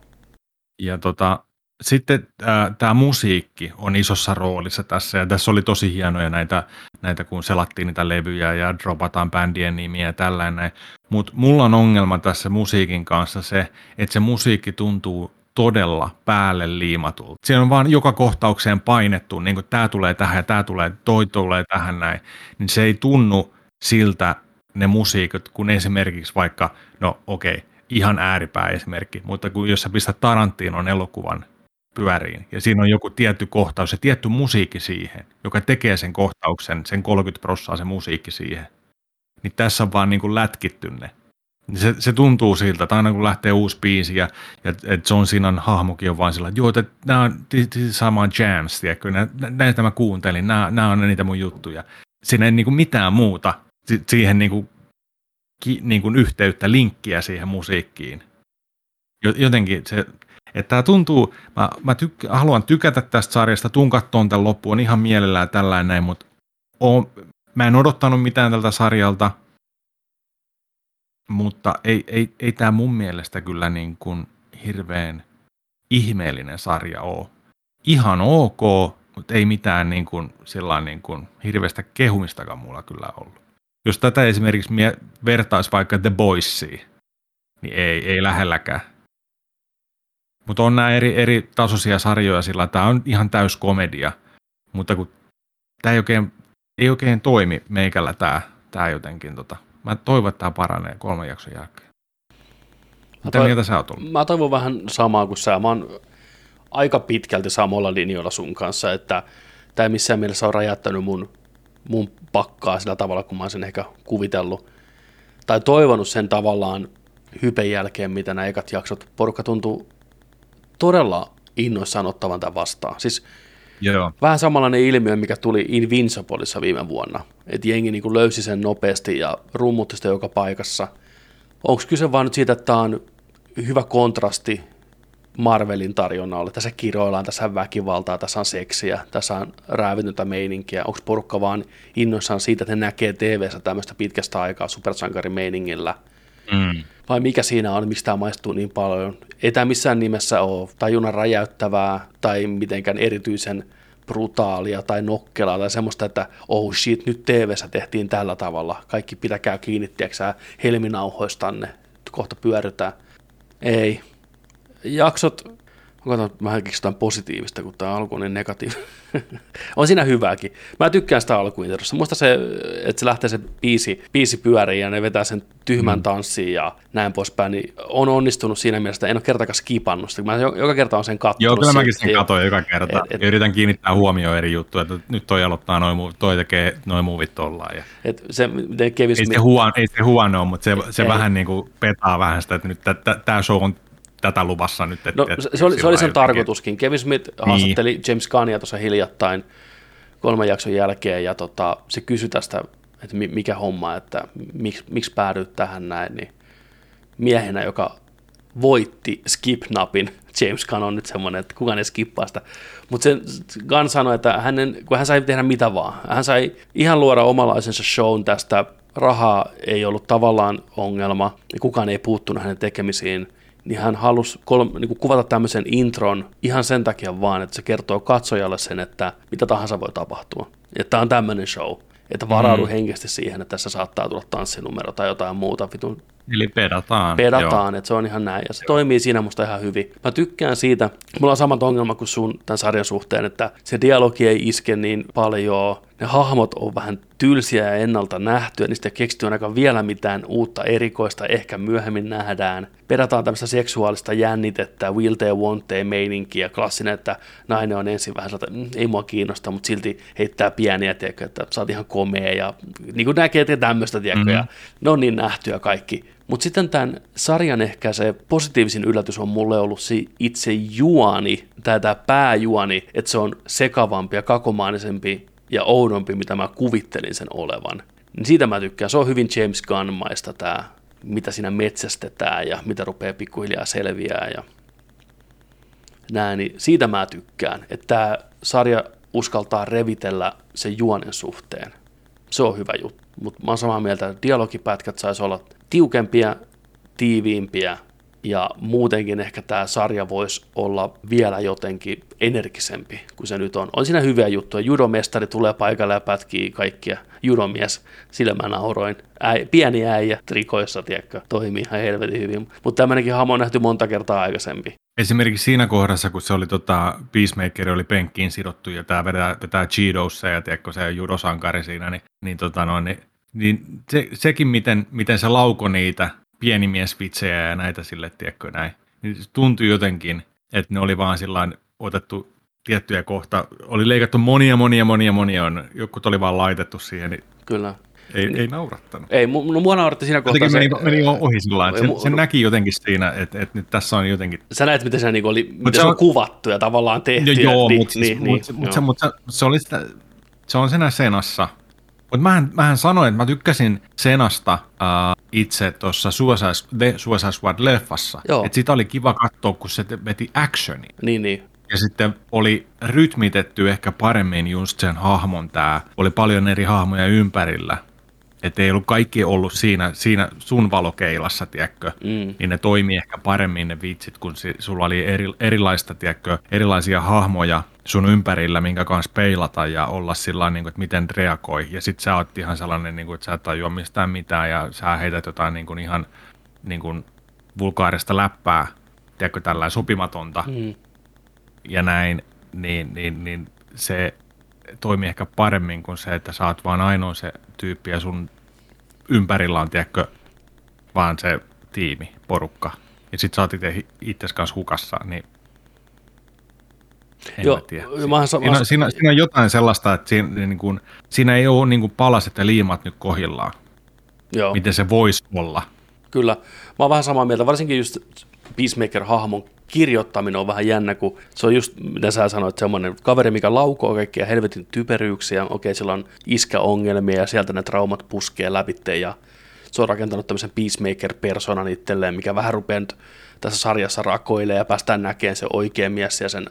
Ja tota, sitten äh, tämä musiikki on isossa roolissa tässä, ja tässä oli tosi hienoja näitä, näitä kun selattiin niitä levyjä ja dropataan bändien nimiä ja tällainen. Mutta mulla on ongelma tässä musiikin kanssa se, että se musiikki tuntuu todella päälle liimatulta. Siellä on vaan joka kohtaukseen painettu, niin kuin tämä tulee tähän ja tämä tulee, toi tulee tähän näin, niin se ei tunnu siltä ne musiikit, kun esimerkiksi vaikka, no okei, okay, ihan ääripää esimerkki, mutta kun jos sä pistät Tarantinon elokuvan pyöriin, ja siinä on joku tietty kohtaus ja tietty musiikki siihen, joka tekee sen kohtauksen, sen 30 prossaa se musiikki siihen, niin tässä on vaan niin kuin lätkitty ne. Se, se tuntuu siltä, että aina kun lähtee uusi biisi ja, ja John Sinan hahmokin on vaan sillä, että joo, että nämä on sama jams, tiedätkö, näitä mä kuuntelin, nämä, nämä on niitä mun juttuja. Siinä ei niin kuin mitään muuta siihen niin kuin, niin kuin yhteyttä, linkkiä siihen musiikkiin. Jotenkin se, että tämä tuntuu, mä, mä tykkä, haluan tykätä tästä sarjasta, tuun kattoon tämän loppuun ihan mielellään tällainen näin, mutta oon, mä en odottanut mitään tältä sarjalta, mutta ei, ei, ei tämä mun mielestä kyllä niin kuin hirveän ihmeellinen sarja ole. Ihan ok, mutta ei mitään niin kuin, niin kuin hirveästä kehumistakaan mulla kyllä ollut. Jos tätä esimerkiksi vertaisi vaikka The Boysiin, niin ei, ei lähelläkään. Mutta on nämä eri, eri tasoisia sarjoja sillä tämä on ihan täys komedia, mutta kun tämä ei oikein, ei oikein toimi meikällä tämä, tämä jotenkin. Tota. Mä toivon, että tämä paranee kolmen jakson jälkeen. Mitä mieltä sä oot ollut? Mä toivon vähän samaa kuin sä. Mä oon aika pitkälti samalla linjoilla sun kanssa, että tämä ei missään mielessä on räjättänyt mun, mun pakkaa sillä tavalla, kun mä oon sen ehkä kuvitellut. Tai toivonut sen tavallaan hypen jälkeen, mitä nämä ekat jaksot. Porukka tuntuu todella innoissaan ottavan tämän vastaan. Siis Joo. vähän samanlainen ilmiö, mikä tuli Invincibleissa viime vuonna. Että jengi niin löysi sen nopeasti ja rummutti sitä joka paikassa. Onko kyse vaan nyt siitä, että tämä on hyvä kontrasti Marvelin tarjonnalle. Tässä kiroillaan, tässä on väkivaltaa, tässä on seksiä, tässä on räävityntä meininkiä. Onko porukka vaan innoissaan siitä, että ne näkee TV-ssä tämmöistä pitkästä aikaa supersankarimeiningillä? Mm. Vai mikä siinä on, mistä tämä maistuu niin paljon? Ei tämä missään nimessä ole tajunnan räjäyttävää tai mitenkään erityisen brutaalia tai nokkelaa tai semmoista, että oh shit, nyt tv tehtiin tällä tavalla. Kaikki pitäkää kiinni, tiedätkö helminauhoistanne, kohta pyörytään. Ei. Jaksot Katsotaan vähän jotain positiivista, kun tämä alku on niin negatiivinen. [LAUGHS] on siinä hyvääkin. Mä tykkään sitä alkuinterossa. Muista se, että se lähtee se biisi, biisi pyöriin ja ne vetää sen tyhmän mm. tanssiin ja näin poispäin, niin on onnistunut siinä mielessä, että en ole kertakaan skipannut sitä. Mä joka kerta on sen kattonut. Joo, kyllä mäkin sen katoin joka kerta. Et, et, Yritän kiinnittää huomioon eri juttuja, että nyt toi aloittaa noin, toi tekee noin muuvit tollaan. Ja... Et se, ei, se huono, ei se huono mutta se, se vähän niin kuin petaa vähän sitä, että nyt tämä show on tätä luvassa nyt. Et, no, et, se, oli, se oli sen jotenkin. tarkoituskin. Kevin Smith niin. haastatteli James Gunnia tuossa hiljattain kolmen jakson jälkeen, ja tota, se kysyi tästä, että mikä homma, että miksi, miksi päädyit tähän näin, niin miehenä, joka voitti skip-napin, [LAUGHS] James Gunn on nyt semmoinen, että kukaan ei skippaa sitä. Mutta Gunn sanoi, että hänen, kun hän sai tehdä mitä vaan. Hän sai ihan luoda omalaisensa shown tästä. Rahaa ei ollut tavallaan ongelma, ja kukaan ei puuttunut hänen tekemisiin niin hän halusi kolme, niin kuin kuvata tämmöisen intron ihan sen takia vaan, että se kertoo katsojalle sen, että mitä tahansa voi tapahtua. Että tämä on tämmöinen show. Että varaudu mm. henkisesti siihen, että tässä saattaa tulla tanssinumero tai jotain muuta vitun Eli pedataan. Pedataan, että se on ihan näin. Ja se Joo. toimii siinä musta ihan hyvin. Mä tykkään siitä, mulla on samat ongelma kuin sun tämän sarjan suhteen, että se dialogi ei iske niin paljon, ne hahmot on vähän tylsiä ja ennalta nähtyä, niistä keksitty ainakaan vielä mitään uutta erikoista, ehkä myöhemmin nähdään. Pedataan tämmöistä seksuaalista jännitettä, will they, won't they meininkiä, klassinen, että nainen on ensin vähän sellainen, mm, ei mua kiinnosta, mutta silti heittää pieniä, tiedätkö, että sä oot ihan komea ja niin kuin näkee tämmöistä, tiedätkö, mm-hmm. ja ne on niin nähtyä kaikki. Mutta sitten tämän sarjan ehkä se positiivisin yllätys on mulle ollut se itse juoni, tai tämä pääjuoni, että se on sekavampi ja kakomaanisempi ja oudompi, mitä mä kuvittelin sen olevan. Niin siitä mä tykkään. Se on hyvin James Gunn-maista tämä, mitä siinä metsästetään ja mitä rupeaa pikkuhiljaa selviää ja näin, niin siitä mä tykkään, että tämä sarja uskaltaa revitellä sen juonen suhteen. Se on hyvä juttu, mutta mä oon samaa mieltä, että dialogipätkät saisi olla tiukempia, tiiviimpiä ja muutenkin ehkä tämä sarja voisi olla vielä jotenkin energisempi kuin se nyt on. On siinä hyviä juttuja. Judomestari tulee paikalle ja pätkii kaikkia. Judomies, sillä mä nauroin. Äi, pieni äijä trikoissa, tiedätkö, toimii ihan helvetin hyvin. Mutta tämmöinenkin hamo on nähty monta kertaa aikaisemmin. Esimerkiksi siinä kohdassa, kun se oli tota, Peacemaker oli penkkiin sidottu ja tämä vetää, vetää Cheedossa ja tiedätkö, se judosankari siinä, niin, niin, tota noin, niin, niin se, sekin, miten, miten se lauko niitä pienimiesvitsejä ja näitä sille, tiedätkö, näin, niin se tuntui jotenkin, että ne oli vaan sillä otettu tiettyjä kohta, oli leikattu monia, monia, monia, monia, on, joku oli vaan laitettu siihen, niin Kyllä. ei, ei naurattanut. Ei, no mua nauratti siinä kohtaa Jotenkin se, meni, meni ohi sillä lailla, mu- sen, näki jotenkin siinä, että, että nyt tässä on jotenkin sä näet, miten se, niinku oli, miten se on on- kuvattu ja tavallaan tehty. No ja, joo, niin, mutta siis, niin, mut, niin, mut, joo. se, mut se, se, oli sitä, se on siinä Senassa. Mutta mähän, mähän sanoin, että mä tykkäsin Senasta uh, itse tuossa Suicide, Squad-leffassa. Että sitä oli kiva katsoa, kun se veti actioni. niin, niin. Ja sitten oli rytmitetty ehkä paremmin just sen hahmon tää. Oli paljon eri hahmoja ympärillä. Että ei ollut kaikki ollut siinä, siinä sun valokeilassa, tiedätkö? Mm. Niin ne toimii ehkä paremmin ne vitsit, kun si, sulla oli eri, erilaista, tiedätkö, erilaisia hahmoja sun ympärillä, minkä kanssa peilata ja olla sillä niin kuin, että miten reagoi. Ja sit sä oot ihan sellainen, niin kuin, että sä et tajua mistään mitään ja sä heität jotain niin kuin, ihan niin kuin, vulkaarista läppää, tiedätkö, tällä sopimatonta Mm. ja näin, niin, niin, niin se toimii ehkä paremmin kuin se, että sä oot vaan ainoa se tyyppi ja sun ympärillä on, tiedätkö, vaan se tiimi, porukka. Ja sit sä oot itse kanssa hukassa, niin en Joo, mä tiedä. mä oon sa- mä Siinä, oon- siinä, siinä, on jotain sellaista, että siinä, niin kuin, siinä ei ole niin kuin palaset ja liimat nyt kohillaan, Joo. miten se voisi olla. Kyllä. Mä oon vähän samaa mieltä, varsinkin just Peacemaker-hahmon kirjoittaminen on vähän jännä, kun se on just, mitä sä sanoit, semmoinen kaveri, mikä laukoo kaikkia helvetin typeryyksiä, okei, sillä on iskäongelmia ja sieltä ne traumat puskee läpitte ja se on rakentanut tämmöisen Peacemaker-personan itselleen, mikä vähän rupeaa tässä sarjassa rakoilee ja päästään näkemään se oikea mies ja sen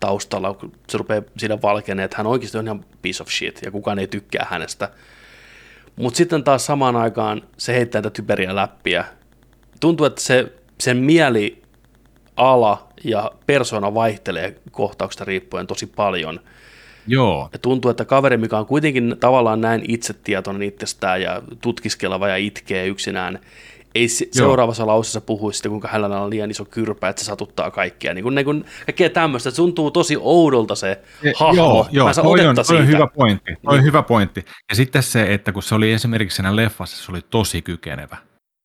taustalla, kun se rupeaa siinä valkeneen, että hän oikeasti on ihan piece of shit ja kukaan ei tykkää hänestä. Mutta sitten taas samaan aikaan se heittää näitä typeriä läppiä. Tuntuu, että se, sen mieli ala ja persona vaihtelee kohtauksesta riippuen tosi paljon. Joo, Ja tuntuu, että kaveri, mikä on kuitenkin tavallaan näin itsetietoinen itsestään ja tutkiskeleva ja itkee yksinään, ei se, seuraavassa lauseessa puhuisi sitten, kuinka hänellä on liian iso kyrpä, että se satuttaa kaikkia. Niin kuin, niin kuin, kaikkea tämmöistä. Se tuntuu tosi oudolta se E- hahmo. Joo, joo Mä toi, on, toi on hyvä pointti. Toi on Niin. hyvä pointti. Ja sitten se, että kun se oli esimerkiksi siinä leffassa, se oli tosi kykenevä.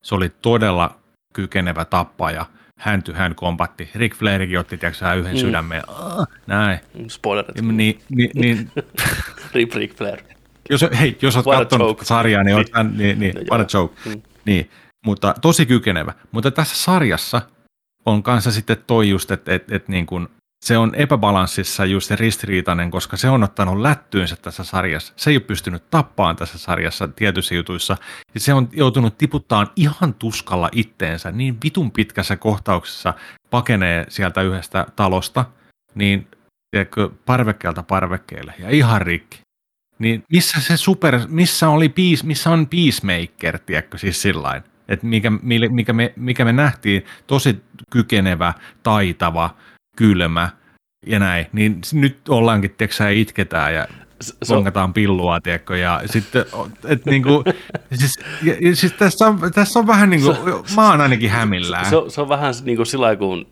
Se oli todella kykenevä tappaja. Hän to hän kombatti. Rick Flairkin otti tiedätkö, yhden Mm. sydämeen. Ah, näin. Spoilerit. Niin, niin, niin, [LAUGHS] Rip Ric Flair. jos, hei, jos olet katsonut sarjaa, niin, oot, Niin. niin, niin, No what a joke. Mm. Niin, mutta tosi kykenevä. Mutta tässä sarjassa on kanssa sitten toi just, että et, et niin kuin, se on epäbalanssissa just se ristiriitainen, koska se on ottanut lättyynsä tässä sarjassa. Se ei ole pystynyt tappaan tässä sarjassa tietyissä jutuissa. Ja se on joutunut tiputtaan ihan tuskalla itteensä niin vitun pitkässä kohtauksessa pakenee sieltä yhdestä talosta, niin tiedätkö, parvekkeelta parvekkeelle ja ihan rikki. Niin missä se super, missä, oli peace, missä on Peacemaker, tiedätkö, siis sillain, että mikä, mikä, me, mikä me nähtiin, tosi kykenevä, taitava, kylmä ja näin, niin nyt ollaankin, tiedätkö, itketään ja Se, on, pillua, tiedätkö, ja sitten, et niinku, siis, ja, ja siis tässä, on, tässä on vähän niin kuin, mä oon ainakin hämillään. se, on- se on vähän niin kuin sillä kun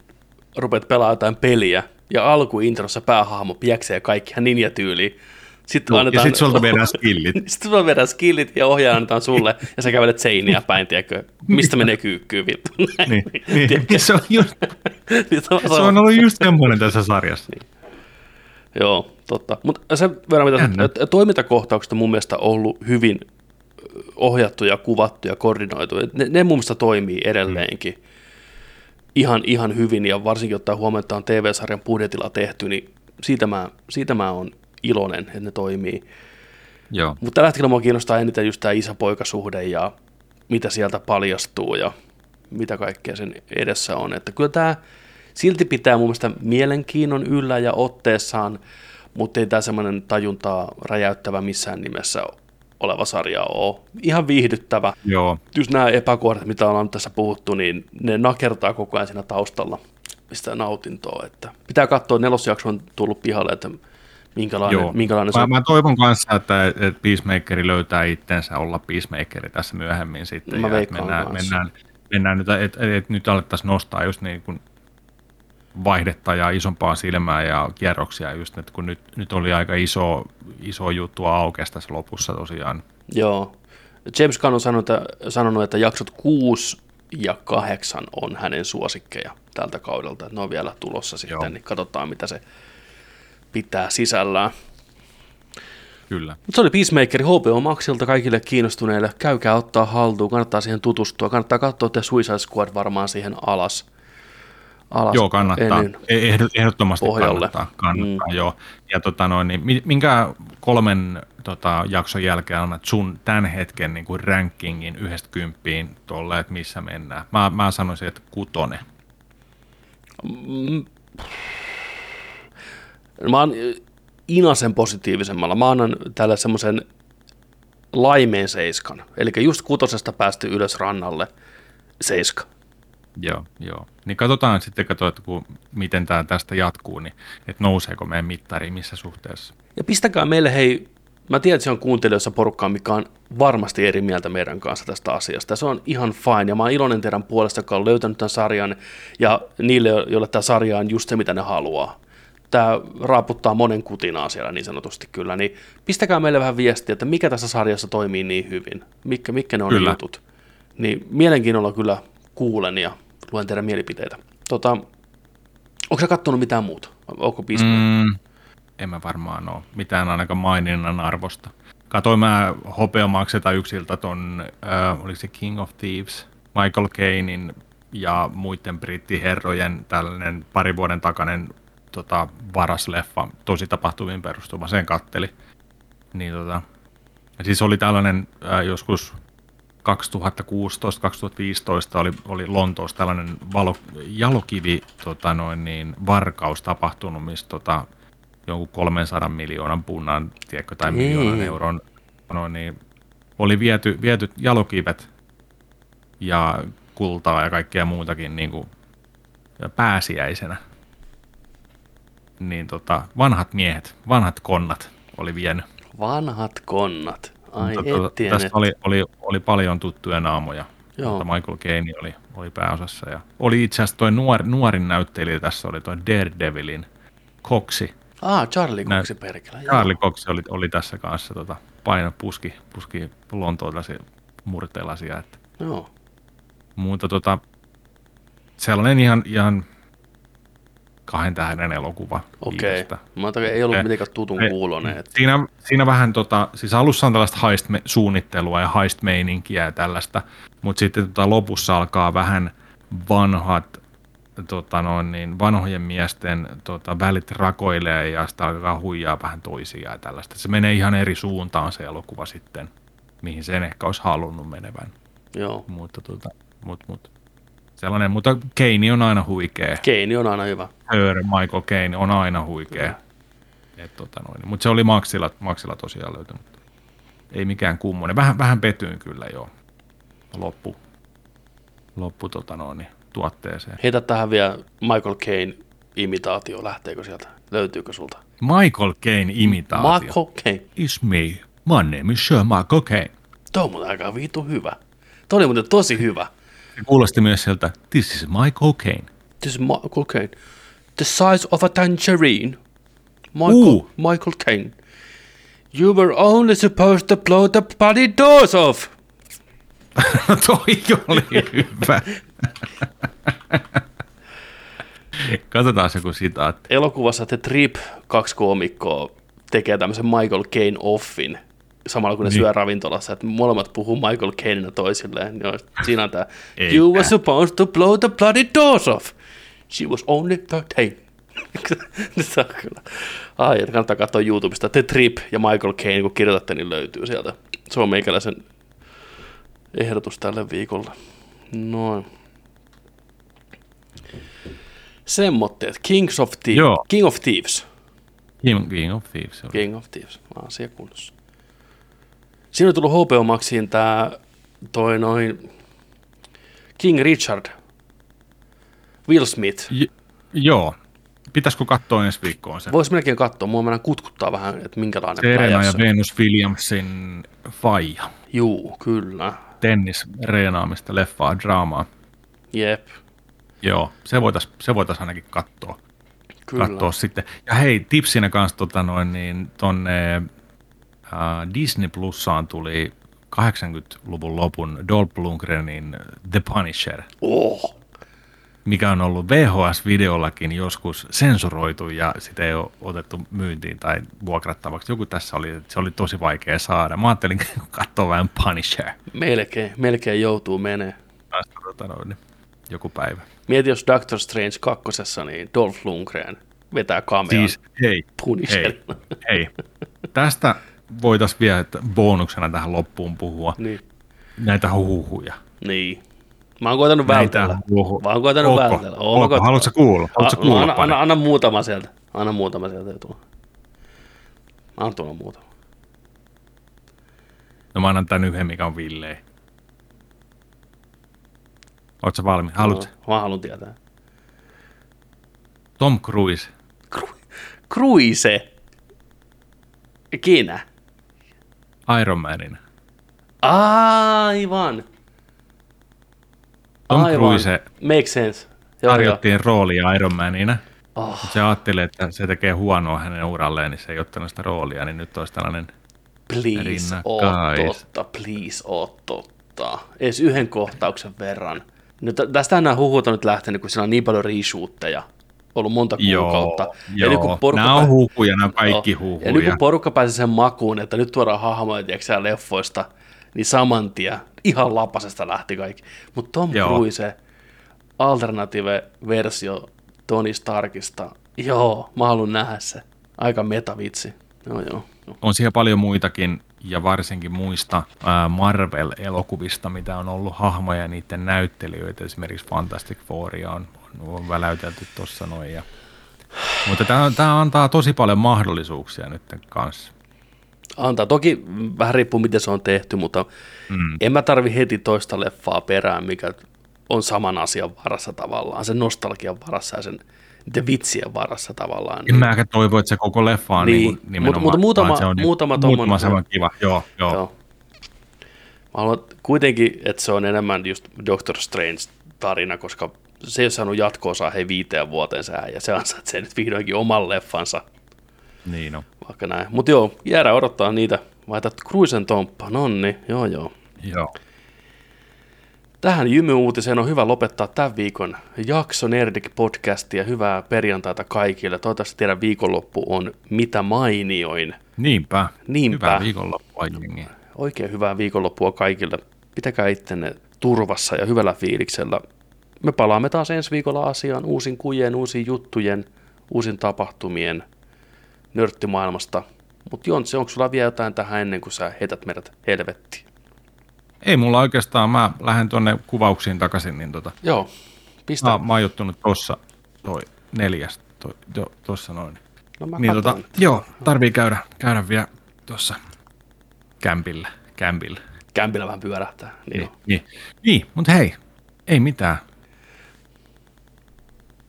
rupeat pelaamaan jotain peliä, ja alkuintrossa päähahmo pieksee kaikki ihan ninja-tyyliin. Sitten ja annetaan, sit sulta viedään skillit. [LAUGHS] Sitten sulla viedään skillit ja ohjaa annetaan sulle, ja sä kävelet seiniä päin, tiedätkö? Mistä menee kyykkyyn, vittu? [LAUGHS] Näin, niin, niin, se, on just, [LAUGHS] Niin se on- ollut just semmoinen tässä sarjassa. Joo, totta. Mutta sen verran, mitä Jännä. toimintakohtaukset on mun mielestä ollut hyvin ohjattu ja kuvattu ja koordinoitu. Ne, ne mun mielestä toimii edelleenkin ihan, ihan hyvin, ja varsinkin ottaa huomioon, että on TV-sarjan budjetilla tehty, niin siitä mä, siitä mä oon iloinen, että ne toimii. Joo. Mutta tällä hetkellä mua kiinnostaa eniten just tämä isä-poikasuhde ja mitä sieltä paljastuu ja mitä kaikkea sen edessä on. Että kyllä tämä silti pitää mun mielestä mielenkiinnon yllä ja otteessaan, mutta ei tämä semmoinen tajuntaa räjäyttävä missään nimessä oleva sarja ole. Ihan viihdyttävä. Joo. Just nämä epäkohdat, mitä ollaan tässä puhuttu, niin ne nakertaa koko ajan siinä taustalla mistä nautintoa. Että pitää katsoa, nelosjakso on tullut pihalle, että minkälainen, Joo. minkälainen se Mä, on. mä toivon kanssa, että, että Peacemakeri löytää itsensä olla Peacemakeri tässä myöhemmin sitten. Mä ja mennään, kanssa. mennään, mennään nyt, että et, et nyt alettaisiin nostaa just niin kuin vaihdetta ja isompaa silmää ja kierroksia just, että kun nyt, nyt oli aika iso, iso juttu aukesi tässä lopussa tosiaan. Joo. James Gunn on sanonut, että, sanonut, että jaksot 6 ja 8 on hänen suosikkeja tältä kaudelta. Ne on vielä tulossa sitten, Joo. niin katsotaan mitä se pitää sisällään. Kyllä. Mutta se oli Peacemaker HBO Maxilta kaikille kiinnostuneille. Käykää ottaa haltuun, kannattaa siihen tutustua. Kannattaa katsoa te Suicide Squad varmaan siihen alas. alas joo, kannattaa. E- ehdottomasti pohjalle. kannattaa. kannattaa mm. joo. Ja tota noin, niin minkä kolmen tota, jakson jälkeen annat sun tämän hetken niin kuin rankingin yhdestä kymppiin tolle, että missä mennään? Mä, mä sanoisin, että kutone. Mm. Mä oon inasen positiivisemmalla. Mä annan tälle semmoisen laimeen seiskan. Eli just kutosesta päästy ylös rannalle seiska. Joo, joo. Niin katsotaan sitten, katsotaan, että kun, miten tämä tästä jatkuu, niin että nouseeko meidän mittari missä suhteessa. Ja pistäkää meille, hei, mä tiedän, että se on kuuntelijoissa porukkaa, mikä on varmasti eri mieltä meidän kanssa tästä asiasta. Se on ihan fine, ja mä oon iloinen teidän puolesta, joka on löytänyt tämän sarjan, ja niille, joille tämä sarja on just se, mitä ne haluaa tämä raaputtaa monen kutinaa siellä niin sanotusti kyllä, niin pistäkää meille vähän viestiä, että mikä tässä sarjassa toimii niin hyvin, mitkä, mitkä ne on kyllä. jutut. Niin mielenkiinnolla kyllä kuulen ja luen teidän mielipiteitä. Tota, onko sä katsonut mitään muuta? Onko mm, en mä varmaan ole. Mitään ainakaan maininnan arvosta. Katoin mä hopeamakselta yksiltä ton, äh, oliko se King of Thieves, Michael Cainein ja muiden brittiherrojen tällainen pari vuoden takainen tota, varas leffa, tosi tapahtumiin perustuva, sen katteli. Niin, tota, siis oli tällainen ää, joskus 2016-2015 oli, oli Lontoossa tällainen valo, jalokivi tota noin, niin, varkaus tapahtunut, missä tota, jonkun 300 miljoonan punnan, tiedätkö, tai miljoonan euron noin, niin, oli viety, viety jalokivet ja kultaa ja kaikkea muutakin niin kuin, pääsiäisenä niin tota, vanhat miehet, vanhat konnat oli vienyt. Vanhat konnat. Ai Mutta, tuota, tästä oli, oli, oli, paljon tuttuja naamoja. Joo. Mutta Michael Caine oli, oli pääosassa. Ja oli itse asiassa toi nuor, nuorin näyttelijä tässä oli toi Daredevilin Coxi. Ah, Charlie Coxi perkele. Charlie Coxi oli, oli tässä kanssa tota, paino puski, puski Lontoota murteelasia. Että. Joo. Mutta tota, sellainen ihan, ihan kahden tähden elokuva. Okei, okay. mä ajattelin, ei ollut mitenkään tutun kuulonen. Että... Siinä, siinä vähän, tota, siis alussa on tällaista heist-suunnittelua ja heist-meininkiä ja tällaista, mutta sitten tota, lopussa alkaa vähän vanhat, tota noin, niin vanhojen miesten tota, välit rakoilee ja sitä alkaa huijaa vähän toisiaan ja tällaista. Se menee ihan eri suuntaan se elokuva sitten, mihin sen ehkä olisi halunnut menevän. Joo. Mutta tota, mut, mut sellainen, mutta Keini on aina huikea. Keini on aina hyvä. Hör, Michael Keini on aina huikea. Et, tota noin. Mutta se oli Maxilla, Maxilla tosiaan löytynyt. Ei mikään kummonen. Vähän, vähän petyin kyllä jo loppu, loppu tota noin, tuotteeseen. Heitä tähän vielä Michael Caine imitaatio. Lähteekö sieltä? Löytyykö sulta? Michael Caine imitaatio. Michael Caine. It's me. My name is Sir Michael Caine. Tuo on aika viitu hyvä. Tuo oli muuten tosi hyvä. Se kuulosti myös sieltä, this is my cocaine. This is my cocaine. The size of a tangerine. Michael, uh. Michael Caine. You were only supposed to blow the bloody doors off. [LAUGHS] Toi oli hyvä. Katsotaan se kun sitaatti. Elokuvassa The Trip, kaksi koomikkoa, tekee tämmöisen Michael Caine offin samalla kun ne niin. syö ravintolassa, että molemmat puhuu Michael Caineina toisilleen. Niin siinä on tämä, you were supposed to blow the bloody doors off. She was only 13. Se on kyllä. Ai, että kannattaa katsoa YouTubesta. The Trip ja Michael Caine, kun kirjoitatte, niin löytyy sieltä. Se on meikäläisen ehdotus tälle viikolle. Noin. Semmotteet. Kings of Thieves. Joo. King of Thieves. King, King of Thieves. King of Thieves. Asia kunnossa. Siinä on tullut HBO Maxiin tämä toi noin King Richard, Will Smith. J- joo. Pitäisikö katsoa ensi viikkoon se? Voisi melkein katsoa. Mua mennään kutkuttaa vähän, että minkälainen Serena ja Venus Williamsin faija. Juu, kyllä. Tennis, reenaamista, leffaa, draamaa. Jep. Joo, se voitaisiin se voitais ainakin katsoa. Kyllä. katsoa sitten. Ja hei, tipsinä kanssa tota noin, niin tonne Disney Plussaan tuli 80-luvun lopun Dolph Lundgrenin The Punisher, Oh. mikä on ollut VHS-videollakin joskus sensuroitu ja sitä ei ole otettu myyntiin tai vuokrattavaksi. Joku tässä oli, että se oli tosi vaikea saada. Mä ajattelin [LAUGHS] katsoa vähän Punisher Melkein, melkein joutuu menee. noin, niin joku päivä. Mieti, jos Doctor Strange kakkosessa, niin Dolph Lundgren vetää kameran Siis siis, hei, Punisher. hei, hei. Tästä voitaisiin vielä että bonuksena tähän loppuun puhua. niin. Näitä huhuja. niin. Mä oon koitanut Näitä vältellä. huhu- Mä oon koitanut Onko? vältellä. Oon mä Onko? koittanut. Haluatko kuulla? Haluatko kuulla anna, anna, anna, muutama sieltä. Anna muutama sieltä. ei tule. Anna tulla muutama. No mä annan tän yhden, mikä on Villei. Oletko valmis? Haluat? No, mä haluan tietää. Tom Cruise. Kru- Cruise. Kinä. Iron Manina. Aivan. Tom Aivan. Cruise Make sense. Joo, joo. tarjottiin roolia Iron Manina. Oh, Se ajatteli, että se tekee huonoa hänen uralleen, niin se ei ottanut sitä roolia, niin nyt olisi tällainen please, oo totta. Please, oo totta. Edes yhden kohtauksen verran. Nyt, tästähän nämä huhut on nyt lähtenyt, kun siinä on niin paljon reshootteja ollut monta kuukautta. Joo, kun joo. porukka nämä on huhuja, nämä kaikki Joo. huhuja. Ja nyt kun porukka pääsi sen makuun, että nyt tuodaan hahmoja tiedätkö, leffoista, niin saman tien ihan lapasesta lähti kaikki. Mutta Tom Joo. Cruise, alternative-versio Tony Starkista, joo, mä haluan nähdä se. Aika metavitsi. Joo, joo. on siellä paljon muitakin, ja varsinkin muista Marvel-elokuvista, mitä on ollut hahmoja ja niiden näyttelijöitä. Esimerkiksi Fantastic Fouria on, on, on väläytelty tuossa noin. Ja... Mutta tämä, tämä antaa tosi paljon mahdollisuuksia nyt kanssa. Antaa. Toki vähän riippuu, miten se on tehty, mutta mm. en mä tarvi heti toista leffaa perään, mikä on saman asian varassa tavallaan, sen nostalgian varassa ja sen niiden vitsien varassa tavallaan. En mäkään toivo, että se koko leffa on Niin, niin, mut- niin nimenomaan, mut muutama- se on muutama muutama tommonen- semmoinen kiva. Joo, joo. Joo. Mä haluan kuitenkin, että se on enemmän just Doctor Strange-tarina, koska se ei ole saanut jatko-osaa hei viiteen vuoteen sää, ja se ansaitsee nyt vihdoinkin oman leffansa, Niin on. vaikka näin. Mutta joo, jäädään odottaa niitä. Laitat Cruisen tomppa, nonni, joo joo. Joo. Tähän jymyuutiseen on hyvä lopettaa tämän viikon jakso Nerdik podcastia. Hyvää perjantaita kaikille. Toivottavasti teidän viikonloppu on mitä mainioin. Niinpä. Niinpä. Hyvää viikonloppua jengi. Oikein hyvää viikonloppua kaikille. Pitäkää ittenne turvassa ja hyvällä fiiliksellä. Me palaamme taas ensi viikolla asiaan uusin kujen, uusin juttujen, uusin tapahtumien nörttimaailmasta. Mutta Jontse, onko sulla vielä jotain tähän ennen kuin sä heität meidät helvettiin? Ei mulla oikeastaan, mä lähden tuonne kuvauksiin takaisin, niin tota, Joo, pistä. mä, mä oon juttunut tossa toi neljäs, toi, jo, tossa noin. no mä Niin tota, joo, tarvii käydä, käydä vielä tuossa kämpillä, kämpillä. Kämpillä vähän pyörähtää. Niin, Niin, niin. niin, niin mutta hei, ei mitään.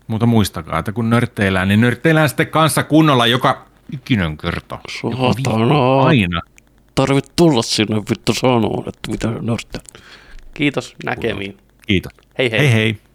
Mutta muistakaa, että kun nörtteillään, niin nörtteillään sitten kanssa kunnolla joka ikinen kerta. Saatana. aina. Tarvit tulla sinne vittu sanoa, että mitä nörttä. Kiitos, näkemiin. Kiitos. Hei hei. hei. hei.